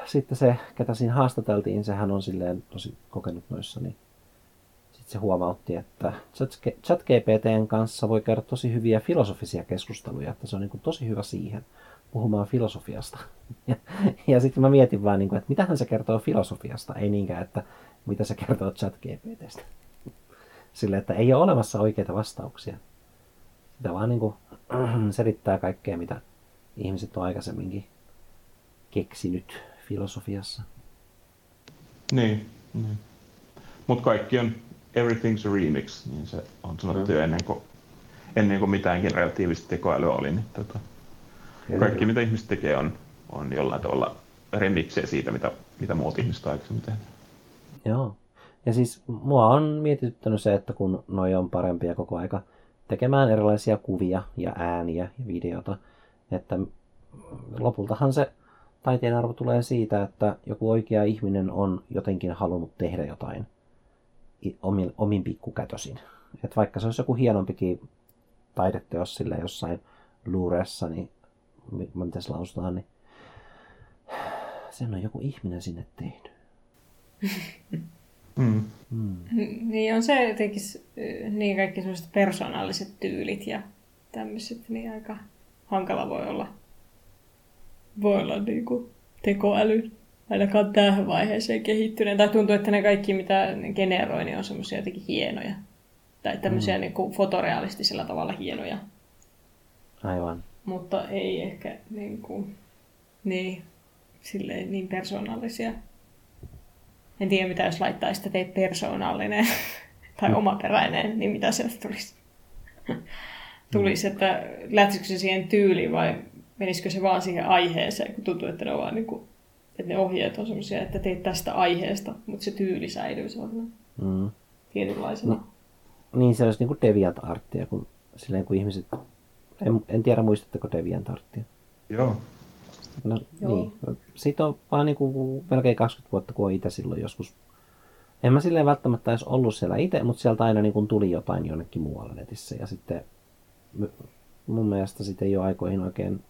sitten se, ketä siinä haastateltiin, sehän on silleen tosi kokenut noissa, niin sitten se huomautti, että ChatGPTn kanssa voi käydä tosi hyviä filosofisia keskusteluja, että se on niin kuin tosi hyvä siihen puhumaan filosofiasta. Ja, ja sitten mä mietin vaan, niin kuin, että mitähän se kertoo filosofiasta, ei niinkään, että mitä se kertoo ChatGPTstä. Sille, että ei ole olemassa oikeita vastauksia. Sitä vaan niin kuin, selittää kaikkea, mitä ihmiset on aikaisemminkin keksinyt filosofiassa. Niin, niin. mutta kaikki on everything's a remix, niin se on sanottu jo ennen kuin, ennen kuin mitään generatiivista tekoälyä oli. Niin tota, kaikki mitä ihmiset tekee on, on jollain tavalla remiksejä siitä, mitä, mitä muut ihmiset on aikaisemmin tehnyt. Joo. Ja siis mua on mietityttänyt se, että kun noi on parempia koko aika tekemään erilaisia kuvia ja ääniä ja videota, että lopultahan se taiteen arvo tulee siitä, että joku oikea ihminen on jotenkin halunnut tehdä jotain omin, omin pikkukätösin. Et vaikka se olisi joku hienompikin taideteos sille jossain luuressa, niin miten se lausutaan, niin sen on joku ihminen sinne tehnyt. Mm. Mm. Niin on se jotenkin, niin kaikki sellaiset persoonalliset tyylit ja tämmöiset, niin aika hankala voi olla, voi olla niin kuin tekoäly ainakaan tähän vaiheeseen kehittyneen. Tai tuntuu, että ne kaikki, mitä ne generoi, niin on semmoisia jotenkin hienoja. Tai tämmöisiä mm. niin kuin fotorealistisella tavalla hienoja. Aivan. Mutta ei ehkä niin, kuin, niin, silleen, niin persoonallisia. En tiedä, mitä jos laittaisi, että teit persoonallinen tai omaperäinen, niin mitä sieltä tulisi. tulisi, että lähtisikö se siihen tyyliin vai menisikö se vaan siihen aiheeseen, kun tuntuu, että ne, on vaan niin kuin, että ne ohjeet on sellaisia, että teet tästä aiheesta, mutta se tyyli säilyy sellaisena Mm. tietynlaisena. No. Niin, se olisi niin kuin deviant arttia, kun, silleen, kun ihmiset... En, en tiedä, muistatteko deviant arttia? Joo. No, Joo. niin. Siitä on vaan niin kuin melkein 20 vuotta, kun on itse silloin joskus. En mä silleen välttämättä edes ollut siellä itse, mutta sieltä aina niin kuin tuli jotain jonnekin muualle netissä. Ja sitten mun mielestä sitten ei ole aikoihin oikein...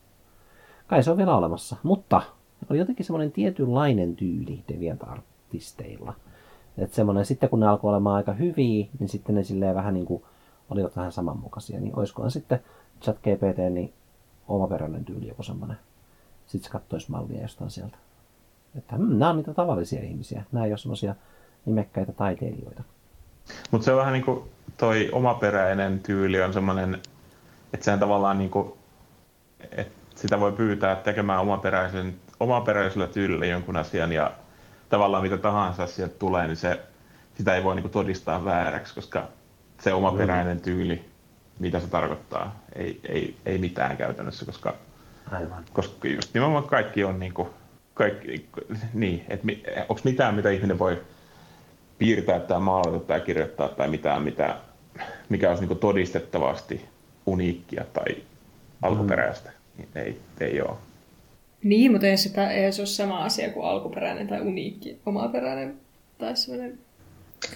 Kai se on vielä olemassa. Mutta oli jotenkin semmoinen tietynlainen tyyli DeviantArtisteilla. Että semmoinen, sitten kun ne alkoi olemaan aika hyviä, niin sitten ne silleen vähän niin kuin olivat vähän samanmukaisia. Niin olisikohan sitten ChatGPT niin omaperäinen tyyli joku semmoinen sitten se katsoisi mallia jostain sieltä. Että hmm, nämä on niitä tavallisia ihmisiä. Nämä ei ole semmoisia nimekkäitä taiteilijoita. Mutta se on vähän niin kuin toi omaperäinen tyyli on semmoinen, että sehän tavallaan niin kuin, että sitä voi pyytää tekemään omaperäisen, omaperäisellä tyylillä jonkun asian ja tavallaan mitä tahansa sieltä tulee, niin se, sitä ei voi niin kuin todistaa vääräksi, koska se omaperäinen tyyli, mitä se tarkoittaa, ei, ei, ei mitään käytännössä, koska Aivan. koska just nimenomaan kaikki on niin kuin, kaikki, niin, että onko mitään, mitä ihminen voi piirtää tai maalata tai kirjoittaa tai mitään, mitä, mikä olisi niin todistettavasti uniikkia tai alkuperäistä, niin ei, ei ole. Niin, mutta ei se, ei se ole sama asia kuin alkuperäinen tai uniikki, omaperäinen tai sellainen.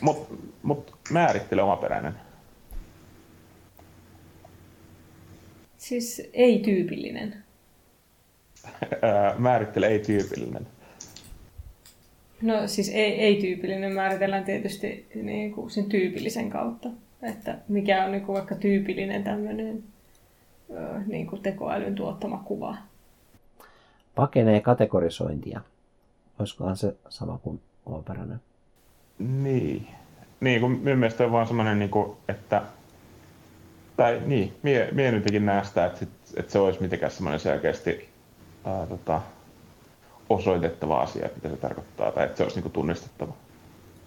Mutta mut määrittele omaperäinen. Siis ei-tyypillinen. Ää, määrittele ei-tyypillinen. No siis ei, ei-tyypillinen määritellään tietysti niin kuin sen tyypillisen kautta. Että mikä on niin kuin vaikka tyypillinen tämmöinen niin kuin tekoälyn tuottama kuva. Pakenee kategorisointia. Olisikohan se sama kuin omaperäinen? Niin. Niin, kun minun mielestä on vaan semmoinen, niin kuin, että tai niin, mie, mie jotenkin näen sitä, että, sit, että se olisi mitenkään semmoinen selkeästi ää, tota, osoitettava asia, mitä se tarkoittaa, tai että se olisi niin kuin tunnistettava.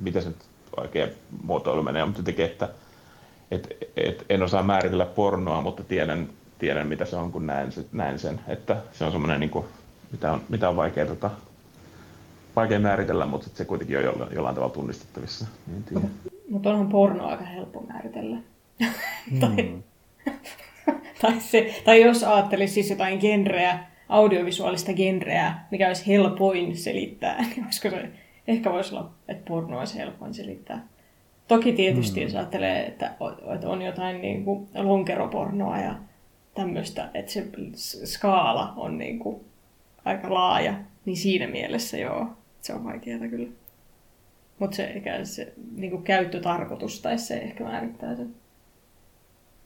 Mitä se nyt oikein muotoilu menee, mutta jotenkin, että et, et, en osaa määritellä pornoa, mutta tiedän, tiedän mitä se on, kun näen, näen sen. Että se on semmoinen, niin kuin, mitä, on, mitä on vaikea, tota, vaikea määritellä, mutta se kuitenkin on jollain, jollain tavalla tunnistettavissa. Niin. Mutta onhan porno aika helppo määritellä. Tai, tai, se, tai jos ajattelisi siis jotain genreä, audiovisuaalista genreä, mikä olisi helpoin selittää, niin olisiko se, ehkä voisi olla, että porno olisi helpoin selittää. Toki tietysti, mm. jos ajattelee, että on, jotain niin kuin lonkeropornoa ja tämmöistä, että se skaala on niin kuin aika laaja, niin siinä mielessä joo, se on vaikeaa kyllä. Mutta se, se niin kuin käyttötarkoitus tai se ehkä määrittää sen.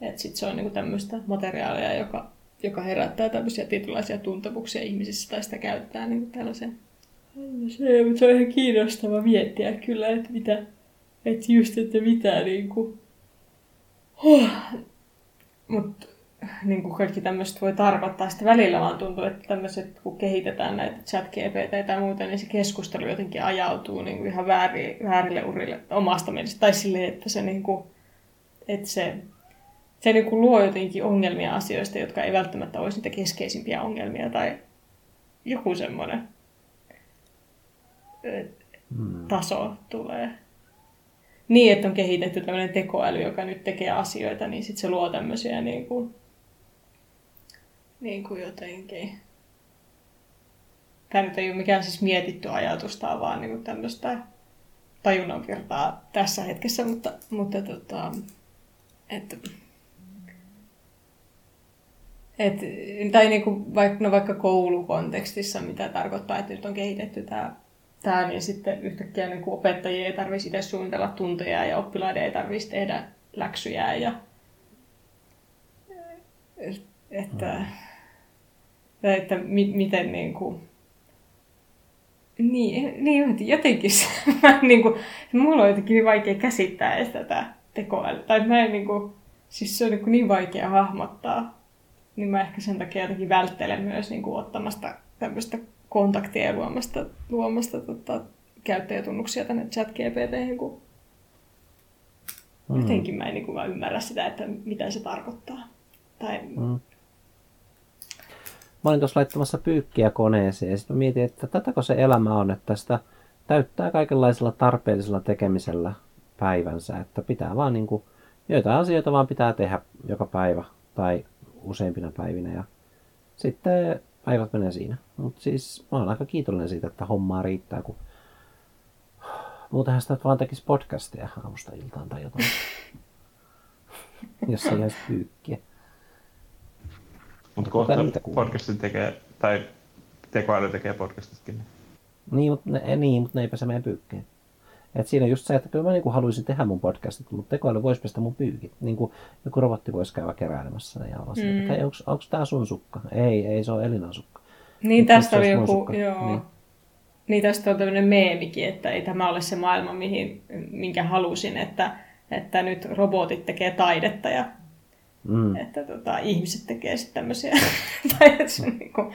Että sitten se on niin tämmöistä materiaalia, joka, joka herättää tämmöisiä tietynlaisia tuntemuksia ihmisissä tai sitä käyttää niin tällaisen. Se, mutta se on ihan kiinnostava miettiä kyllä, että mitä, että just, että mitä niin kuin... Huh. Mutta niin kuin kaikki tämmöistä voi tarkoittaa. Sitten välillä vaan tuntuu, että tämmöiset, kun kehitetään näitä chat GPT tai muuta, niin se keskustelu jotenkin ajautuu niin kuin ihan vääri, väärille urille omasta mielestä. Tai silleen, että se, niin kuin, että se, se niin kuin luo jotenkin ongelmia asioista, jotka ei välttämättä olisi niitä keskeisimpiä ongelmia. Tai joku semmoinen hmm. taso tulee. Niin, että on kehitetty tämmöinen tekoäly, joka nyt tekee asioita, niin sitten se luo tämmöisiä niin kuin, niin kuin jotenkin... Tämä nyt ei ole mikään siis mietitty ajatusta, vaan niin tämmöistä tajunnan virtaa tässä hetkessä, mutta, mutta tota, että, et, tai niin kuin vaikka, no vaikka koulukontekstissa, mitä tarkoittaa, että nyt on kehitetty tämä, niin sitten yhtäkkiä niin kuin opettajia ei tarvitsisi itse suunnitella tunteja ja oppilaiden ei tarvitsisi tehdä läksyjä ja että, mm että mi- miten niin kuin, niin, niin jotenkin mä, niin kuin, mulla on jotenkin niin vaikea käsittää edes tätä tekoälyä. Tai mä en niin kuin, siis se on niin, niin vaikea hahmottaa. Niin mä ehkä sen takia jotenkin välttelen myös niin kuin ottamasta tämmöistä kontaktia ja luomasta, luomasta tota, käyttäjätunnuksia tänne chat GPT, kun mm. jotenkin mä en niin kuin vaan ymmärrä sitä, että mitä se tarkoittaa. Tai... Mm. Mä olin tuossa laittamassa pyykkiä koneeseen ja sitten mietin, että tätäkö se elämä on, että sitä täyttää kaikenlaisella tarpeellisella tekemisellä päivänsä, että pitää vaan niin kuin, joitain asioita vaan pitää tehdä joka päivä tai useimpina päivinä ja sitten päivät menee siinä. Mutta siis mä oon aika kiitollinen siitä, että hommaa riittää, kun muutenhan sitä vaan tekisi podcasteja aamusta iltaan tai jotain. Jos ei jäisi pyykkiä. Mutta kohta podcastin tekee, tai tekoäly tekee podcastitkin. Niin, mutta ne, niin, mutta ne eipä se meidän pyykkeen. Et siinä just se, että kyllä mä niin haluaisin tehdä mun podcastit, mutta tekoäly voisi pestä mun pyykit. Niin kuin joku robotti voisi käydä keräilemässä ne ja olla mm. että hei, onko, onko tämä sun sukka? Ei, ei, se on Elinan sukka. Niin, Mut tästä oli joku, sukka? joo. Niin. niin. tästä on tämmöinen meemikin, että ei tämä ole se maailma, mihin, minkä halusin, että, että nyt robotit tekee taidetta ja mm. että tota, ihmiset tekee sitten tämmöisiä. tai että se niin, kuin,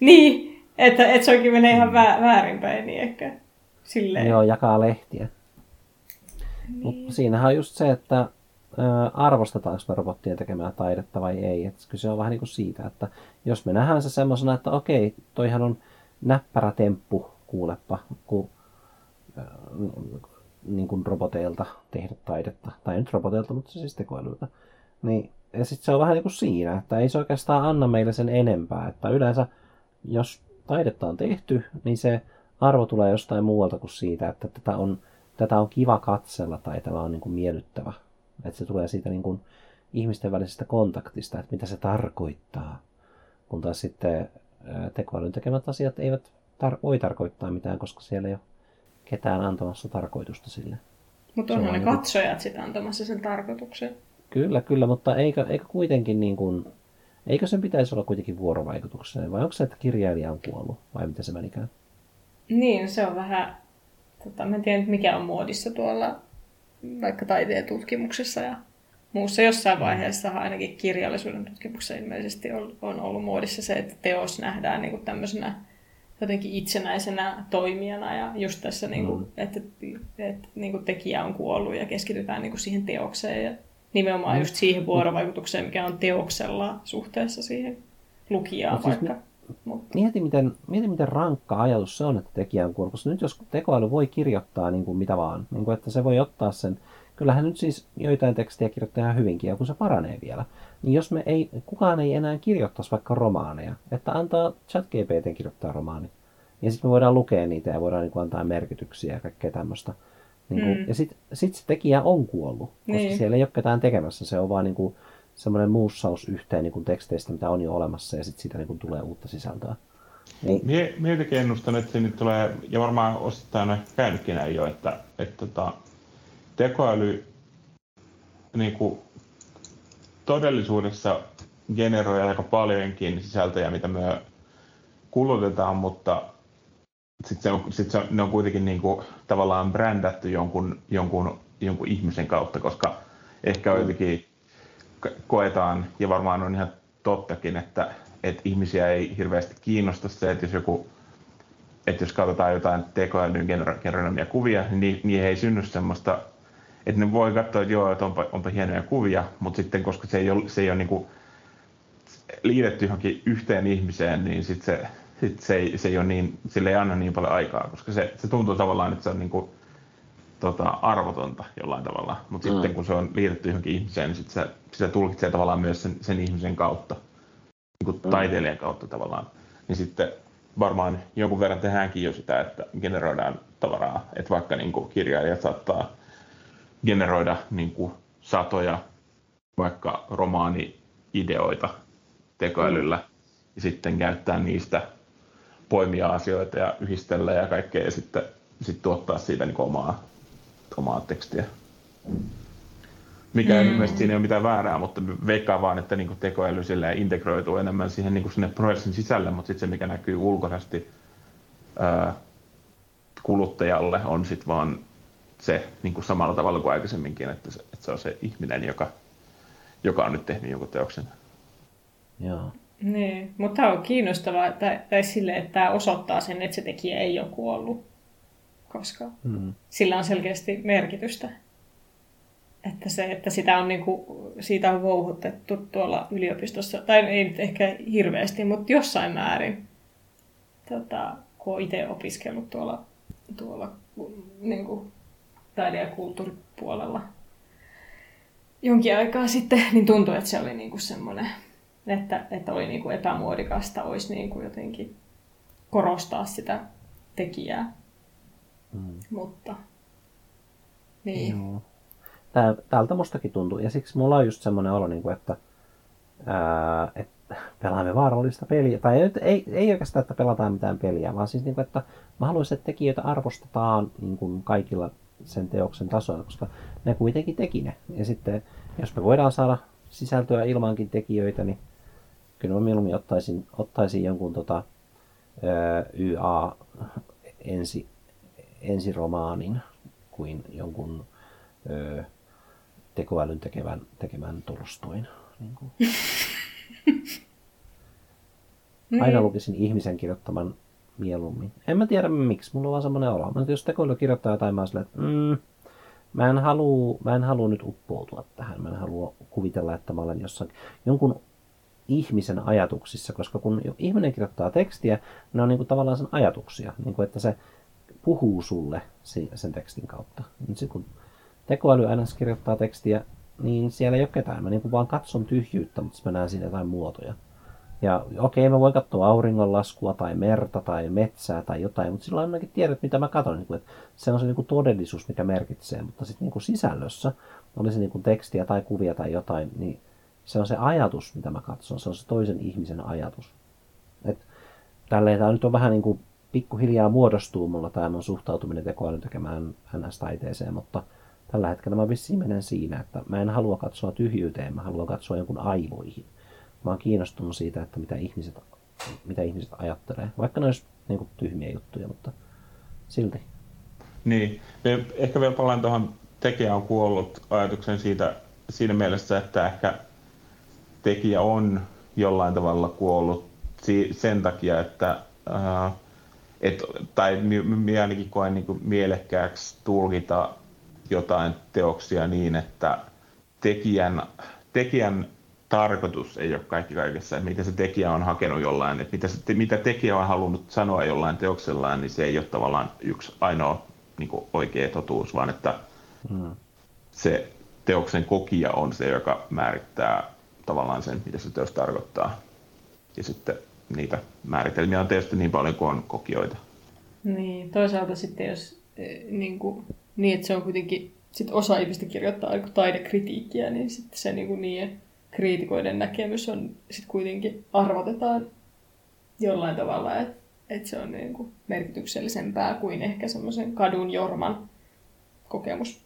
niin, että, että se onkin menee ihan mm. väärinpäin, niin ehkä silleen. Joo, jakaa lehtiä. Niin. Mutta siinähän on just se, että arvostetaanko me robottien tekemää taidetta vai ei. Et kyse on vähän niin kuin siitä, että jos me nähdään se semmoisena, että okei, toihan on näppärä temppu, kuulepa, kun niin kuin roboteilta tehdä taidetta, tai nyt roboteilta, mutta siis tekoälyltä, niin ja sitten se on vähän niin kuin siinä, että ei se oikeastaan anna meille sen enempää, että yleensä jos taidetta on tehty, niin se arvo tulee jostain muualta kuin siitä, että tätä on, tätä on kiva katsella tai tämä on niin kuin miellyttävä. Että se tulee siitä niin kuin ihmisten välisestä kontaktista, että mitä se tarkoittaa. Kun taas sitten tekoälyn tekemät asiat eivät tar- voi tarkoittaa mitään, koska siellä ei ole ketään antamassa tarkoitusta sille. Mutta onhan ne niin katsojat sitä antamassa sen tarkoituksen. Kyllä, kyllä, mutta eikö, eikö kuitenkin niin kuin, eikö sen pitäisi olla kuitenkin vuorovaikutukseen, vai onko se, että kirjailija on kuollut, vai miten se menikään? Niin, se on vähän, tota, mä en tiedä mikä on muodissa tuolla vaikka taiteen tutkimuksessa ja muussa jossain vaiheessa ainakin kirjallisuuden tutkimuksessa ilmeisesti on, on ollut muodissa se, että teos nähdään niin kuin tämmöisenä jotenkin itsenäisenä toimijana ja just tässä, niin kuin, mm. että, että niin kuin tekijä on kuollut ja keskitytään niin kuin siihen teokseen ja nimenomaan mm. just siihen vuorovaikutukseen, mikä on teoksella suhteessa siihen lukijaan Mut vaikka. Siis mutta... Mieti, miten, mieti, miten rankka ajatus se on, että tekijä on. Koska nyt jos tekoäly voi kirjoittaa niin kuin mitä vaan, niin kuin, että se voi ottaa sen, kyllähän nyt siis joitain tekstejä kirjoittaa ihan hyvinkin, ja kun se paranee vielä, niin jos me ei, kukaan ei enää kirjoittaisi vaikka romaaneja, että antaa ChatGPT kirjoittaa romaani, ja sitten me voidaan lukea niitä ja voidaan niin kuin, antaa merkityksiä ja kaikkea tämmöistä. Niin kuin, mm. Ja sitten sit se tekijä on kuollut, koska niin. siellä ei ole ketään tekemässä, se on vaan niin kuin, semmoinen muussaus yhteen niin kuin teksteistä, mitä on jo olemassa, ja sitten siitä niin kuin tulee uutta sisältöä. Niin. Mie, ennustan, että siinä tulee, ja varmaan osittain on käynytkin näin jo, että, että tota, tekoäly niin kuin, todellisuudessa generoi aika paljonkin sisältöjä, mitä me kulutetaan, mutta sitten se on, sit se on, ne on kuitenkin niin kuin, tavallaan brändätty jonkun, jonkun, jonkun ihmisen kautta, koska ehkä on jotenkin koetaan, ja varmaan on ihan tottakin, että, että ihmisiä ei hirveästi kiinnosta se, että jos joku että jos katsotaan jotain tekoälyn generoimia kuvia, niin niihin ei synny semmoista, että ne voi katsoa, että joo, että onpa, onpa hienoja kuvia, mutta sitten koska se ei ole, se ei ole niin kuin liitetty johonkin yhteen ihmiseen, niin sit se, sit se, ei, se ei ole niin, sille ei anna niin paljon aikaa, koska se, se tuntuu tavallaan, että se on niin kuin tota, arvotonta jollain tavalla. Mutta mm. sitten kun se on liitetty johonkin ihmiseen, niin sit se, sitä tulkitsee tavallaan myös sen, sen ihmisen kautta, niin kuin mm. taiteilijan kautta tavallaan. Niin sitten varmaan jonkun verran tehdäänkin jo sitä, että generoidaan tavaraa. Että vaikka niin kuin kirjailijat saattaa generoida niin kuin satoja vaikka romaani-ideoita tekoälyllä mm. ja sitten käyttää niistä poimia asioita ja yhdistellä ja kaikkea ja sitten, sitten tuottaa siitä niin omaa omaa tekstiä. Mikä mm. siinä ei ole mitään väärää, mutta veikkaa vaan, että niin tekoäly integroituu enemmän siihen niin sinne prosessin sisälle, mutta sitten se, mikä näkyy ulkoisesti ää, kuluttajalle, on sitten vaan se niin kuin samalla tavalla kuin aikaisemminkin, että se, että se on se ihminen, joka, joka on nyt tehnyt jonkun teoksen. Joo. Niin, mutta tämä on kiinnostavaa, tai, tai sille, että tämä osoittaa sen, että se tekijä ei ole kuollut koska mm. sillä on selkeästi merkitystä. Että se, että sitä on niinku, siitä on vouhutettu tuolla yliopistossa, tai ei nyt ehkä hirveästi, mutta jossain määrin, tota, kun olen itse opiskellut tuolla, tuolla niinku, taide- ja kulttuuripuolella jonkin aikaa sitten, niin tuntui, että se oli niinku semmoinen, että, että oli niinku epämuodikasta, olisi niinku jotenkin korostaa sitä tekijää. Mm. Mutta, niin. Joo. Tää, täältä mustakin tuntuu. Ja siksi mulla on just semmoinen olo, niin kuin, että, ää, että pelaamme vaarallista peliä. Tai ei, ei, ei oikeastaan, että pelataan mitään peliä, vaan siis, niin kuin, että mä haluaisin, että tekijöitä arvostetaan niin kuin kaikilla sen teoksen tasoilla, koska ne kuitenkin teki ne. Ja sitten, jos me voidaan saada sisältöä ilmankin tekijöitä, niin kyllä mä mieluummin ottaisin, ottaisin jonkun tota, YA ensi, ensiromaanin kuin jonkun ö, tekoälyn tekevän, tekemän Tolstoin. Niin kuin. Aina niin. lukisin ihmisen kirjoittaman mieluummin. En mä tiedä miksi, mulla on vaan semmoinen olo. Mä, jos tekoäly kirjoittaa jotain, mä silleen, että mm, mä en, halua, mä en halua nyt uppoutua tähän. Mä en halua kuvitella, että mä olen jossain jonkun ihmisen ajatuksissa, koska kun ihminen kirjoittaa tekstiä, ne on niin kuin tavallaan sen ajatuksia, niin kuin että se puhuu sulle sen tekstin kautta. Nyt sitten kun tekoäly aina kirjoittaa tekstiä, niin siellä ei ole ketään. Mä niin vaan katson tyhjyyttä, mutta mä näen siinä jotain muotoja. Ja okei, mä voin katsoa auringonlaskua tai merta tai metsää tai jotain, mutta silloin ainakin tiedät, mitä mä katson. Niin kuin, että se on se niin kuin todellisuus, mikä merkitsee. Mutta sitten niin kuin sisällössä, oli se niin kuin tekstiä tai kuvia tai jotain, niin se on se ajatus, mitä mä katson. Se on se toisen ihmisen ajatus. Et, tälleen tämä nyt on vähän niin kuin pikkuhiljaa muodostuu mulla tämä mun suhtautuminen tekoälyn tekemään NS-taiteeseen, mutta tällä hetkellä mä vissiin menen siinä, että mä en halua katsoa tyhjyyteen, mä haluan katsoa jonkun aivoihin. Mä oon kiinnostunut siitä, että mitä ihmiset, mitä ihmiset ajattelee, vaikka ne olisi niin kuin, tyhmiä juttuja, mutta silti. Niin, ehkä vielä palaan tuohon tekijä on kuollut ajatuksen siitä, siinä mielessä, että ehkä tekijä on jollain tavalla kuollut sen takia, että uh, et, tai minä ainakin koen niin mielekkääksi tulkita jotain teoksia niin, että tekijän, tekijän tarkoitus ei ole kaikki kaikessa, että mitä se tekijä on hakenut jollain, että mitä, se, mitä tekijä on halunnut sanoa jollain teoksellaan, niin se ei ole tavallaan yksi ainoa niin oikea totuus, vaan että hmm. se teoksen kokija on se, joka määrittää tavallaan sen, mitä se teos tarkoittaa. Ja sitten niitä määritelmiä on tietysti niin paljon kuin on kokijoita. Niin, toisaalta sitten jos e, niin, kuin, niin että se on kuitenkin, sit osa ihmistä kirjoittaa niin taidekritiikkiä, niin sitten se niin kuin niiden kriitikoiden näkemys on sitten kuitenkin arvotetaan jollain tavalla, että et se on niin kuin merkityksellisempää kuin ehkä semmoisen kadun jorman kokemus.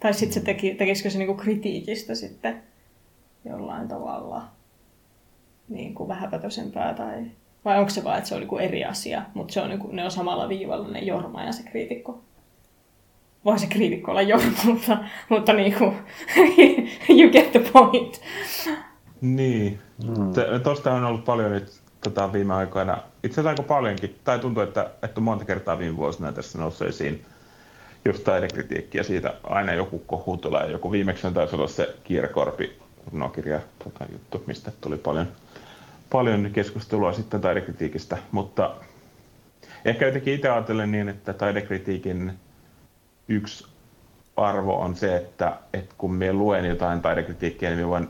Tai sitten se teki, tekisikö se niin kuin kritiikistä sitten jollain tavalla niin kuin vähäpätöisempää tai vai onko se vaan, että se on niin kuin eri asia, mutta se on niin kuin, ne on samalla viivalla ne Jorma ja se kriitikko. Voi se kriitikko olla Jorma, mutta, mutta niin kuin, you get the point. Niin. Mm. Tuosta on ollut paljon nyt tota, viime aikoina, itse asiassa aika paljonkin, tai tuntuu, että, että monta kertaa viime vuosina tässä noussut esiin just taidekritiikkiä siitä aina joku kohu tulee. Joku viimeksi on taisi olla se Kierkorpi runokirja tota, juttu, mistä tuli paljon, paljon keskustelua sitten taidekritiikistä, mutta ehkä jotenkin itse ajattelen niin, että taidekritiikin yksi arvo on se, että, että kun me luen jotain taidekritiikkiä, niin me voin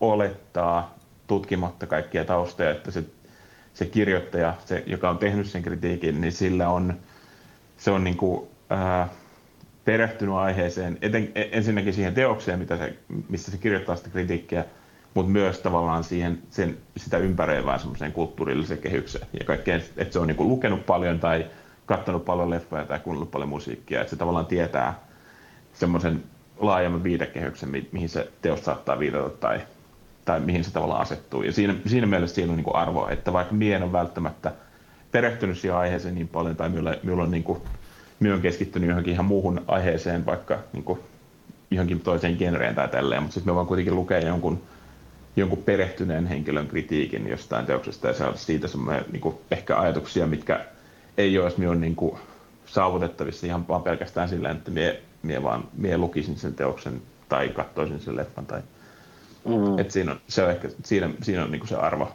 olettaa tutkimatta kaikkia taustoja, että se, se kirjoittaja, se, joka on tehnyt sen kritiikin, niin sillä on, se on niin kuin, ää, perehtynyt aiheeseen, eten, e, ensinnäkin siihen teokseen, mitä se, missä se kirjoittaa sitä kritiikkiä, mutta myös tavallaan siihen, sen, sitä ympäröivään semmoiseen kulttuurilliseen kehykseen. Ja kaikkeen, että se on niinku lukenut paljon tai katsonut paljon leffoja tai kuunnellut paljon musiikkia, että se tavallaan tietää semmoisen laajemman viidekehyksen, mi- mihin se teos saattaa viitata tai, tai mihin se tavallaan asettuu. Ja siinä, siinä mielessä siinä on niinku arvo, että vaikka mie en ole välttämättä perehtynyt siihen aiheeseen niin paljon tai minulla, minulla on niinku minä olen keskittynyt johonkin ihan muuhun aiheeseen, vaikka niin kuin, johonkin toiseen genreen tai tälleen, mutta sitten me vaan kuitenkin lukea jonkun, jonkun perehtyneen henkilön kritiikin jostain teoksesta ja saada siitä semmoinen niin kuin, ehkä ajatuksia, mitkä ei ole minun niin kuin, saavutettavissa ihan vaan pelkästään sillä, että mie, mie vaan mie lukisin sen teoksen tai katsoisin sen leffan. Tai, mm. et siinä on, se on ehkä, siinä, siinä on niinku se arvo.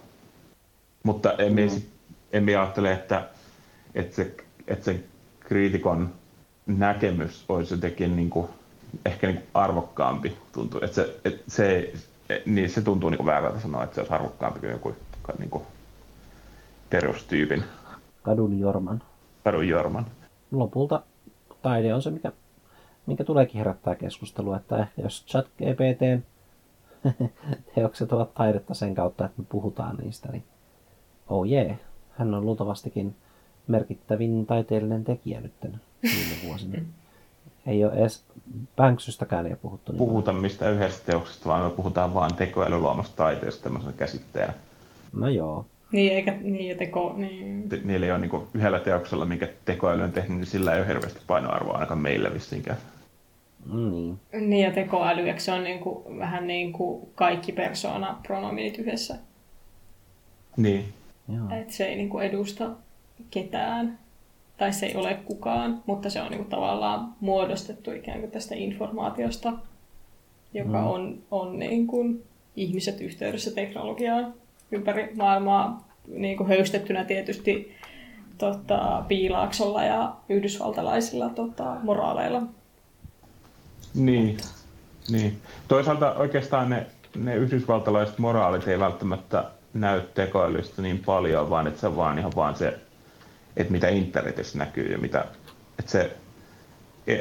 Mutta en, mm. mie, en mie ajattele, että, että, se, että sen kriitikon näkemys olisi jotenkin niinku, ehkä niinku arvokkaampi. Tuntuu. Että se, että se, niin se tuntuu niinku väärältä sanoa, että se olisi arvokkaampi kuin joku niinku, perustyypin. Kadun Jorman. Kadun Jorman. Lopulta taide on se, mikä, mikä tuleekin herättää keskustelua, että ehkä jos chat GPT teokset ovat taidetta sen kautta, että me puhutaan niistä, niin oh jee, yeah. hän on luultavastikin merkittävin taiteellinen tekijä nyt viime vuosina. Ei ole edes Banksystäkään ei puhuttu. Niin Puhuta mistä yhdestä teoksesta, vaan me puhutaan vaan tekoälyluomasta taiteesta tämmöisenä käsitteenä. No joo. Niin, eikä niin, ja teko, niin. Te, niillä ei ole niin yhdellä teoksella, minkä tekoäly on tehnyt, niin sillä ei ole hirveästi painoarvoa ainakaan meillä vissinkään. Mm, niin. Niin, ja tekoäly, se on niin kuin, vähän niin kuin kaikki persona pronominit yhdessä. Niin. Joo. Et se ei niin kuin edusta ketään, tai se ei ole kukaan, mutta se on niin kuin tavallaan muodostettu ikään kuin tästä informaatiosta, joka mm. on, on niin kuin ihmiset yhteydessä teknologiaan ympäri maailmaa niin kuin höystettynä tietysti tota, piilaaksolla ja yhdysvaltalaisilla tota, moraaleilla. Niin, niin. Toisaalta oikeastaan ne, ne yhdysvaltalaiset moraalit ei välttämättä näy tekoälystä niin paljon, vaan että se on vaan ihan vaan se, että mitä internetissä näkyy ja mitä, että se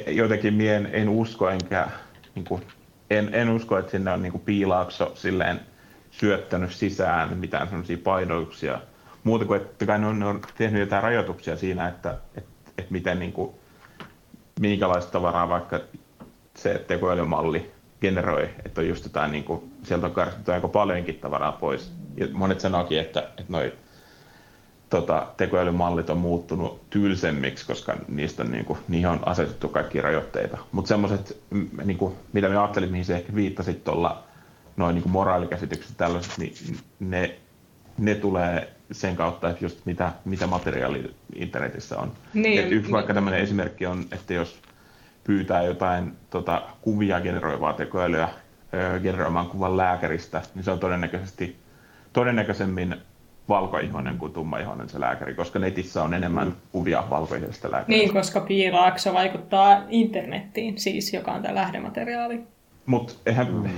jotenkin mien en usko enkä niin kuin, en, en usko, että sinne on niin kuin piilaakso silleen syöttänyt sisään mitään sellaisia painotuksia. Muuta kuin, että kai ne on, ne on tehnyt jotain rajoituksia siinä, että, että, että miten niin kuin, minkälaista tavaraa vaikka se tekoälymalli generoi, että on just jotain, niin kuin, sieltä on karsittu aika paljonkin tavaraa pois. Ja monet sanoikin, että, että noi tota, tekoälymallit on muuttunut tylsemmiksi, koska niistä on, niin kuin, niihin on asetettu kaikki rajoitteita. Mutta semmoiset, niin kuin, mitä me ajattelin, mihin se ehkä viittasit tuolla noin niin moraalikäsitykset tällaiset, niin ne, ne tulee sen kautta, että just mitä, mitä materiaali internetissä on. Niin, Et yksi vaikka tämmöinen esimerkki on, että jos pyytää jotain tota, kuvia generoivaa tekoälyä generoimaan kuvan lääkäristä, niin se on todennäköisesti todennäköisemmin valkoihoinen kuin tummaihoinen se lääkäri, koska netissä on enemmän mm. kuvia valkoihoisesta lääkäristä. Niin, koska piilaakso vaikuttaa internettiin, siis joka on tämä lähdemateriaali. Mutta mm.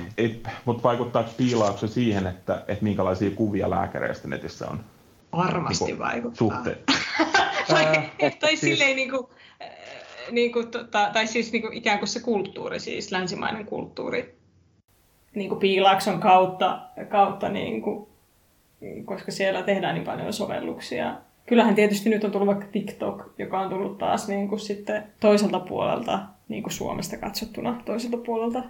mut vaikuttaako piilaukso siihen, että, että minkälaisia kuvia lääkäreistä netissä on? Varmasti niin vaikuttaa. Suhteet. tai, tai siis... silleen niin kuin, niin kuin, tota, tai siis niin kuin ikään kuin se kulttuuri, siis länsimainen kulttuuri, niin kuin piilaakson kautta, kautta niin kuin, koska siellä tehdään niin paljon sovelluksia. Kyllähän tietysti nyt on tullut vaikka TikTok, joka on tullut taas niin kuin sitten toiselta puolelta, niin kuin Suomesta katsottuna toiselta puolelta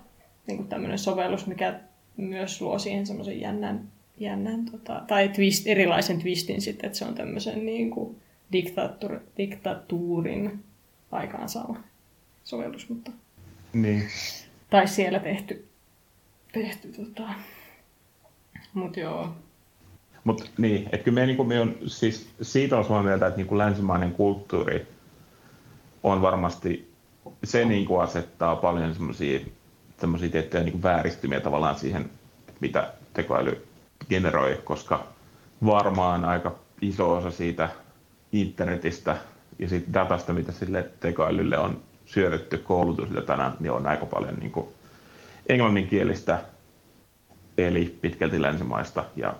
niin kuin tämmöinen sovellus, mikä myös luo siihen semmoisen jännän, jännän tota, tai twist, erilaisen twistin sitten, että se on tämmöisen niin kuin diktatuur, diktatuurin aikaansaama sovellus, mutta... Niin. Tai siellä tehty, tehty tota... Mut joo. Mut niin, että kyllä me, niin kuin, me on, siis siitä on samaa mieltä, että niin kuin länsimainen kulttuuri on varmasti, se niin kuin asettaa paljon semmoisia semmoisia tiettyjä niin vääristymiä tavallaan siihen, mitä tekoäly generoi, koska varmaan aika iso osa siitä internetistä ja siitä datasta, mitä sille tekoälylle on syötetty koulutusdatana, niin on aika paljon niin kuin englanninkielistä, eli pitkälti länsimaista, ja,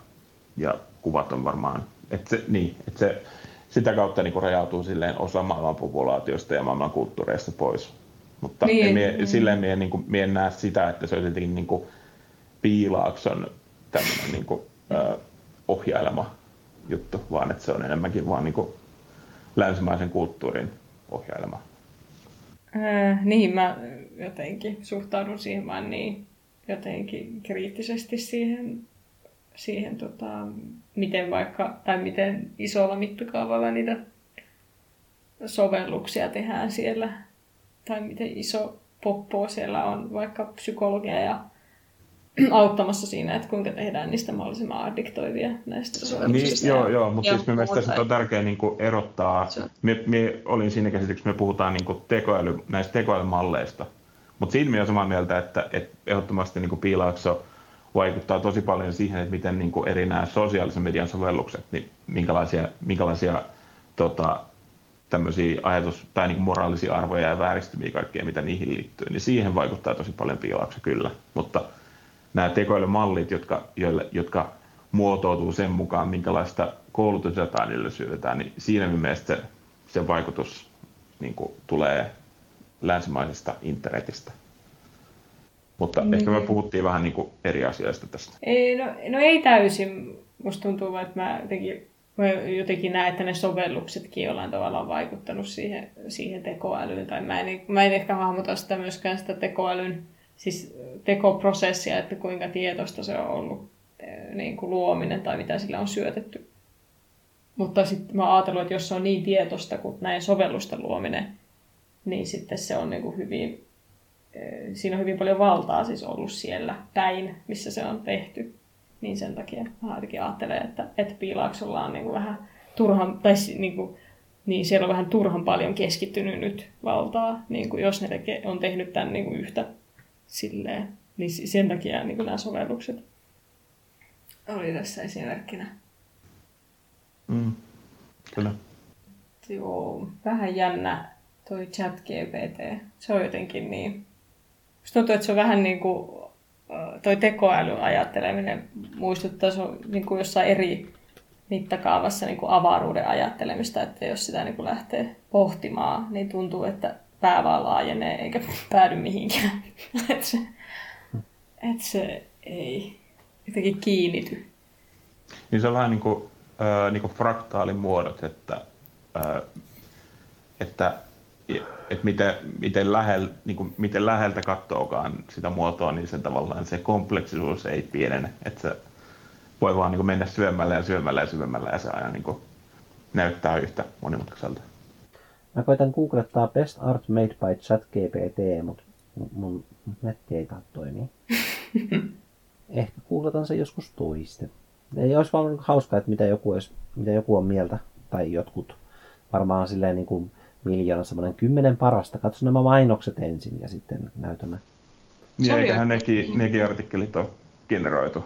ja kuvat on varmaan, että se, niin, että se sitä kautta niin rajautuu silleen osa maailman populaatiosta ja maailman kulttuureista pois. Mutta niin, mie, niin. silleen mie, niin kuin, mie en näe sitä, että se olisi jotenkin niin kuin piilaakson tämmöinen niin kuin, ö, ohjailema juttu, vaan että se on enemmänkin vaan niin kuin länsimaisen kulttuurin ohjailema. Äh, niin, mä jotenkin suhtaudun siihen vaan niin jotenkin kriittisesti siihen, siihen tota, miten vaikka, tai miten isolla mittakaavalla niitä sovelluksia tehdään siellä tai miten iso poppo siellä on vaikka psykologia ja auttamassa siinä, että kuinka tehdään niistä mahdollisimman addiktoivia näistä Niin, sovelluksista. joo, joo, mutta Joo, siis mun mielestä se on tärkeää niin kuin erottaa, me, me olin siinä käsityksessä, me puhutaan niin kuin tekoäly, näistä tekoälymalleista, mutta siinä me on samaa mieltä, että, että ehdottomasti niin kuin piilaakso vaikuttaa tosi paljon siihen, että miten niin kuin eri nämä sosiaalisen median sovellukset, niin minkälaisia, minkälaisia tota, tämmöisiä ajatus- tai niin moraalisia arvoja ja vääristymiä kaikkea, mitä niihin liittyy, niin siihen vaikuttaa tosi paljon piilaukse kyllä. Mutta nämä tekoälymallit, jotka, joille, jotka muotoutuu sen mukaan, minkälaista koulutusdataa niille syötetään, niin siinä mielestä se, se vaikutus niin kuin, tulee länsimaisesta internetistä. Mutta mm. ehkä me puhuttiin vähän niin kuin eri asioista tästä. Ei, no, no ei täysin. Musta tuntuu, että mä jotenkin, mä jotenkin näen, että ne sovelluksetkin jollain tavalla on vaikuttanut siihen, siihen tekoälyyn. Tai mä en, mä en ehkä hahmota sitä myöskään sitä tekoälyn, siis tekoprosessia, että kuinka tietoista se on ollut eh, niin kuin luominen tai mitä sillä on syötetty. Mutta sitten mä ajatellut, että jos se on niin tietoista kuin näin sovellusten luominen, niin sitten se on niin kuin hyvin, siinä on hyvin paljon valtaa siis ollut siellä päin, missä se on tehty. Niin sen takia mä ainakin ajattelen, että, että piilaaksolla on niin kuin vähän turhan, tai niin, kuin, niin siellä on vähän turhan paljon keskittynyt nyt valtaa, niin kuin jos ne teke, on tehnyt tämän niin kuin yhtä silleen. Niin sen takia niin kuin nämä sovellukset oli tässä esimerkkinä. Mm. Kyllä. Joo, vähän jännä toi chat GPT. Se on jotenkin niin... Musta tuntuu, että se on vähän niin kuin toi tekoäly ajatteleminen muistuttaa se on niin kuin jossain eri mittakaavassa niin kuin avaruuden ajattelemista, että jos sitä niin kuin lähtee pohtimaan, niin tuntuu, että pää vaan laajenee eikä päädy mihinkään. että se, et se ei jotenkin kiinnity. Niin se on vähän niin kuin, äh, niin kuin fraktaalimuodot, että, äh, että, että miten, miten, lähel, niin kuin, miten läheltä katsookaan sitä muotoa, niin se tavallaan se kompleksisuus ei pienene. Että se voi vaan niin kuin mennä syömällä ja syömällä ja syvemmällä ja se aina niin kuin näyttää yhtä monimutkaiselta. Mä koitan googlettaa Best Art Made by ChatGPT, mutta mun netti ei taas toimii. Ehkä googletan sen joskus toiste. Ei olisi vaan hauskaa, että mitä joku, olisi, mitä joku on mieltä, tai jotkut. Varmaan silleen niin kuin miljoona semmoinen kymmenen parasta. Katso nämä mainokset ensin ja sitten näytämme. Niin, eiköhän nekin, nekin artikkelit ole generoitu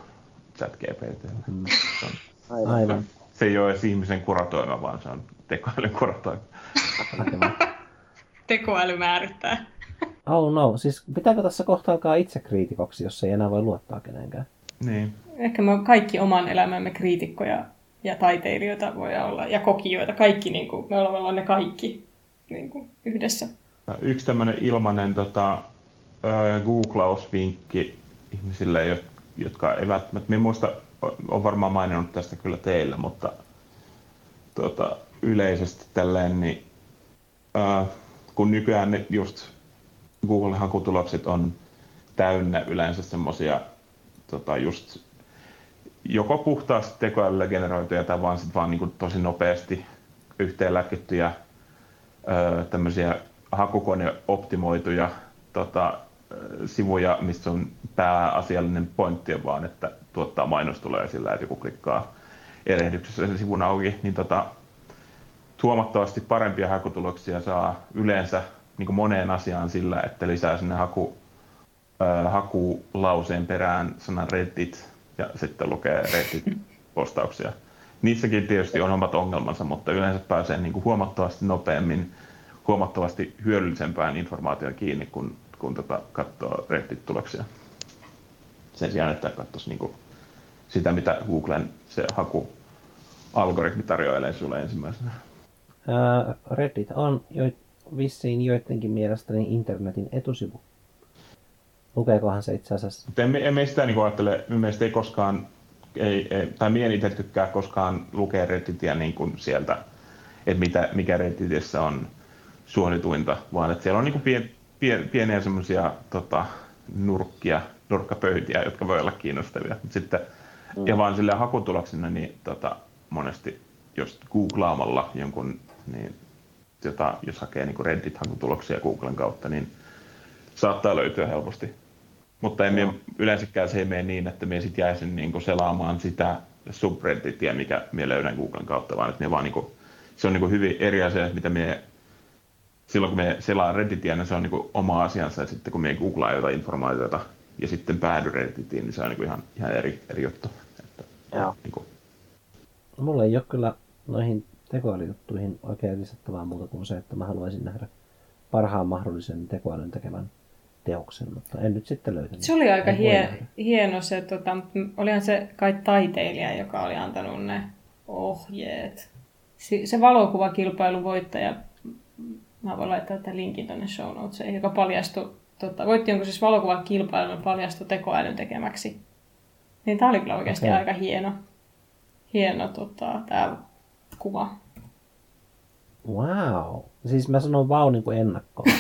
chat GPTllä. Mm. Aivan. Aivan. se ei ole edes ihmisen kuratoima, vaan se on tekoälyn kuratoima. Tekoäly määrittää. Oh no, siis pitääkö tässä kohta alkaa itse kriitikoksi, jos ei enää voi luottaa kenenkään? Niin. Ehkä me kaikki oman elämämme kriitikkoja ja taiteilijoita voi olla, ja kokijoita. Kaikki, niin kuin, me ollaan ne kaikki niin kuin, yhdessä. Yksi tämmöinen ilmainen tota, ö, googlausvinkki ihmisille, jo- jotka ei välttämättä, minä muista, on varmaan maininnut tästä kyllä teillä, mutta tota, yleisesti tälleen, niin ö, kun nykyään ne just Google-hakutulokset on täynnä yleensä semmoisia tota, just joko puhtaasti tekoälyllä generoituja tai vaan, sit vaan niin kuin tosi nopeasti yhteenlätkittyjä tämmöisiä hakukoneoptimoituja tota, sivuja, missä on pääasiallinen pointti on vaan, että tuottaa mainostuloja sillä, että joku klikkaa erehdyksessä sen sivun auki, niin tota, huomattavasti parempia hakutuloksia saa yleensä niin moneen asiaan sillä, että lisää sinne haku, ö, hakulauseen perään sanan Reddit ja sitten lukee Reddit-postauksia. Niissäkin tietysti on omat ongelmansa, mutta yleensä pääsee niin kuin huomattavasti nopeammin, huomattavasti hyödyllisempään informaatioon kiinni, kun, kun tota katsoo Reddit-tuloksia. Sen sijaan, että katsoisi niin kuin sitä, mitä Googlen se hakualgoritmi tarjoilee sulle ensimmäisenä. Ää, Reddit on jo, vissiin joidenkin mielestäni internetin etusivu. Lukeekohan se itse asiassa? Emme, emme sitä niin ajattele, minun mielestä ei koskaan, ei, ei, tai minä en itse tykkää koskaan lukea Redditia niin kuin sieltä, että mitä, mikä Redditissä on suosituinta, vaan että siellä on niin kuin pien, pien, pieniä semmoisia tota, nurkkia, nurkkapöytiä, jotka voi olla kiinnostavia. Mut sitten, mm. Ja vaan sille hakutuloksena, niin tota, monesti jos googlaamalla jonkun, niin jota, jos hakee niin Reddit-hakutuloksia Googlen kautta, niin saattaa löytyä helposti Mutta ei me, yleensäkään se ei mene niin, että me sitten jäisin niin selaamaan sitä subredditia, mikä me löydän Googlen kautta, vaan että me vaan niin kuin, se on niin kuin hyvin eri asia, mitä me silloin kun me selaa Redditia, niin se on niin kuin oma asiansa, ja sitten kun me googlaa jotain informaatiota ja sitten päädy Redditiin, niin se on niin kuin ihan, ihan eri, eri juttu. Että, Joo. Niin kuin, Mulla ei ole kyllä noihin tekoälyjuttuihin oikein lisättävää muuta kuin se, että mä haluaisin nähdä parhaan mahdollisen tekoälyn tekemän teoksen, mutta en nyt sitten löytänyt. Se oli aika hie- nähdä. hieno se, tota, olihan se kai taiteilija, joka oli antanut ne ohjeet. Se valokuvakilpailun voittaja, mä voin laittaa tämän linkin tuonne show notesiin, joka paljastui, tota, voitti jonkun siis valokuvakilpailun ja paljastui tekoälyn tekemäksi. Niin tää oli kyllä oikeasti Okei. aika hieno, hieno tota, tämä kuva. Wow. Siis mä sanon vau niin kuin ennakkoon.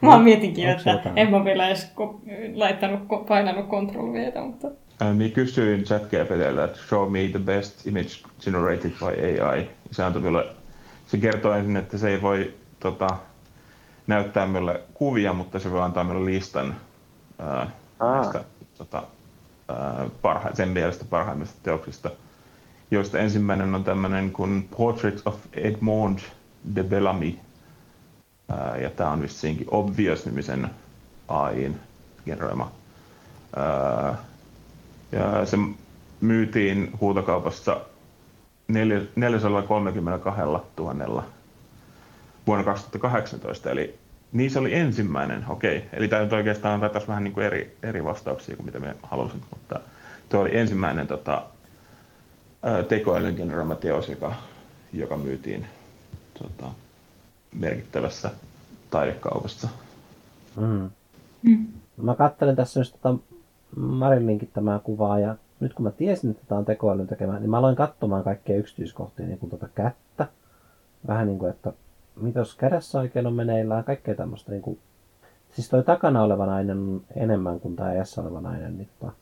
Mä oon mietinkin, että jotain? en mä vielä edes ko- laittanut, ko- painanut control Vtä, mutta minä kysyin ChatGPTltä, että show me the best image generated by AI. Se antoi minulle, se kertoo ensin, että se ei voi tota, näyttää minulle kuvia, mutta se voi antaa minulle listan ää, näistä tota, ää, parha, sen mielestä parhaimmista teoksista, joista ensimmäinen on tämmöinen kuin Portrait of Edmond de Bellamy. Ja tämä on vissiinkin Obvious-nimisen AIin generoima. Ja se myytiin huutokaupassa neljä- 432 000 vuonna 2018, eli niin se oli ensimmäinen, okei. Eli tämä nyt oikeastaan antaa taas vähän niin kuin eri, eri vastauksia kuin mitä me halusin, mutta tuo oli ensimmäinen tota, tekoälyn generoima teos, joka, joka myytiin tota, merkittävässä taidekaupassa. Mm. Mä katselen tässä just tota Marilynkin tämä kuvaa ja nyt kun mä tiesin, että tämä on tekoälyn tekemä, niin mä aloin katsomaan kaikkia yksityiskohtia, niin kuin tuota kättä. Vähän niin kuin, että mitos kädessä oikein on meneillään, kaikkea tämmöistä. Niin kuin... Siis toi takana oleva nainen on enemmän kuin tämä edessä oleva nainen, niin tota,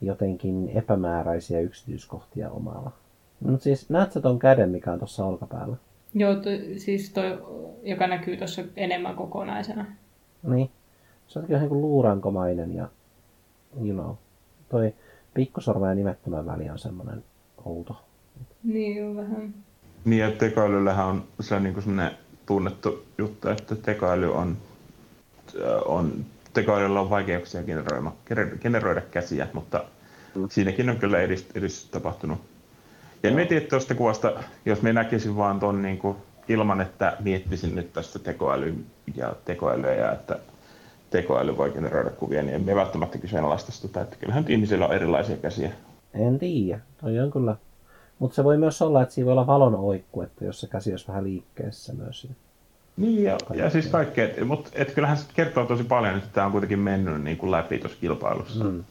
jotenkin epämääräisiä yksityiskohtia omalla. No siis näet sä ton käden, mikä on tuossa olkapäällä? Joo, to, siis toi, joka näkyy tuossa enemmän kokonaisena. Niin. Se on jotenkin niin luurankomainen ja you know, toi pikkusormen ja nimettömän väli on semmoinen outo. Niin joo, vähän. Niin, ja tekoälyllähän on se on niin kuin sellainen tunnettu juttu, että tekoäly on, äh, on tekoälyllä on vaikeuksia generoida, generoida käsiä, mutta siinäkin on kyllä edist, edistys tapahtunut. Ja mietin, että tuosta kuvasta, jos me näkisin vaan ton niin kuin, ilman, että miettisin nyt tästä tekoälyä ja tekoälyä ja että tekoäly voi generoida kuvia, niin emme välttämättä kyseenalaista sitä, että kyllähän ihmisillä on erilaisia käsiä. En tiedä, toi on kyllä. Mutta se voi myös olla, että siinä voi olla valon oikku, että jos se käsi olisi vähän liikkeessä myös. Niin, ja, ja siis kaikkea, mutta et kyllähän se kertoo tosi paljon, että tämä on kuitenkin mennyt niin kuin läpi tuossa kilpailussa. Mm.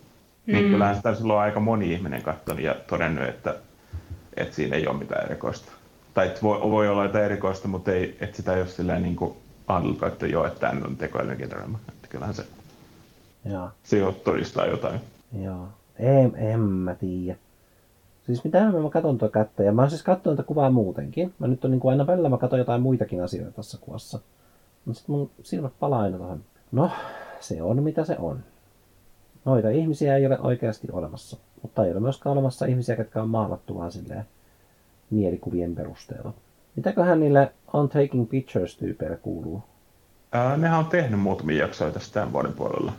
Niin kyllähän sitä silloin aika moni ihminen katsonut ja todennut, että, että siinä ei ole mitään erikoista. Tai että voi, voi olla jotain erikoista, mutta ei, että sitä ei ole silleen niin kuin ajateltu, että joo, että tämä on tekoälyn generoima. Että kyllähän se, Joo, se jo todistaa jotain. joo. En, en mä tiedä. Siis mitä enemmän mä katson tuota kättä, ja mä oon siis katsonut tätä kuvaa muutenkin. Mä nyt on niin kuin aina välillä mä katson jotain muitakin asioita tässä kuvassa. Mutta sitten mun silmät palaa aina tuohon. No, se on mitä se on. Noita ihmisiä ei ole oikeasti olemassa. Mutta ei ole myöskään olemassa ihmisiä, jotka on maalattu vaan silleen mielikuvien perusteella. Mitäköhän niille on taking pictures-tyypeille kuuluu? Ää, nehän on tehnyt muutamia jaksoja tästä tämän vuoden puolella.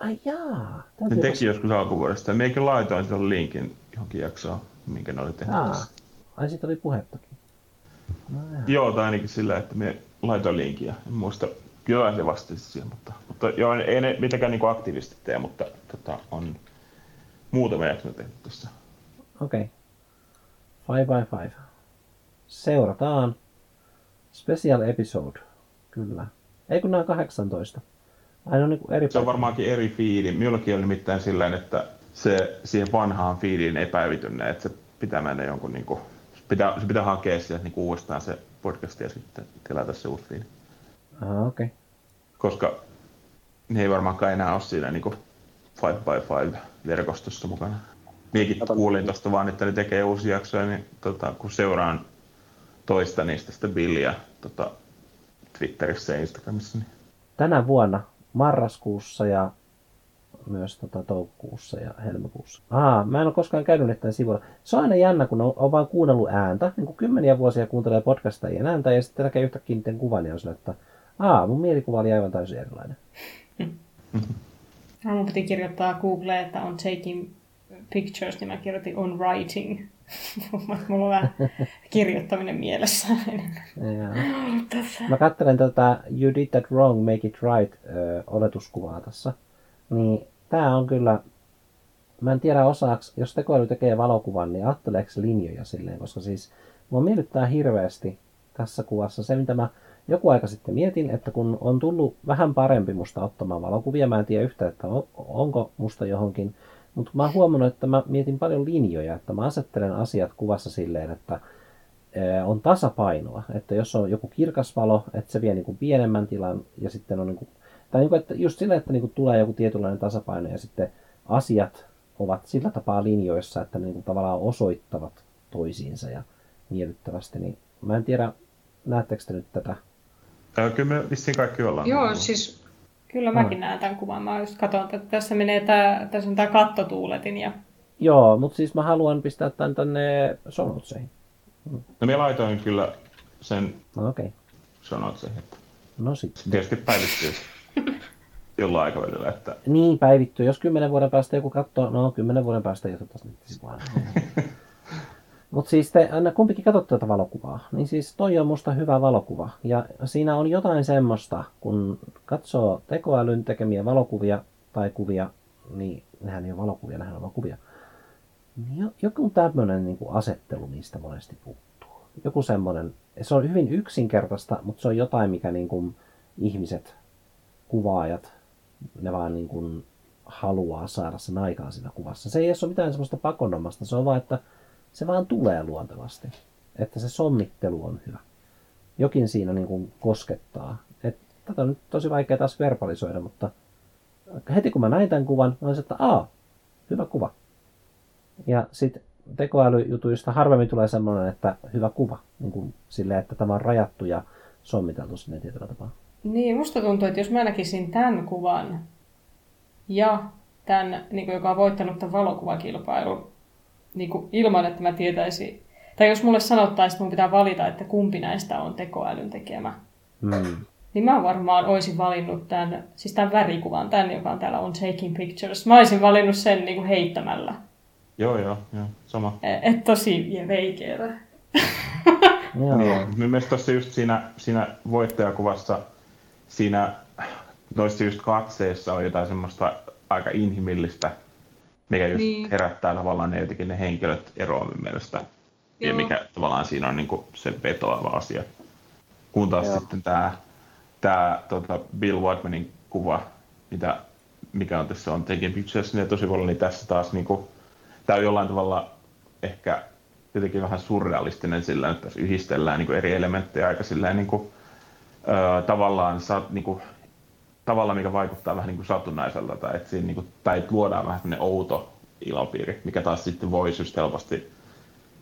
Ai jaa. Ne teki joskus alkuvuodesta. Meikin laitoin sen linkin johonkin jaksoon, minkä ne oli tehnyt. Aa, ai siitä oli puhettakin. No, joo. Joo, tai ainakin sillä, että me laitoin linkiä. En muista, kyllä se vastasi siihen, mutta, mutta joo, ei ne mitenkään niin aktiivisesti tee, mutta tota, on muutama jakso tehnyt tuossa. Okei. Okay. Five by five. Seurataan. Special episode. Kyllä. Ei kun nämä on 18. Aina on niin eri Se on varmaankin eri fiidi. Minullakin oli nimittäin sillä että se siihen vanhaan fiidiin ei päivity ne, että se pitää mennä jonkun niin kuin, se pitää, se pitää hakea sieltä niin uudestaan se podcast ja sitten tilata se uusi fiidi. Aha, okei. Okay. Koska ne ei varmaankaan enää ole siinä niin 5x5 verkostossa mukana. Minäkin kuulin tuosta vaan, että ne tekee uusia jaksoja, niin tota, kun seuraan toista niistä sitä Billiä tota, Twitterissä ja Instagramissa, niin Tänä vuonna marraskuussa ja myös tota, toukokuussa ja helmikuussa. Aa, mä en ole koskaan käynyt näiden sivuilla. Se on aina jännä, kun on, on vaan kuunnellut ääntä, niin kuin kymmeniä vuosia kuuntelee podcastajien ääntä, ja sitten näkee yhtäkkiä niiden kuvan, ja on sille, että aa, mun mielikuva oli aivan täysin erilainen. Mun piti kirjoittaa Googleen, että on taking pictures, niin mä kirjoitin on writing. Mulla on vähän kirjoittaminen mielessä. Mä katselen tätä You Did That Wrong, Make It Right oletuskuvaa tässä. Niin tää on kyllä, mä en tiedä osaaks, jos tekoäly tekee valokuvan, niin ajatteleeko linjoja silleen, koska siis mua miellyttää hirveästi tässä kuvassa se, mitä mä joku aika sitten mietin, että kun on tullut vähän parempi musta ottamaan valokuvia, mä en tiedä yhtä, että on, onko musta johonkin, mutta mä oon huomannut, että mä mietin paljon linjoja, että mä asettelen asiat kuvassa silleen, että on tasapainoa, että jos on joku kirkas valo, että se vie niin kuin pienemmän tilan ja sitten on niin kuin, tai niin kuin, että just sillä, että niin kuin tulee joku tietynlainen tasapaino ja sitten asiat ovat sillä tapaa linjoissa, että ne niin kuin tavallaan osoittavat toisiinsa ja miellyttävästi, niin mä en tiedä, näettekö te nyt tätä? Ää, kyllä me vissiin kaikki ollaan. Joo, siis Kyllä mäkin näen tämän kuvan. Mä just katson, että tässä menee tää, tässä on tää kattotuuletin ja Joo, mutta siis mä haluan pistää tämän tänne sonotseihin. No minä laitoin kyllä sen No okei. Okay. sanotseihin, että No sit. se tietysti päivittyy jollain aikavälillä, että Niin, päivittyy. Jos kymmenen vuoden päästä joku katsoo, no kymmenen vuoden päästä ei otettaisi nettisivuilla. Mutta siis te aina kumpikin katsotte tätä valokuvaa, niin siis toi on musta hyvä valokuva. Ja siinä on jotain semmoista, kun katsoo tekoälyn tekemiä valokuvia tai kuvia, niin nehän ei ole valokuvia, nehän on vaan kuvia. Niin jo- joku tämmöinen niin asettelu niistä monesti puuttuu. Joku semmoinen, se on hyvin yksinkertaista, mutta se on jotain, mikä niin kuin ihmiset, kuvaajat, ne vaan niin kuin haluaa saada sen aikaan siinä kuvassa. Se ei ole mitään semmoista pakonomasta, se on vaan, että se vaan tulee luontevasti. Että se sommittelu on hyvä. Jokin siinä niin kuin koskettaa. Et, tätä on nyt tosi vaikea taas verbalisoida, mutta heti kun mä näin tämän kuvan, mä olisin, että aa, hyvä kuva. Ja sitten tekoälyjutuista harvemmin tulee semmoinen, että hyvä kuva. Niin kuin silleen, että tämä on rajattu ja sommiteltu sinne tietyllä tapaa. Niin, musta tuntuu, että jos mä näkisin tämän kuvan ja tämän, niin kuin, joka on voittanut tämän valokuvakilpailun niin kuin, ilman, että mä tietäisin, tai jos mulle sanottaisiin, että mun pitää valita, että kumpi näistä on tekoälyn tekemä, Mm. niin mä varmaan olisin valinnut tämän, siis tämän värikuvan, tämän, joka on täällä on Taking Pictures. Mä olisin valinnut sen niin kuin heittämällä. joo joo, joo sama. Et tosi veikeetä. Joo. Niin, minun mielestä tuossa just siinä, siinä voittajakuvassa, siinä noissa just katseissa on jotain semmoista aika inhimillistä, mikä just Niin. herättää tavallaan ne jotenkin ne henkilöt eroa minun mielestä. Ja Joo. mikä tavallaan siinä on niinku se vetoava asia. Kun taas Joo. sitten tämä tää, tota Bill Whitemanin kuva, mitä, mikä on tässä on Taking Pictures, niin tosi paljon, niin tässä taas niinku, tämä on jollain tavalla ehkä jotenkin vähän surrealistinen sillä, että tässä yhdistellään niin eri elementtejä aika silleen, niin kuin, ö, tavallaan sa, niin kuin, tavalla, mikä vaikuttaa vähän niin kuin satunnaiselta, tai että, siinä, niin kuin, tai että luodaan vähän sellainen outo ilmapiiri, mikä taas sitten voisi just helposti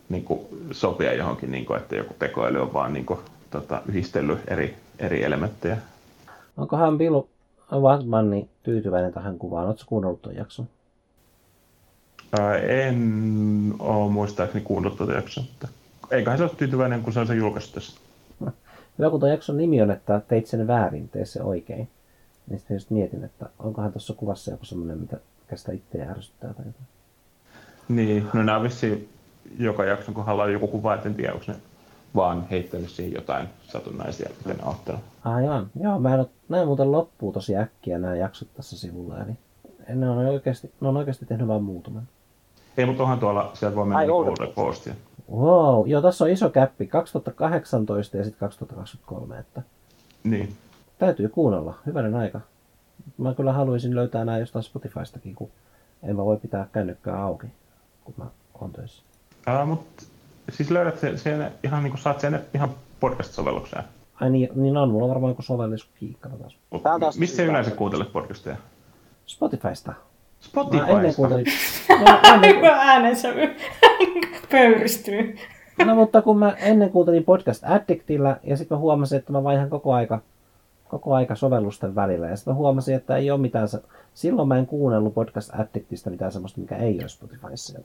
niin kuin, sopia johonkin, niin kuin, että joku tekoäly on vaan niin kuin, tota, yhdistellyt eri, eri elementtejä. Onkohan Bill Watmanni tyytyväinen tähän kuvaan? Oletko kuunnellut tuon jakson? Ää, en ole muistaakseni kuunnellut tuota jaksoa, mutta eiköhän se ole tyytyväinen, kun se on se julkaistu tässä. Hyvä, kun tuon jakson nimi on, että teit sen väärin, tee se oikein. Niin sitten just mietin, että onkohan tuossa kuvassa joku semmoinen, mitä mikä sitä itseä ärsyttää tai jotain. Niin, no nämä on vissiin joka jakson kohdalla on joku kuva, et en tiedä, onko ne vaan heittänyt siihen jotain satunnaisia, mitä ne ottanut. Aivan. Joo, mä en ole, näin muuten loppuu tosi äkkiä nämä jaksot tässä sivulla, eli ne on oikeasti, ne on oikeasti tehnyt vain muutaman. Ei, mutta onhan tuolla, sieltä voi mennä Ai, niinku postia. Wow, joo, tässä on iso käppi, 2018 ja sitten 2023, että Niin. Täytyy kuunnella, hyvänen aika. Mä kyllä haluaisin löytää nämä jostain Spotifystakin, kun en mä voi pitää kännykkää auki, kun mä oon töissä. Ää, mut siis löydät sen, sen ihan niinku saat sen ihan podcast-sovellukseen. Ai niin, niin on, mulla on varmaan joku sovellus kiikkana taas. Tää on taas Missä yleensä kuuntelet podcasteja? Spotifysta. Mä ennen Spotifysta. kuuntelin... No, ennen, äänensävy pöyristynyt. no, mutta kun mä ennen kuuntelin Podcast Addictilla ja sitten mä huomasin, että mä vaihan koko aika koko aika sovellusten välillä. Ja sitten huomasin, että ei ole mitään... Se... Silloin mä en kuunnellut Podcast Addictista mitään semmoista, mikä ei ole Spotifyssa.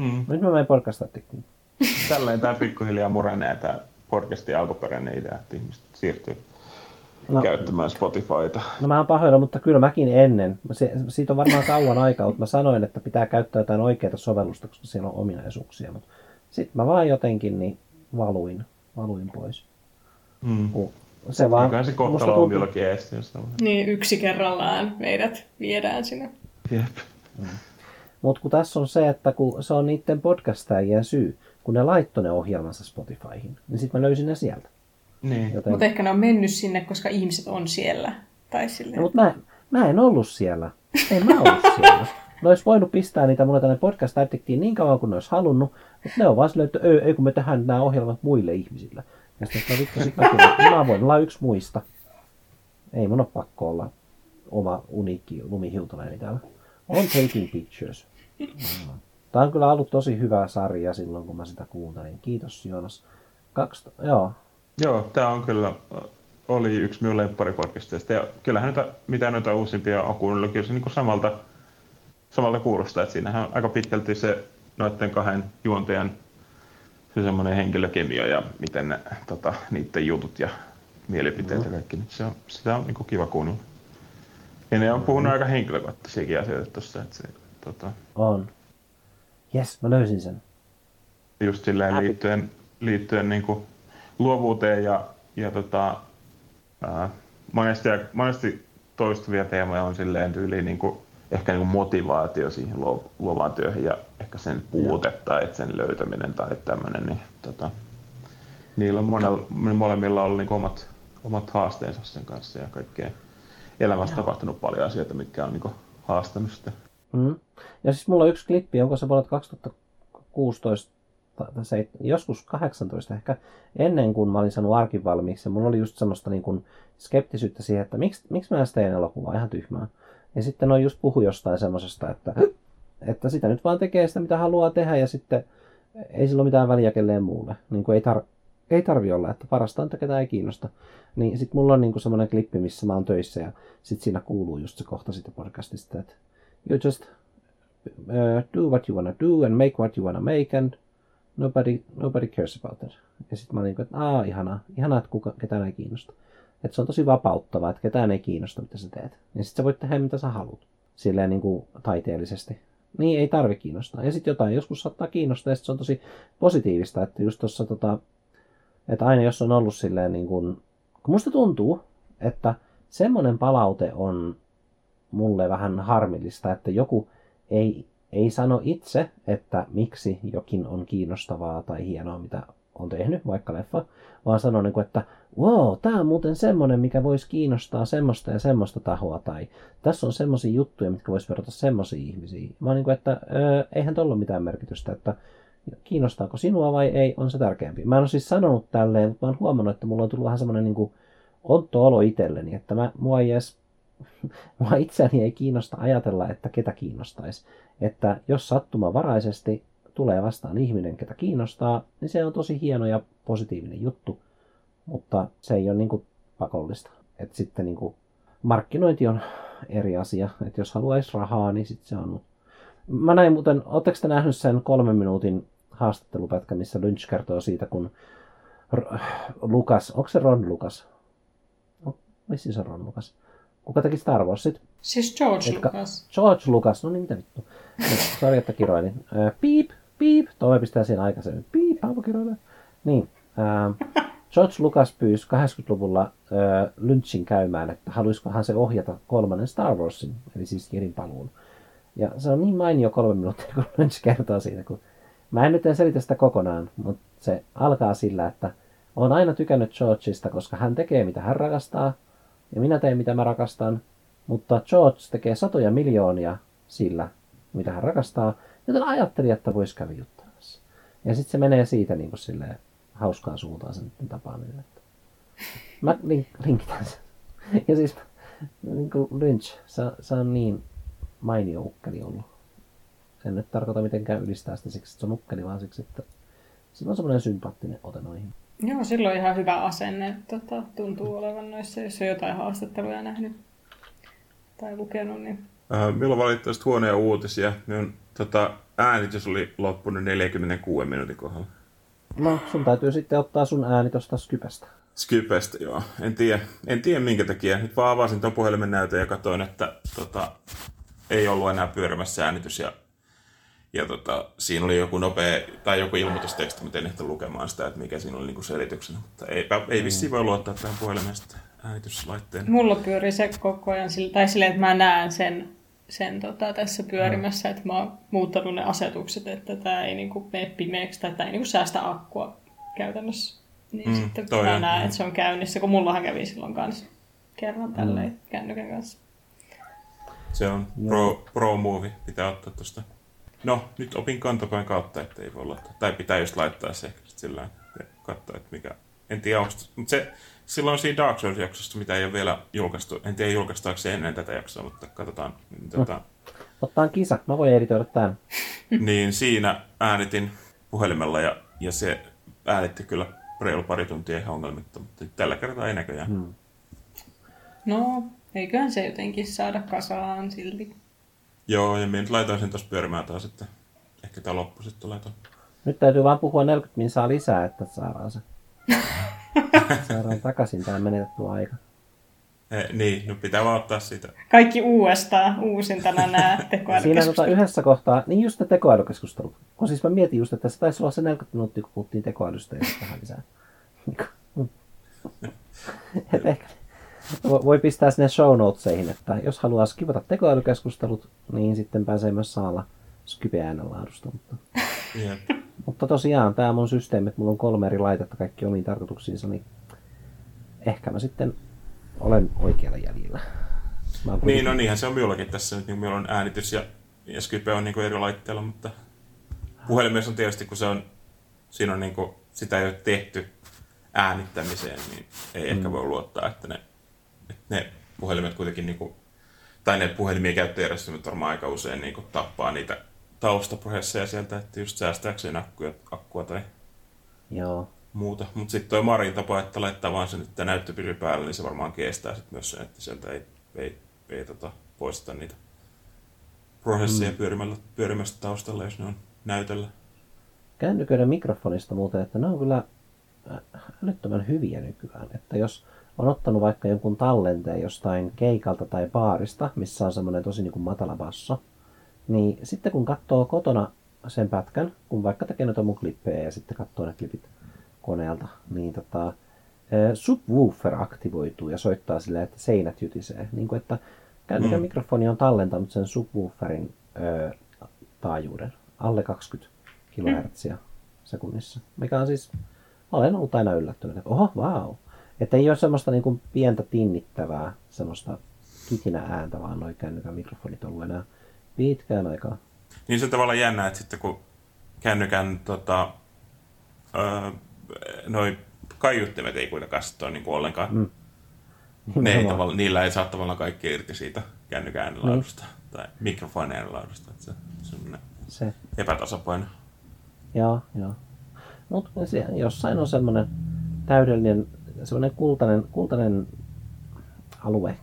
Mm. Nyt mä menen Podcast Addictiin. Tälleen tämä pikkuhiljaa murenee tämä podcastin alkuperäinen idea, että ihmiset siirtyy no, käyttämään Spotifyta. No mä oon pahoilla, mutta kyllä mäkin ennen. Se, siitä on varmaan kauan aikaa, mutta mä sanoin, että pitää käyttää jotain oikeaa sovellusta, koska siellä on ominaisuuksia. Mutta sitten mä vaan jotenkin niin valuin, valuin pois. Mm. Se vaan, Mikä se kohtalo on jollakin Niin, yksi kerrallaan meidät viedään sinne. Jep. Mm. Mutta kun tässä on se, että kun se on niiden podcastajien syy, kun ne laittoi ne ohjelmansa Spotifyhin, niin sitten mä löysin ne sieltä. Niin. Joten... Mutta ehkä ne on mennyt sinne, koska ihmiset on siellä. Tai No, mutta mä, mä en ollut siellä. En mä ollut siellä. Ne olisi voinut pistää niitä mulle tänne podcast addictiin niin kauan kuin ne olisi halunnut, mutta ne on vaan silleen, että ei, ei kun me tehdään nämä ohjelmat muille ihmisille. Ja sitten mä vittu mä voin olla yksi muista. Ei mun ole pakko olla oma uniikki lumihiutaleeni täällä. On taking pictures. Tämä on kyllä ollut tosi hyvä sarja silloin, kun mä sitä kuuntelin. Kiitos Joonas. Kaksi, joo. Joo, tämä on kyllä, oli yksi minun lemppariporkisteista. Ja kyllähän noita, mitä noita uusimpia on kuunnellut, kyllä se niin samalta, samalta kuulostaa. Että siinähän on aika pitkälti se noiden kahden juontajan se semmoinen henkilökemia ja miten ne, tota, niiden jutut ja mielipiteet mm. ja kaikki. Niin se on, sitä on niin kuin kiva kuunnella. Ja ne on puhunut mm. aika henkilökohtaisiakin asioita tuossa. Että se, tota... On. Jes, mä löysin sen. Just silleen Happy. liittyen, liittyen niin kuin luovuuteen ja, ja tota, ää, monesti, monesti toistuvia teemoja on silleen tyyli niin kuin, ehkä niin kuin motivaatio siihen luovaan työhön ja ehkä sen puute ja. tai sen löytäminen tai tämmöinen. Niin, tota, niillä on monella, molemmilla ollut niin omat, omat haasteensa sen kanssa ja kaikkea elämässä Joo. tapahtunut paljon asioita, mitkä on niin kuin, haastanut sitä. Mm. Ja siis mulla on yksi klippi, onko se vuodelta 2016 tai se, joskus 18 ehkä ennen kuin mä olin saanut arkin valmiiksi. Ja mulla oli just semmoista niin kuin skeptisyyttä siihen, että miksi, miksi mä edes teen elokuvaa, ihan tyhmää. Ja sitten on just puhu jostain semmoisesta, että, että sitä nyt vaan tekee sitä, mitä haluaa tehdä ja sitten ei sillä ole mitään väliä kelleen muulle. Niin kuin ei, tar- ei tarvi olla, että parasta on, että ketään ei kiinnosta. Niin sitten mulla on niin kuin semmoinen klippi, missä mä oon töissä ja sitten siinä kuuluu just se kohta siitä podcastista, että you just uh, do what you wanna do and make what you wanna make and nobody, nobody cares about it. Ja sitten mä olin niin että aah, ihanaa, ihanaa, että kuka, ketään ei kiinnosta. Että se on tosi vapauttavaa, että ketään ei kiinnosta, mitä sä teet. Ja sitten sä voit tehdä, mitä sä haluat. Silleen niin kuin taiteellisesti. Niin, ei tarvi kiinnostaa. Ja sitten jotain joskus saattaa kiinnostaa, ja se on tosi positiivista, että just tuossa tota, että aina jos on ollut silleen niin kuin, kun musta tuntuu, että semmoinen palaute on mulle vähän harmillista, että joku ei, ei sano itse, että miksi jokin on kiinnostavaa tai hienoa, mitä on tehnyt, vaikka leffa, vaan sanoo, niin kuin, että wow, tämä on muuten semmoinen, mikä voisi kiinnostaa semmoista ja semmoista tahoa, tai tässä on semmoisia juttuja, mitkä voisi verrata semmoisiin ihmisiin. Mä niin kuin, että öö, eihän tuolla ole mitään merkitystä, että kiinnostaako sinua vai ei, on se tärkeämpi. Mä en ole siis sanonut tälleen, mutta mä oon huomannut, että mulla on tullut vähän semmoinen niin ontto olo itselleni, että mä, mua ei edes mua itseäni ei kiinnosta ajatella, että ketä kiinnostaisi. Että jos sattumavaraisesti tulee vastaan ihminen, ketä kiinnostaa, niin se on tosi hieno ja positiivinen juttu, mutta se ei ole niin kuin pakollista. Että sitten niin kuin markkinointi on eri asia, että jos haluaisi rahaa, niin sitten se on. Mä näin muuten, ootteko te nähnyt sen kolmen minuutin haastattelupätkä, missä Lynch kertoo siitä, kun Lukas, onko se Ron Lukas? No, missä se Ron Lukas? Kuka teki Star Warsit? Siis George Etka, Lucas. George Lucas, no niin mitä vittu. Sori, että kiroilin. Piip, piip. Tuo pistää siinä aikaisemmin. Piip, kiroilee. Niin. Äh, George Lucas pyysi 80-luvulla äh, Lynchin käymään, että haluaisikohan se ohjata kolmannen Star Warsin, eli siis Jerin paluun. Ja se on niin mainio kolme minuuttia, kun Lynch kertoo siitä, kun mä en nyt en selitä sitä kokonaan, mutta se alkaa sillä, että on aina tykännyt Georgeista, koska hän tekee mitä hän rakastaa, ja minä teen mitä mä rakastan, mutta George tekee satoja miljoonia sillä, mitä hän rakastaa, joten ajattelin, että voisi käydä juttelemassa. Ja sitten se menee siitä niin kuin silleen hauskaan suuntaan sen tapaaminen. Että mä link, linkitän sen. Ja siis niin kuin Lynch, se, se on niin mainio ukkeli ollut. En nyt tarkoita mitenkään ylistää sitä siksi, että se on ukkeli, vaan siksi, että sillä on semmoinen sympaattinen ote noihin. Joo, silloin ihan hyvä asenne. Tota, tuntuu olevan noissa, jos on jotain haastatteluja nähnyt tai lukenut. Niin... Äh, milloin valittaisit huonoja uutisia? Minun tota, äänitys oli loppunut 46 minuutin kohdalla. No, sun täytyy sitten ottaa sun ääni tosta Skypestä. Skypestä, joo. En tiedä, en tiedä minkä takia. Nyt vaan avasin tuon puhelimen näytön ja katsoin, että tota, ei ollut enää pyörimässä äänitys. Ja, ja tota, siinä oli joku nopea, tai joku ilmoitusteksti, mutta en ehtinyt lukemaan sitä, että mikä siinä oli niinku selityksenä. Mutta ei, ei vissiin voi luottaa tähän puhelimeen sitten äänityslaitteen. Mulla pyörii se koko ajan, tai silleen, että mä näen sen, sen tota, tässä pyörimässä, että mä oon muuttanut ne asetukset, että tämä ei niinku mene pimeäksi tai tämä ei niinku säästä akkua käytännössä. Niin mm, sitten mä näen, että se on käynnissä, kun mullahan kävi silloin kanssa kerran tälleen mm. kännykän kanssa. Se on pro, pro movie, pitää ottaa tuosta. No, nyt opin kantapään kautta, että ei voi laittaa. Tai pitää just laittaa se sillä katsoa, että mikä... En tiedä, onko... Mutta se, silloin siinä Dark Souls-jaksosta, mitä ei ole vielä julkaistu. En tiedä, julkaistaanko se ennen tätä jaksoa, mutta katsotaan. Niin, tuota... Ottaa kisa. Mä voin editoida tämän. niin siinä äänitin puhelimella ja, ja se äänitti kyllä reilu pari tuntia ihan ongelmitta, mutta tällä kertaa ei näköjään. Hmm. No, eiköhän se jotenkin saada kasaan silti. Joo, ja minä nyt laitoin sen tuossa pyörimään taas, että ehkä tämä loppu sitten tulee tuon. Nyt täytyy vaan puhua 40 minsaa lisää, että saadaan se. saadaan takaisin tämä menetetty aika. Eh, niin, no pitää vaan ottaa siitä. Kaikki uudestaan, uusintana nämä tekoälykeskustelut. Siinä tota yhdessä kohtaa, niin just ne tekoälykeskustelut. Kun siis mä mietin just, että se taisi olla se 40 minuuttia, kun puhuttiin tekoälystä ja vähän lisää. Et ehkä voi pistää sinne show notesihin, että jos haluaa skivata tekoälykeskustelut, niin sitten pääsee myös saalla Skype äänenlaadusta. Mutta, yep. Mutta tosiaan tämä mun systeemi, että mulla on kolme eri laitetta kaikki omiin tarkoituksiinsa, niin ehkä mä sitten olen oikealla jäljellä. Niin, no niinhän se on minullakin tässä nyt, niin meillä on äänitys ja, ja Skype on niin kuin eri laitteella, mutta puhelimessa on tietysti, kun se on, siinä on niin kuin, sitä ei ole tehty äänittämiseen, niin ei mm. ehkä voi luottaa, että ne, että ne puhelimet kuitenkin, niin kuin, tai ne puhelimien käyttöjärjestelmät varmaan aika usein niin kuin, tappaa niitä taustaprosesseja sieltä, että just säästääkseen akkua, akkua tai Joo. muuta. Mutta sitten tuo Marin tapa, että laittaa vaan sen, että näyttö pysyy päällä, niin se varmaan kestää sitten myös sen, että sieltä ei, ei, ei tota, poisteta niitä prosesseja mm. pyörimällä, pyörimästä taustalla, jos ne on näytöllä. Kännyköiden mikrofonista muuten, että ne on kyllä älyttömän hyviä nykyään. Että jos on ottanut vaikka jonkun tallenteen jostain keikalta tai baarista, missä on semmoinen tosi niin kuin matala basso, niin sitten kun katsoo kotona sen pätkän, kun vaikka tekee noita mun klippejä ja sitten katsoo ne klipit koneelta, niin tota, subwoofer aktivoituu ja soittaa silleen, että seinät jytisee. Niin kuin, että kännykän mm. mikrofoni on tallentanut sen subwooferin ö, taajuuden alle 20 kHz sekunnissa, mikä on siis olen ollut aina yllättynyt, että oho, vau. Että ei ole semmoista niin kuin pientä tinnittävää, semmoista kitinä ääntä, vaan noin kännykän mikrofonit ollut enää pitkään aikaa. Niin se tavallaan jännä, että sitten kun kännykän tota, öö, noi kaiuttimet ei kuitenkaan sitten ole niin kuin ollenkaan. Mm. Ne ei tavalla, niillä ei saa tavallaan kaikki irti siitä kännykän äänenlaadusta mm. tai mikrofonin äänenlaadusta. Että se, se, se epätasapaino. Joo, joo. Mutta jossain on semmoinen täydellinen, semmoinen kultainen, kultainen alue,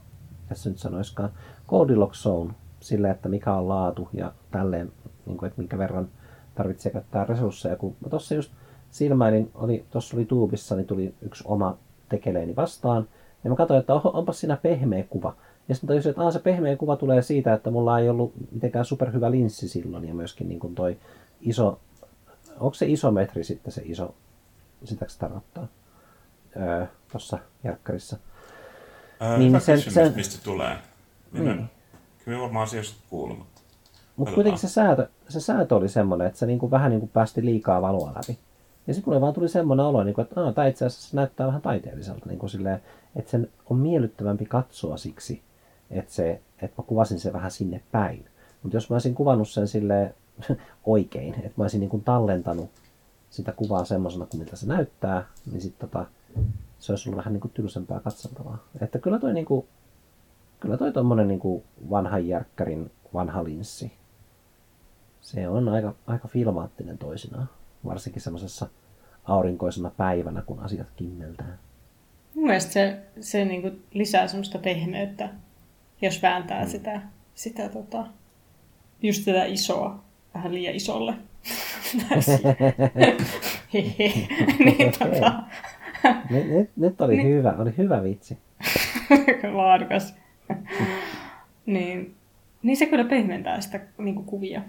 tässä nyt sanoiskaan, Goldilocks zone, sille, että mikä on laatu ja tälleen, niin kuin, että minkä verran tarvitsee käyttää resursseja. Kun mä tuossa just silmäilin, oli, tuossa oli tuubissa, niin tuli yksi oma tekeleeni vastaan, ja mä katsoin, että oho, onpas siinä pehmeä kuva. Ja sitten tajusin, että se pehmeä kuva tulee siitä, että mulla ei ollut mitenkään superhyvä linssi silloin, ja myöskin niin kuin toi iso onko se isometri sitten se iso, sitäkö se tarkoittaa öö, tuossa järkkarissa? Öö, niin sen, kysymys, sen, mistä tulee. Minä, niin. Kyllä varmaan asioista kuullut, mutta... Mutta kuitenkin se säätö, se säätö oli semmoinen, että se niinku, vähän niinku päästi liikaa valoa läpi. Ja sitten mulle vaan tuli semmoinen olo, niinku, että tämä itse asiassa näyttää vähän taiteelliselta, niinku silleen, että sen on miellyttävämpi katsoa siksi, että, se, että mä kuvasin sen vähän sinne päin. Mutta jos mä olisin kuvannut sen silleen oikein. Että mä olisin niin kuin tallentanut sitä kuvaa semmoisena kuin miltä se näyttää, niin sitten tota, se olisi ollut vähän niin kuin tylsempää katseltavaa. Että kyllä toi, niin kuin, kyllä toi tommonen niin kuin vanhan järkkärin vanha linssi, se on aika, aika filmaattinen toisinaan. Varsinkin semmoisessa aurinkoisena päivänä, kun asiat kimmeltää. Mun mielestä se, se niin kuin lisää semmoista pehmeyttä, jos vääntää mm. sitä, sitä tota, just tätä isoa vähän liian isolle. niin, tota... nyt, nyt, nyt oli niin. hyvä, oli hyvä vitsi. Laadukas. niin, niin se kyllä pehmentää sitä niin kuin kuvia.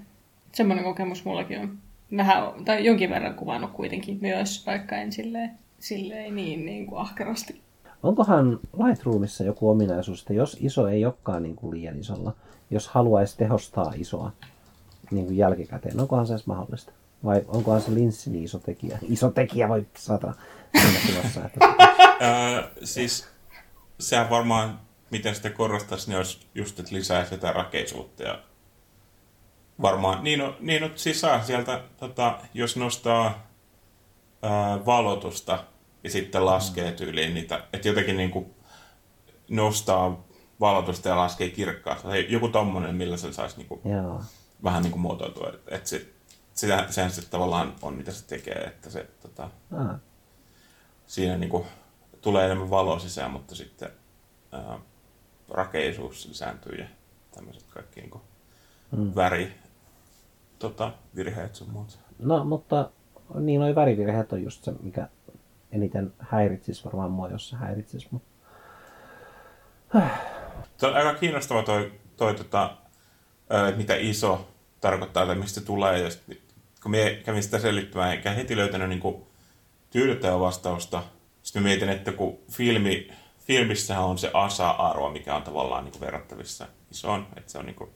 Semmoinen kokemus mullakin on. Vähän, tai jonkin verran kuvannut kuitenkin myös, vaikka en silleen, silleen niin, niin kuin ahkerasti. Onkohan Lightroomissa joku ominaisuus, että jos iso ei olekaan niin kuin liian isolla, jos haluaisi tehostaa isoa niin kuin jälkikäteen, onkohan se edes mahdollista? Vai onkohan se linssi niin iso tekijä? Iso tekijä voi saada. Että... siis sehän varmaan, miten sitä korostaisi, niin olisi just, että lisää sitä rakeisuutta ja varmaan, niin, on, niin on, siis saa sieltä, tota, jos nostaa ää, valotusta ja sitten laskee tyyliin niitä, että jotenkin niin kuin nostaa valotusta ja laskee kirkkaasti. Tai joku tommonen, millä se saisi niin kuin, Joo. vähän niin kuin muotoiltua. Että et se, sitä, sehän se tavallaan on, mitä se tekee, että se tota, ah. siinä niin kuin, tulee enemmän valoa sisään, mutta sitten ää, rakeisuus lisääntyy ja tämmöiset kaikki niin kuin, mm. väri, tota, virheet sun muut. No, mutta niin noin värivirheet on just se, mikä eniten häiritsisi varmaan mua, jos se häiritsisi. Mutta... Se on aika kiinnostava toi, toi tota, että mitä iso tarkoittaa tai mistä se tulee. Ja sit, kun minä kävin sitä selittämään, enkä heti löytänyt niin tyydyttävää vastausta. Sitten mietin, että kun filmi, filmissä on se asa-arvo, mikä on tavallaan niin verrattavissa isoon. Että se on niin kuin,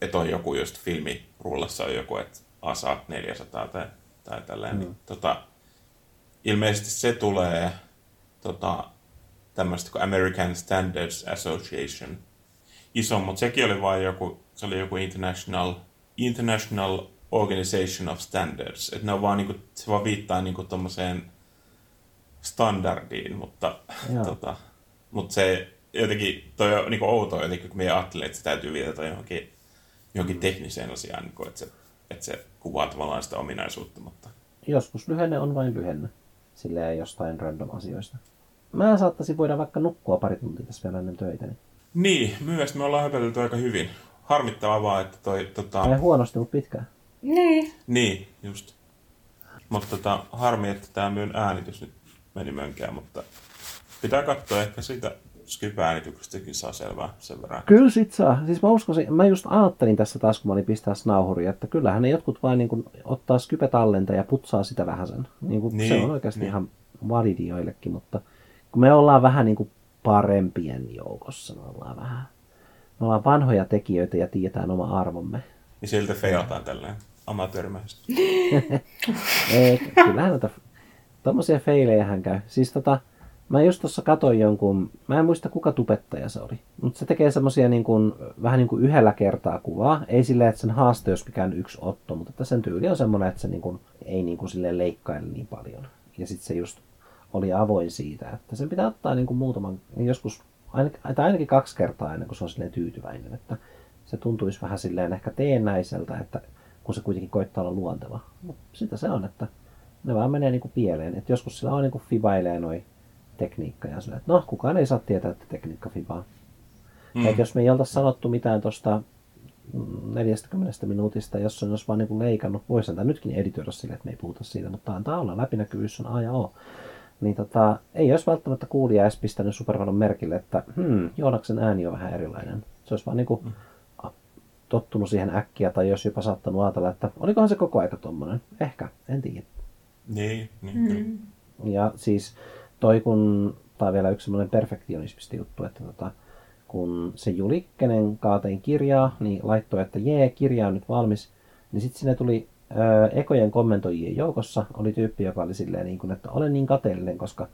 että on joku just filmirullassa on joku, että asa 400 tai, tai tälleen. Mm. Niin, tota, ilmeisesti se tulee tota, tämmöistä kuin American Standards Association iso, mutta sekin oli vain joku, se oli joku International, International Organization of Standards. Että ne on vaan niinku, se vaan viittaa niinku tommoseen standardiin, mutta, tota, mutta se jotenkin, toi on niinku outoa jotenkin, kun me ajattelee, että se täytyy viitata johonkin, johonkin mm. tekniseen asiaan, niin kuin, että, se, että se kuvaa tavallaan sitä ominaisuutta. Mutta... Joskus lyhenne on vain lyhenne silleen jostain random asioista. Mä saattaisin voida vaikka nukkua pari tuntia tässä vielä ennen töitä. Niin, niin myös me ollaan höpötelty aika hyvin. Harmittavaa vaan, että toi... Tota... Ei huonosti, mutta pitkään. Niin. Niin, just. Mutta tota, harmi, että tämä myyn äänitys nyt meni mönkään, mutta pitää katsoa ehkä siitä Skype-äänityksestäkin saa selvää sen verran. Kyllä sit saa. Siis mä uskoisin, mä just ajattelin tässä taas, kun mä olin pistää snauhuria, että kyllähän ne jotkut vain niin kuin ottaa Skype-tallenta ja putsaa sitä vähän sen. Niin kuin niin, se on oikeasti niin. ihan validi joillekin, mutta kun me ollaan vähän niin kuin parempien joukossa, me ollaan vähän, me ollaan vanhoja tekijöitä ja tiedetään oma arvomme. Niin siltä feilataan tälleen amatöörimäisesti. Kyllähän tommosia feilejähän käy. Siis tota, Mä just tuossa katoin jonkun, mä en muista kuka tubettaja se oli, mutta se tekee semmosia niin kuin, vähän niin kuin yhdellä kertaa kuvaa. Ei silleen, että sen haaste olisi mikään yksi otto, mutta että sen tyyli on semmoinen, että se niin kuin, ei niin kuin silleen leikkaile niin paljon. Ja sitten se just oli avoin siitä, että sen pitää ottaa niin kuin muutaman, joskus ainakin, tai ainakin kaksi kertaa ennen kuin se on silleen tyytyväinen. Että se tuntuisi vähän silleen ehkä teennäiseltä, että kun se kuitenkin koittaa olla luonteva. Mutta sitä se on, että ne vaan menee niin kuin pieleen. Että joskus sillä on niin kuin fibailee noin tekniikka. Ja sille, että no, kukaan ei saa tietää, että tekniikka fibaa. Mm. Eikä jos me ei oltaisi sanottu mitään tuosta 40 minuutista, jos on jos vaan niin leikannut, voisi tämä nytkin editoida sille, että me ei puhuta siitä, mutta antaa olla, läpinäkyvyys on A ja O. Niin tota, ei olisi välttämättä kuulija edes pistänyt supervalon merkille, että hmm, Joonaksen ääni on vähän erilainen. Se olisi vaan niin kuin, mm. tottunut siihen äkkiä, tai jos jopa saattanut ajatella, että olikohan se koko aika tuommoinen. Ehkä, en tiedä. Niin, niin mm. Ja siis toi kun, tai vielä yksi semmoinen perfektionististi juttu, että tota, kun se Juli, kenen kaatein kirjaa, niin laittoi, että jee, kirja on nyt valmis, niin sitten sinne tuli ö, ekojen kommentoijien joukossa, oli tyyppi, joka oli silleen, niin kuin, että olen niin kateellinen, koska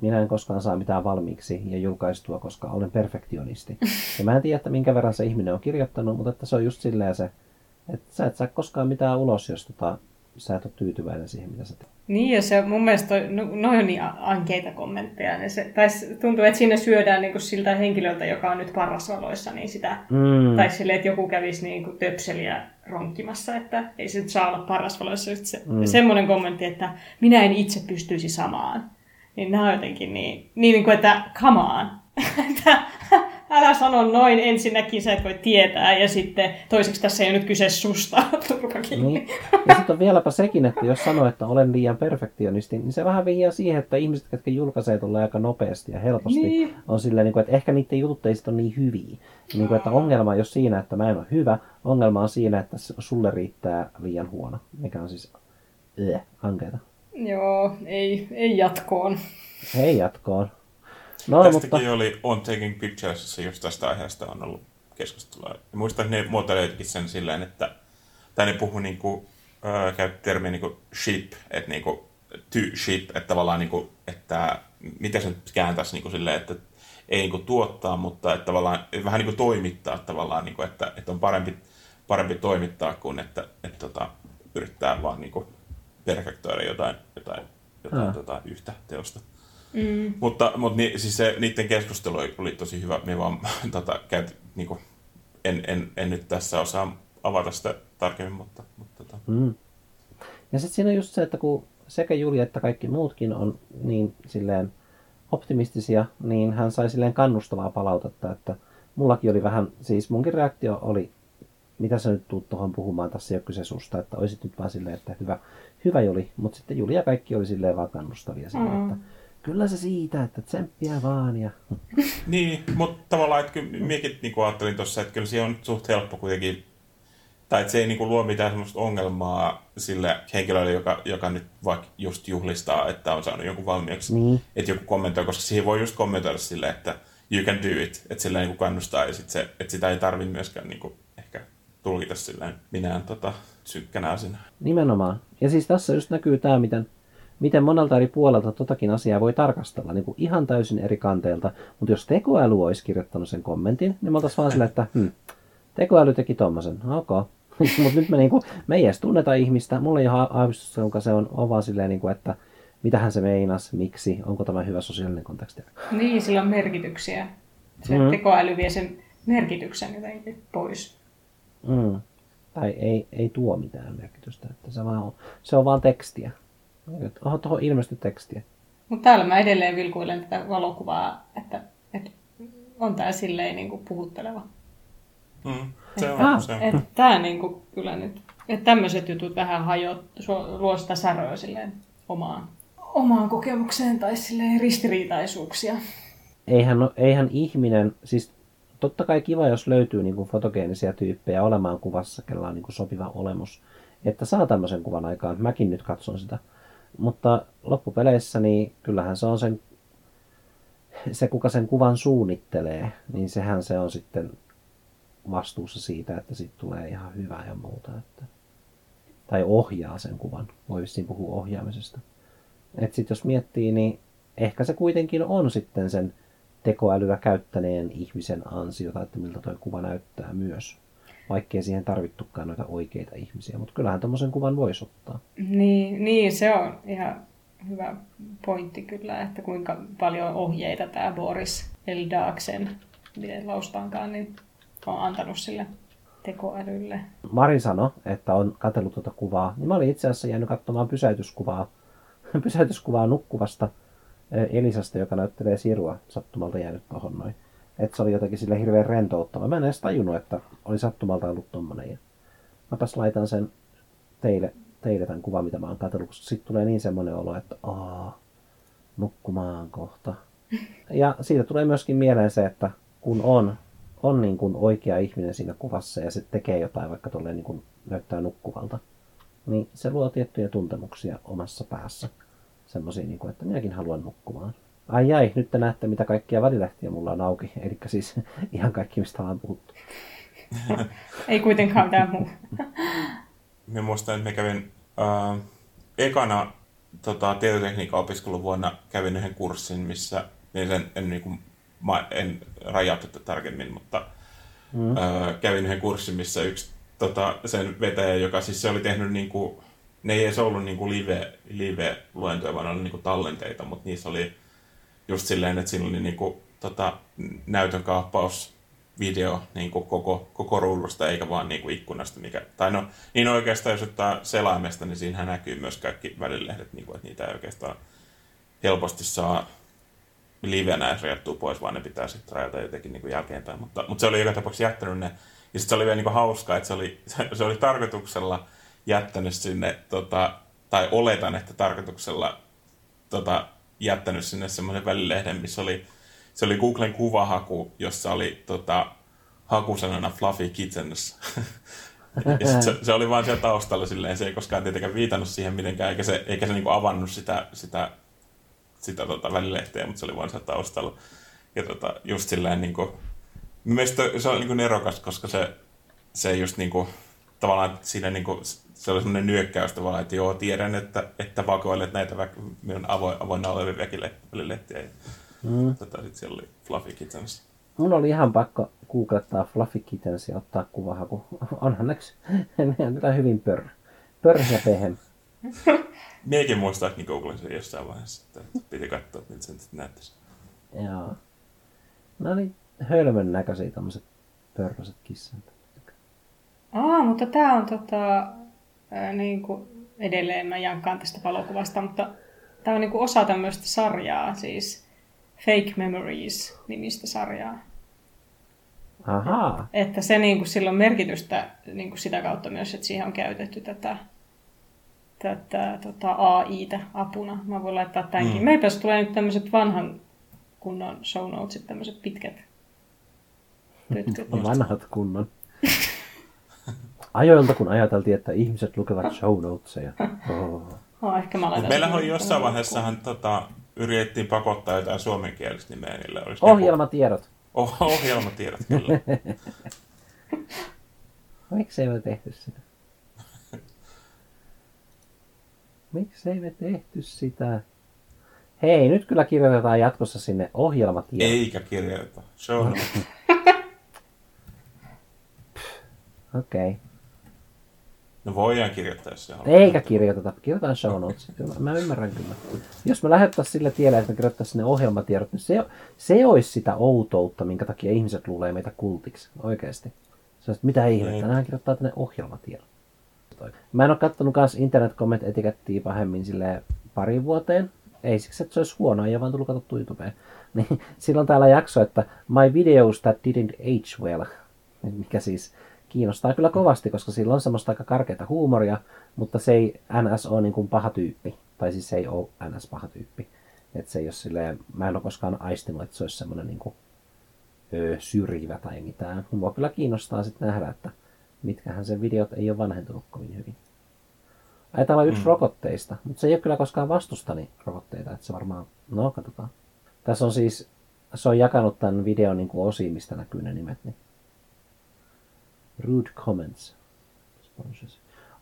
minä en koskaan saa mitään valmiiksi ja julkaistua, koska olen perfektionisti. Ja mä en tiedä, että minkä verran se ihminen on kirjoittanut, mutta että se on just silleen se, että sä et saa koskaan mitään ulos, jos tota, sä et ole tyytyväinen siihen, mitä sä teet. Niin, ja se mun mielestä toi, no, on niin ankeita kommentteja. Niin se, tai tuntuu, että siinä syödään niin kuin siltä henkilöltä, joka on nyt parrasvaloissa, niin sitä, mm. tai sille, että joku kävisi niin kuin töpseliä ronkkimassa, että ei se nyt saa olla paras valoissa. Se, mm. Semmoinen kommentti, että minä en itse pystyisi samaan. Niin nämä on jotenkin niin, niin, niin kuin, että come on. älä sano noin ensinnäkin, sä et voi tietää, ja sitten toiseksi tässä ei ole nyt kyse susta, Niin. Ja sitten on vieläpä sekin, että jos sanoo, että olen liian perfektionisti, niin se vähän vihjaa siihen, että ihmiset, jotka julkaisee tulee aika nopeasti ja helposti, niin. on silleen, niin että ehkä niiden jutut ei ole niin hyviä. Niin kuin, että ongelma ei ole siinä, että mä en ole hyvä, ongelma on siinä, että sulle riittää liian huono, mikä on siis äh, ankeeta. Joo, ei, ei jatkoon. Ei jatkoon. No, Tästäkin mutta... oli On Taking Pictures, just tästä aiheesta on ollut keskustelua. Ja muistan, että ne muotoilijoitkin sen silleen, että tai ne puhuu niin kuin, äh, käytti termiä niin kuin ship, että niin kuin, to ship, että tavallaan niin kuin, että miten se nyt kääntäisi niin kuin silleen, että ei niin kuin tuottaa, mutta että tavallaan vähän niin kuin toimittaa tavallaan, niin kuin, että, että on parempi, parempi toimittaa kuin että, että, että tota, yrittää vaan niin kuin perfektoida jotain, jotain, jotain tota, yhtä teosta. Mm. Mutta, mutta ni, siis se, niiden keskustelu oli tosi hyvä. Me vaan tota, käyt, niin kuin, en, en, en, nyt tässä osaa avata sitä tarkemmin, mutta... mutta tota. mm. Ja sitten siinä on just se, että kun sekä Julia että kaikki muutkin on niin silleen optimistisia, niin hän sai silleen kannustavaa palautetta, että mullakin oli vähän, siis munkin reaktio oli, mitä sä nyt tuut tuohon puhumaan, tässä ei ole kyse susta, että olisit nyt vaan silleen, että hyvä, hyvä Juli, mutta sitten Julia kaikki oli silleen vaan kannustavia silleen, mm. että kyllä se siitä, että tsemppiä vaan. Ja... niin, mutta tavallaan, että kyllä minäkin niin ajattelin tuossa, että kyllä se on suht helppo kuitenkin, tai että se ei niin kuin, luo mitään sellaista ongelmaa sille henkilölle, joka, joka nyt vaikka just juhlistaa, että on saanut jonkun valmiiksi, niin. että joku kommentoi, koska siihen voi just kommentoida silleen, että you can do it, että sillä niin kuin kannustaa, ja sit se, että sitä ei tarvitse myöskään niin kuin, ehkä tulkita silleen minään tota, synkkänä asiana. Nimenomaan. Ja siis tässä just näkyy tämä, miten miten monelta eri puolelta totakin asiaa voi tarkastella niin kuin ihan täysin eri kanteelta. Mutta jos tekoäly olisi kirjoittanut sen kommentin, niin me oltaisiin vaan silleen, että hm, tekoäly teki tommosen, ok. Mutta nyt me, niin kuin, me ei edes tunneta ihmistä, mulla ei ole aavistusta, jonka se on, on vaan silleen, niin kuin, että mitähän se meinas, miksi, onko tämä hyvä sosiaalinen konteksti. Niin, sillä on merkityksiä. Se mm. tekoäly vie sen merkityksen jotenkin pois. Mm. Tai ei, ei tuo mitään merkitystä, että se, vaan on, se on vaan tekstiä. Oho, tuohon ilmestyi tekstiä. Mutta täällä mä edelleen vilkuilen tätä valokuvaa, että, että on tää silleen niin kuin puhutteleva. Mm, se on, ah, se. Että tää niin kuin kyllä nyt, että tämmöiset jutut vähän hajot, luo sitä säröä silleen omaan, omaan kokemukseen tai silleen ristiriitaisuuksia. Eihän, eihän ihminen, siis totta kai kiva, jos löytyy niin kuin fotogeenisia tyyppejä olemaan kuvassa, kella on niin kuin sopiva olemus, että saa tämmöisen kuvan aikaan. Mäkin nyt katson sitä. Mutta loppupeleissä niin kyllähän se on sen, se kuka sen kuvan suunnittelee, niin sehän se on sitten vastuussa siitä, että siitä tulee ihan hyvää ja muuta. Että, tai ohjaa sen kuvan. Voi vissiin puhua ohjaamisesta. Et sit jos miettii, niin ehkä se kuitenkin on sitten sen tekoälyä käyttäneen ihmisen ansiota, että miltä tuo kuva näyttää myös vaikkei siihen tarvittukaan noita oikeita ihmisiä. Mutta kyllähän tämmöisen kuvan voisi ottaa. Niin, niin, se on ihan hyvä pointti kyllä, että kuinka paljon ohjeita tämä Boris Eldaksen, miten laustaankaan, niin on antanut sille tekoälylle. Mari sanoi, että on katsellut tuota kuvaa, niin mä olin itse asiassa jäänyt katsomaan pysäytyskuvaa, pysäytyskuvaa nukkuvasta eh, Elisasta, joka näyttelee Sirua sattumalta jäänyt tuohon noin. Että se oli jotenkin sille hirveän rentouttava. Mä en edes tajunnut, että oli sattumalta ollut tommonen. Ja mäpäs laitan sen teille, teille tämän kuvan, mitä mä oon katsellut, koska sitten tulee niin semmoinen olo, että aa, nukkumaan kohta. Ja siitä tulee myöskin mieleen se, että kun on, on niin kuin oikea ihminen siinä kuvassa ja se tekee jotain, vaikka tolleen niin kuin näyttää nukkuvalta, niin se luo tiettyjä tuntemuksia omassa päässä. Semmoisia, niin kuin, että minäkin haluan nukkumaan. Ai ai, nyt te näette, mitä kaikkia välilehtiä mulla on auki. Eli siis ihan kaikki, mistä ollaan puhuttu. Ei kuitenkaan tämä muu. Mä muistan, että mä kävin äh, ekana tota, tietotekniikan opiskeluvuonna kävin yhden kurssin, missä en, en, en, niin kuin, mä en rajaa tätä tarkemmin, mutta mm. äh, kävin yhden kurssin, missä yksi tota, sen vetäjä, joka siis se oli tehnyt niin kuin, ne ei edes ollut niin kuin live, live-luentoja, vaan oli niin kuin tallenteita, mutta niissä oli just silleen, että siinä oli niinku, tota, näytön kaappaus video niin kuin koko, koko ruudusta, eikä vaan niin kuin ikkunasta. Mikä, tai no, niin oikeastaan jos ottaa selaimesta, niin siinähän näkyy myös kaikki välilehdet, niin kuin, että niitä ei oikeastaan helposti saa livenä edes rajattua pois, vaan ne pitää sitten rajata jotenkin niin kuin jälkeenpäin. Mutta, mutta se oli joka tapauksessa jättänyt ne. Ja sitten se oli vielä niin kuin hauskaa, että se oli, se oli tarkoituksella jättänyt sinne, tota, tai oletan, että tarkoituksella tota, jättänyt sinne semmoisen välilehden, missä oli, se oli Googlen kuvahaku, jossa oli tota, hakusanana Fluffy Kittens. se, se, oli vaan siellä taustalla silleen, se ei koskaan tietenkään viitannut siihen mitenkään, eikä se, eikä se niinku avannut sitä, sitä, sitä tota, välilehteä, mutta se oli vaan siellä taustalla. Ja tota, just silleen niinku, mielestäni se on niinku nerokas, koska se, se just niinku, tavallaan siinä niinku, se oli semmoinen nyökkäys tavallaan, että joo, tiedän, että, että vakoilet näitä väk- minun avoin, avoinna olevia väkilehtiä. Mm. Tota, sitten siellä oli Fluffy Kittens. Mun oli ihan pakko googlettaa Fluffy Kittens ja ottaa kuvahaku. Onhan näks, ne hyvin pör. Pör ja pehem. Miekin muistaa, että googlasin sen jossain vaiheessa, että piti katsoa, miltä se nyt näyttäisi. Joo. No niin, hölmön näköisiä tämmöiset pörröiset kissat. Aa, mutta tää on tota, ää, niin kuin edelleen mä jankkaan tästä valokuvasta, mutta tämä on niin kuin osa tämmöistä sarjaa, siis Fake Memories-nimistä sarjaa. Ahaa. Että se niin kuin, sillä on merkitystä niin kuin sitä kautta myös, että siihen on käytetty tätä, tätä tota, AI-tä apuna. Mä voin laittaa tämänkin. Mm. Meipä tulee nyt tämmöiset vanhan kunnon show notesit, tämmöiset pitkät. Vanhat kunnon. Ajoilta, kun ajateltiin, että ihmiset lukevat show noteseja. Oh. Oh, ehkä mä laitan Meillähän on jossain vaiheessahan tota, yritettiin pakottaa jotain suomenkielistä nimeä niille. Olisi ohjelmatiedot. Joku... Oh, ohjelmatiedot, kyllä. Miksi ei me tehty sitä? Miksi ei me tehty sitä? Hei, nyt kyllä kirjoitetaan jatkossa sinne ohjelmatiedot. Eikä kirjoita. Show Okei. Okay. No voidaan kirjoittaa se. Eikä kirjoiteta, kirjoitetaan show notes. Mä ymmärrän kyllä. Jos me lähettäisiin sille tielle, että me kirjoittaisiin sinne ohjelmatiedot, niin se, se olisi sitä outoutta, minkä takia ihmiset luulee meitä kultiksi. Oikeasti. Se olisi, mitä ihmettä, nämä kirjoittaa tänne ohjelmatiedot. Mä en ole kattonut kans internet comment etikettiä pahemmin sille pari vuoteen. Ei siksi, että se olisi huono, ei vaan tullut katsottu YouTubeen. Niin, silloin täällä jakso, että My videos that didn't age well. Mikä siis kiinnostaa kyllä kovasti, koska sillä on semmoista aika karkeata huumoria, mutta se ei NS ole niin kuin paha tyyppi. Tai siis se ei ole NS paha tyyppi. Että se ei ole silleen, mä en ole koskaan aistinut, että se olisi semmoinen niin kuin, öö, syrjivä tai mitään. Mua kyllä kiinnostaa sitten nähdä, että mitkähän sen videot ei ole vanhentunut kovin hyvin. Ai, täällä on yksi mm. rokotteista, mutta se ei ole kyllä koskaan vastustani rokotteita, että se varmaan, no katsotaan. Tässä on siis, se on jakanut tämän videon niin kuin osiin, mistä näkyy ne nimet, niin Rude comments.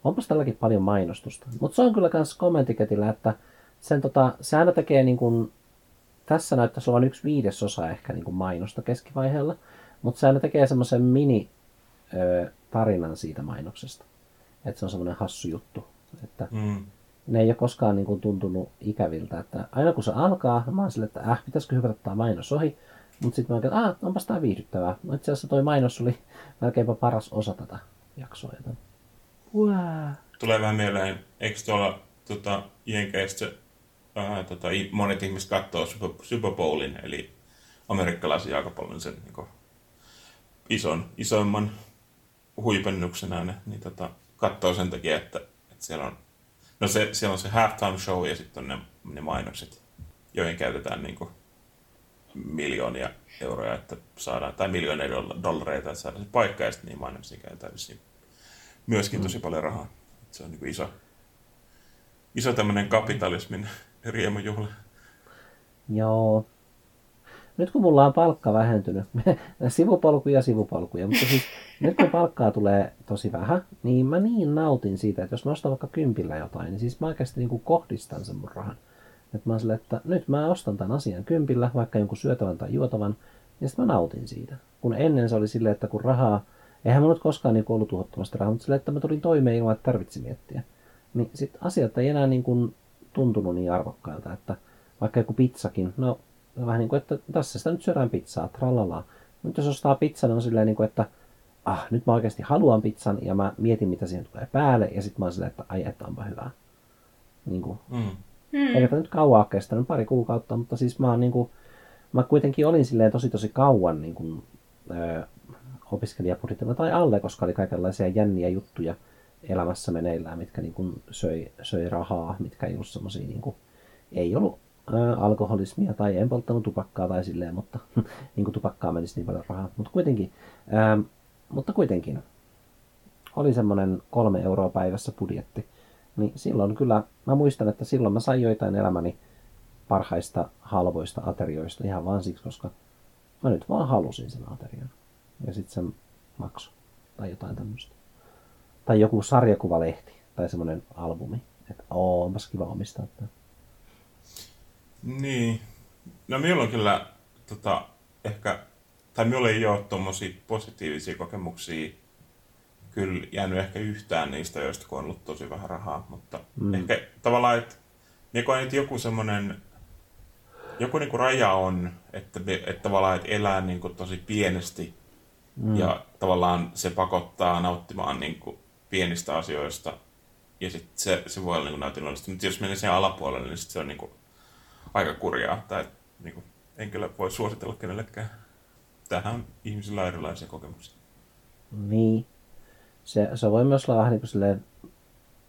Onpas tälläkin paljon mainostusta. Mutta se on kyllä myös kommentiketillä, että sen tota, se aina tekee niin kuin, tässä näyttäisi olevan yksi viidesosa ehkä niin kuin mainosta keskivaiheella, mutta se aina tekee semmoisen mini ö, tarinan siitä mainoksesta. Että se on semmoinen hassu juttu. Että mm. Ne ei ole koskaan niin kuin, tuntunut ikäviltä. Että aina kun se alkaa, mä oon sille, että äh, pitäisikö hypätä tämä mainos ohi. Mutta sitten mä oikein, että onpas tää viihdyttävää. No itse asiassa toi mainos oli melkeinpä paras osa tätä jaksoa. Joten... Wow. Tulee vähän mieleen, eikö tuolla tota, Jenkeistä äh, tota, monet ihmiset katsoo Super, Super Bowlin, eli amerikkalaisen jalkapallon sen niin ison, isoimman huipennuksen aina, niin tota, katsoo sen takia, että, että siellä on No se, siellä on se halftime show ja sitten on ne, ne mainokset, joihin käytetään niin kuin, miljoonia euroja, että saadaan, tai miljoonia dollareita, että saadaan se paikka, ja sitten niin mainoksia käytetään myöskin tosi paljon rahaa. Se on niin iso, iso tämmöinen kapitalismin riemujuhla. Joo. Nyt kun mulla on palkka vähentynyt, sivupolkuja sivupolkuja, mutta siis nyt kun palkkaa tulee tosi vähän, niin mä niin nautin siitä, että jos mä ostan vaikka kympillä jotain, niin siis mä oikeasti niin kohdistan sen mun rahan. Että mä oon silleen, että nyt mä ostan tämän asian kympillä, vaikka jonkun syötävän tai juotavan, ja sitten mä nautin siitä. Kun ennen se oli silleen, että kun rahaa, eihän mä nyt koskaan niin ollut tuhottomasti rahaa, mutta silleen, että mä tulin toimeen ilman, että tarvitsi miettiä. Niin sitten asiat ei enää niin kuin tuntunut niin arvokkailta, että vaikka joku pizzakin, no vähän niin kuin, että tässä sitä nyt syödään pizzaa, tralala. Nyt jos ostaa pizzan, on silleen, niin kuin, että ah, nyt mä oikeasti haluan pizzan ja mä mietin, mitä siihen tulee päälle. Ja sitten mä oon silleen, että ai, että onpa hyvää. Niin kuin, Mm. Mm. eikä tämä nyt kauan ole kestänyt, pari kuukautta, mutta siis mä oon niin kuin, mä kuitenkin olin silleen tosi tosi kauan niin kuin, ö, opiskelijapudjetilla tai alle, koska oli kaikenlaisia jänniä juttuja elämässä meneillään, mitkä niin kuin söi, söi rahaa, mitkä ei ollut semmosia, niin ei ollut ö, alkoholismia tai en polttanut tupakkaa tai silleen, mutta niin kuin tupakkaa menisi niin paljon rahaa, mutta kuitenkin, ö, mutta kuitenkin oli semmoinen kolme euroa päivässä budjetti, niin silloin kyllä, mä muistan, että silloin mä sain joitain elämäni parhaista halvoista aterioista ihan vaan siksi, koska mä nyt vaan halusin sen aterian. Ja sitten sen maksu tai jotain tämmöistä. Tai joku sarjakuvalehti tai semmoinen albumi. Että oo, onpas kiva omistaa tämä. Niin. No minulla on kyllä tota, ehkä, tai minulla ei ole tuommoisia positiivisia kokemuksia kyllä jäänyt ehkä yhtään niistä, joista kun on ollut tosi vähän rahaa, mutta mm. ehkä tavallaan, että niin kun nyt joku semmoinen, joku niinku raja on, että, että tavallaan, että elää niinku tosi pienesti mm. ja tavallaan se pakottaa nauttimaan niinku pienistä asioista ja sitten se, se voi olla niinku nautinnollista, mutta jos menee sen alapuolelle, niin sit se on niinku aika kurjaa, tai niinku, en kyllä voi suositella kenellekään. Tähän ihmisillä on erilaisia kokemuksia. Niin. Se, se voi myös olla vähän niin kuin silleen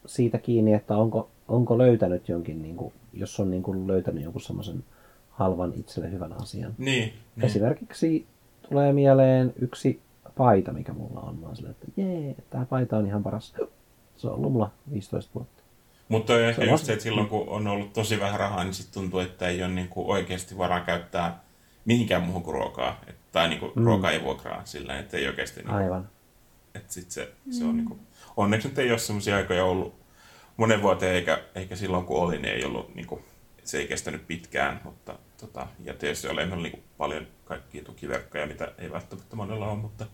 siitä kiinni, että onko, onko löytänyt jonkin, niin kuin, jos on niin kuin löytänyt jonkun semmoisen halvan itselle hyvän asian. Niin, niin. Esimerkiksi tulee mieleen yksi paita, mikä mulla on. Mä silleen, että jee, tämä paita on ihan paras. Se on ollut mulla 15 vuotta. Mutta on ehkä on just se, että silloin kun on ollut tosi vähän rahaa, niin sitten tuntuu, että ei ole niinku oikeasti varaa käyttää mihinkään muuhun kuin ruokaa. Et, tai niinku mm. ruokaa ei vuokraa sillä että ei oikeasti... Niinku, Aivan. Että sit se, se on niinku, onneksi nyt ei ole sellaisia aikoja ollut monen vuoteen, eikä, eikä silloin kun oli, niin ei ollut, niinku, se ei kestänyt pitkään, mutta tota, ja tietysti oli meillä niinku paljon kaikkia tukiverkkoja, mitä ei välttämättä monella ole, mutta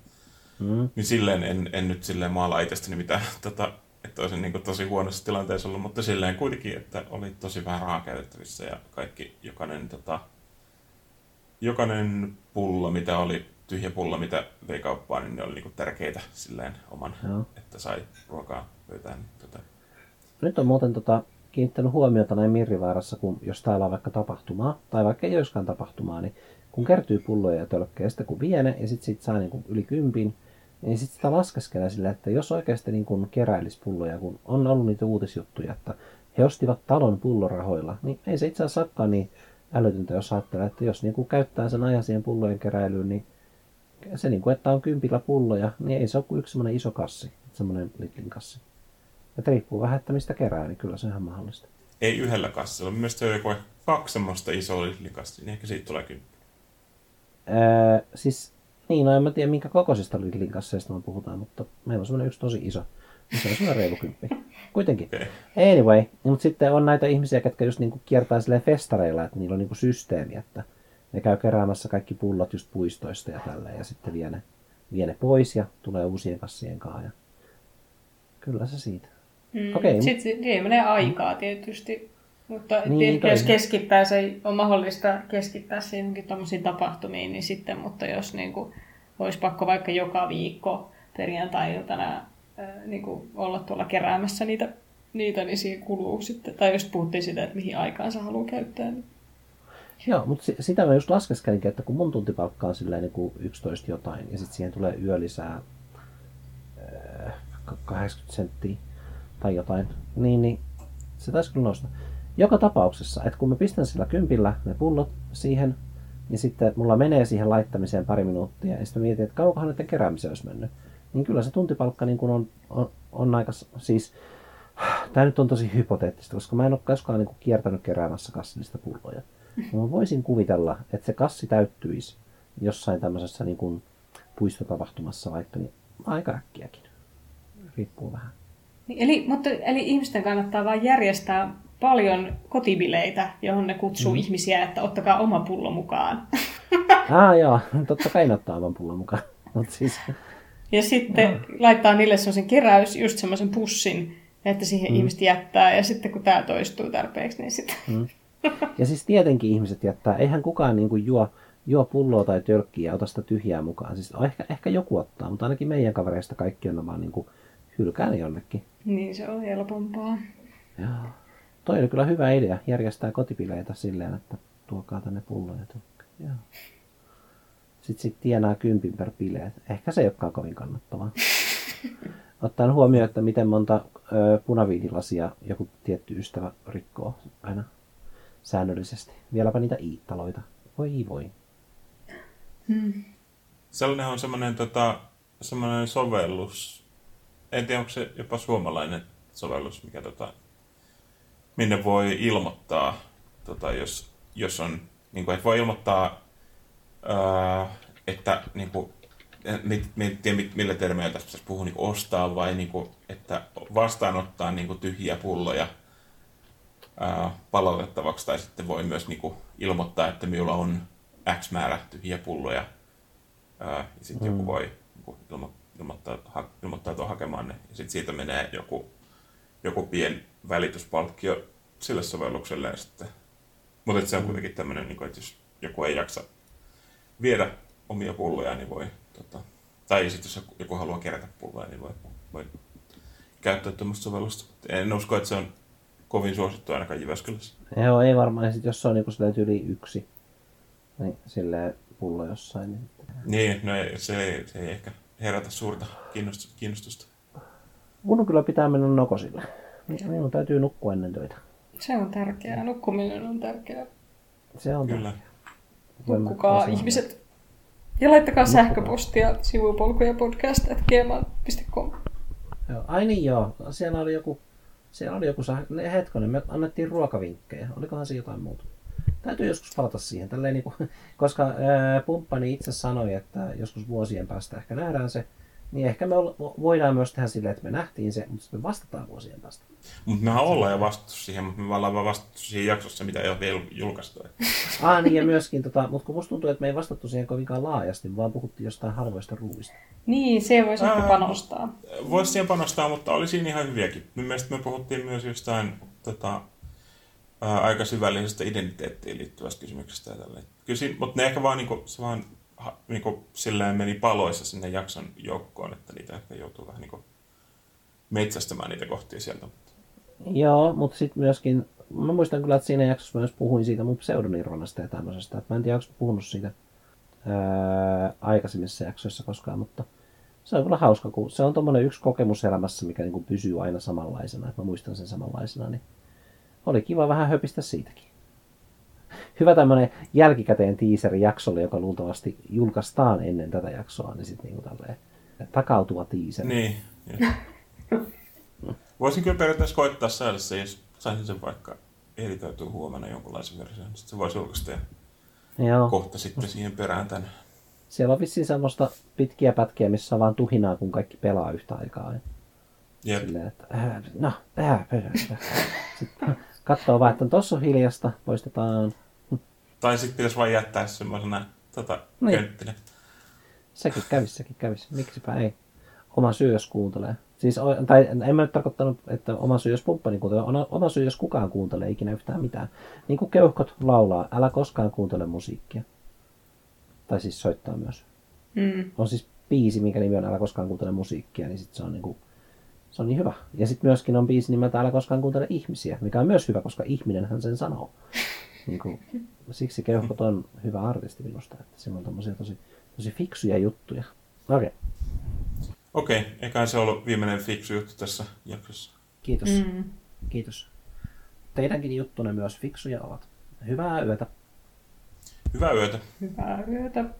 Mm. niin silleen en, en nyt silleen maala itsestäni mitään, tota, että olisin niin tosi huonossa tilanteessa ollut, mutta silleen kuitenkin, että oli tosi vähän rahaa käytettävissä ja kaikki, jokainen, tota, jokainen pullo, mitä oli, tyhjä pullo, mitä vei kauppaan, niin ne oli niin tärkeitä silleen oman, Joo. että sai ruokaa pöytään. Niin, tota, Nyt on muuten tota, kiinnittänyt huomiota näin Mirrivaarassa, kun jos täällä on vaikka tapahtumaa, tai vaikka ei olisikaan tapahtumaa, niin kun kertyy pulloja ja tölkkejä, sitten kun vie ne, ja sitten siitä saa niin kuin yli kympin, niin sitten sitä laskeskelee sillä, että jos oikeasti niin kuin keräilisi pulloja, kun on ollut niitä uutisjuttuja, että he ostivat talon pullorahoilla, niin ei se itse asiassa olekaan niin älytöntä, jos ajattelee, että jos niin kuin käyttää sen ajan siihen pullojen keräilyyn, niin se niin kuin, että on kympillä pulloja, niin ei se ole kuin yksi semmoinen iso kassi, semmoinen Lidlin kassi. Ja riippuu vähän, että mistä kerää, niin kyllä se on ihan mahdollista. ei yhdellä kassilla, mielestäni se on joku kaksi semmoista isoa likasta, niin ehkä siitä tulee kymppi. Öö, siis, niin, no en mä tiedä minkä kokoisista Lidlin kasseista me puhutaan, mutta meillä on semmoinen yksi tosi iso. niin Se on semmoinen reilu kymppi. Kuitenkin. Okei. Anyway, mutta sitten on näitä ihmisiä, jotka just niinku kiertää festareilla, että niillä on niinku systeemi, että ne käy keräämässä kaikki pullot just puistoista ja tälleen, ja sitten vie ne, vie ne pois ja tulee uusien kassien kanssa. Ja... Kyllä se siitä. Mm. Okei. Sitten siihen menee aikaa tietysti. Mutta Niin, niin, jos keskittää, se on mahdollista keskittää siihenkin tuommoisiin tapahtumiin, niin sitten, mutta jos niin kuin, olisi pakko vaikka joka viikko perjantai-iltana niin kuin olla tuolla keräämässä niitä, niitä, niin siihen kuluu sitten. Tai jos puhuttiin sitä, että mihin aikaan sä haluaa käyttää. Niin. Joo, mutta si- sitä mä just laskeskelinkin, että kun mun tuntipalkka on silleen niin kuin 11 jotain, ja sitten siihen tulee yö lisää äh, 80 senttiä tai jotain, niin, niin se taisi kyllä nousta. Joka tapauksessa, että kun mä pistän sillä kympillä ne pullot siihen, niin sitten että mulla menee siihen laittamiseen pari minuuttia, ja sitten mietin, että kauankohan näiden keräämiseen olisi mennyt. Niin kyllä se tuntipalkka niin kuin on, on, on aika, siis Tämä nyt on tosi hypoteettista, koska mä en ole koskaan niin kiertänyt keräämässä kassillista pulloja. Ja Mä voisin kuvitella, että se kassi täyttyisi jossain tämmöisessä niin kuin puistotapahtumassa vaikka niin aika äkkiäkin. Riippuu vähän. Niin, Eli, mutta, eli ihmisten kannattaa vain järjestää paljon kotibileitä, johon ne kutsuu mm. ihmisiä, että ottakaa oma pullo mukaan. Ah joo, totta kai ne ottaa oman pullon mukaan. Mutta siis, Ja sitten no. laittaa niille semmoisen keräys, just semmoisen pussin, että siihen mm. ihmiset jättää. Ja sitten kun tämä toistuu tarpeeksi, niin sitten... mm. Ja siis tietenkin ihmiset jättää, eihän kukaan niin kuin juo juo pulloa tai tölkkiä ja ota sitä tyhjää mukaan. Siis ehkä, ehkä joku ottaa, mutta ainakin meidän kavereista kaikki on vaan niin kuin hylkää jonnekin. Niin se on helpompaa. Joo. Toi oli kyllä hyvä idea, järjestää kotipileitä silleen, että tuokaa tänne pulloja. Joo. Sitten sit tienaa kympin per bileet. Ehkä se ei olekaan kovin kannattavaa. Ottaen huomioon, että miten monta ö, punaviinilasia joku tietty ystävä rikkoo aina säännöllisesti. Vieläpä niitä iittaloita. Voi voi. Sellainen on semmoinen, tota, semmoinen sovellus. En tiedä, onko se jopa suomalainen sovellus, mikä tota, minne voi ilmoittaa, tota, jos, jos on, niin kuin, että voi ilmoittaa, ää, että niin kuin, en en tiedä millä termeillä tästä pitäisi puhua, niin ostaa vai niin kuin, että vastaanottaa niin kuin, tyhjiä pulloja ää, palautettavaksi, tai sitten voi myös niin kuin, ilmoittaa, että minulla on X määrä tyhjiä pulloja, ää, ja sitten mm. joku voi niin kuin, ilmo, ilmoittaa, ha, ilmoittautua hakemaan ne, ja sitten siitä menee joku, joku pien välityspalkkio sille sovellukselle, ja sitten, mutta se on kuitenkin tämmöinen, niin kuin, että jos joku ei jaksa viedä omia pulloja, niin voi, tota, tai sitten jos joku, joku haluaa kerätä pulloja, niin voi, voi käyttää tuommoista sovellusta. En usko, että se on kovin suosittu ainakaan Jyväskylässä. Joo, ei varmaan. Ja sit jos se on niin yli yksi, niin silleen pullo jossain. Niin... Niin, no ei, se, ei, se ei ehkä herätä suurta kiinnostusta. kiinnostusta. Mun kyllä pitää mennä nokosille. Minun täytyy nukkua ennen töitä. Se on tärkeää. Nukkuminen on tärkeää. Se on Kyllä. Nukkukaa Voimme- ihmiset. Ja laittakaa sähköpostia sivupolkuja podcast.gmail.com. Joo. Ai niin joo, siellä oli joku, siellä oli joku, ne- hetkonen, me annettiin ruokavinkkejä. Olikohan se jotain muuta? Täytyy joskus palata siihen, niin kuin, koska ää, pumppani itse sanoi, että joskus vuosien päästä ehkä nähdään se, niin ehkä me voidaan myös tehdä silleen, että me nähtiin se, mutta sitten me vastataan vuosien päästä. Mutta mehän ollaan jo vastattu siihen, mutta me ollaan vaan vastattu siihen jaksossa, mitä ei ole vielä julkaistu. Ah niin, ja myöskin, tota, mutta kun musta tuntuu, että me ei vastattu siihen kovinkaan laajasti, vaan puhuttiin jostain harvoista ruuista. Niin, se voisi ehkä panostaa. Voisi siihen panostaa, mutta oli siinä ihan hyviäkin. Mun mielestä me puhuttiin myös jostain tota, ää, aika syvällisestä identiteettiin liittyvästä kysymyksestä ja tälleen. Kyllä siinä, mutta ne ehkä vaan, niinku, se vaan ha, niinku, silleen meni paloissa sinne jakson joukkoon, että niitä ehkä joutuu vähän niinku, metsästämään niitä kohtia sieltä. Joo, mutta sitten myöskin, mä muistan kyllä, että siinä jaksossa myös puhuin siitä mun pseudonirvanasta ja tämmöisestä. Mä en tiedä, onko puhunut siitä ää, aikaisemmissa jaksoissa koskaan, mutta se on kyllä hauska, kun se on tommonen yksi kokemus elämässä, mikä niin pysyy aina samanlaisena, että mä muistan sen samanlaisena, niin oli kiva vähän höpistä siitäkin. Hyvä tämmönen jälkikäteen teaseri jaksolle, joka luultavasti julkaistaan ennen tätä jaksoa, niin sitten niinku tälleen takautuva teaseri. Niin. Voisin kyllä periaatteessa koittaa saada se, jos saisin sen vaikka editoitua huomenna jonkunlaisen version. Sitten se voisi julkaista ja Joo. kohta sitten siihen perään tänne. Siellä on vissiin semmoista pitkiä pätkiä, missä on vaan tuhinaa, kun kaikki pelaa yhtä aikaa. Jep. silleen, että äh, no, äh, äh, äh. Sitten katsoo vaan, että tossa on hiljasta, poistetaan. Tai sitten pitäisi vain jättää semmoisena tota, Niin. könttinä. Sekin kävis, sekin kävis. Miksipä ei. Oma syy, jos kuuntelee. Siis, tai en mä nyt tarkoittanut, että oma syy, jos pumppani kuuntelee. Ona- Oma syy, jos kukaan kuuntelee ikinä yhtään mitään. Niin kuin keuhkot laulaa, älä koskaan kuuntele musiikkia. Tai siis soittaa myös. Mm. on siis biisi, minkä nimi on Älä koskaan kuuntele musiikkia, niin sit se on niinku, se on niin hyvä. Ja sitten myöskin on biisi nimeltä Älä koskaan kuuntele ihmisiä, mikä on myös hyvä, koska ihminenhän sen sanoo. Niinku, siksi Keuhkot on hyvä artisti minusta, että sillä on tommosia tosi, tosi fiksuja juttuja. Okei, okay. Okei, eiköhän se ollut viimeinen fiksu juttu tässä jaksossa. kiitos. Mm. Kiitos. Teidänkin juttunne myös fiksuja ovat. Hyvää yötä. Hyvää yötä. Hyvää yötä.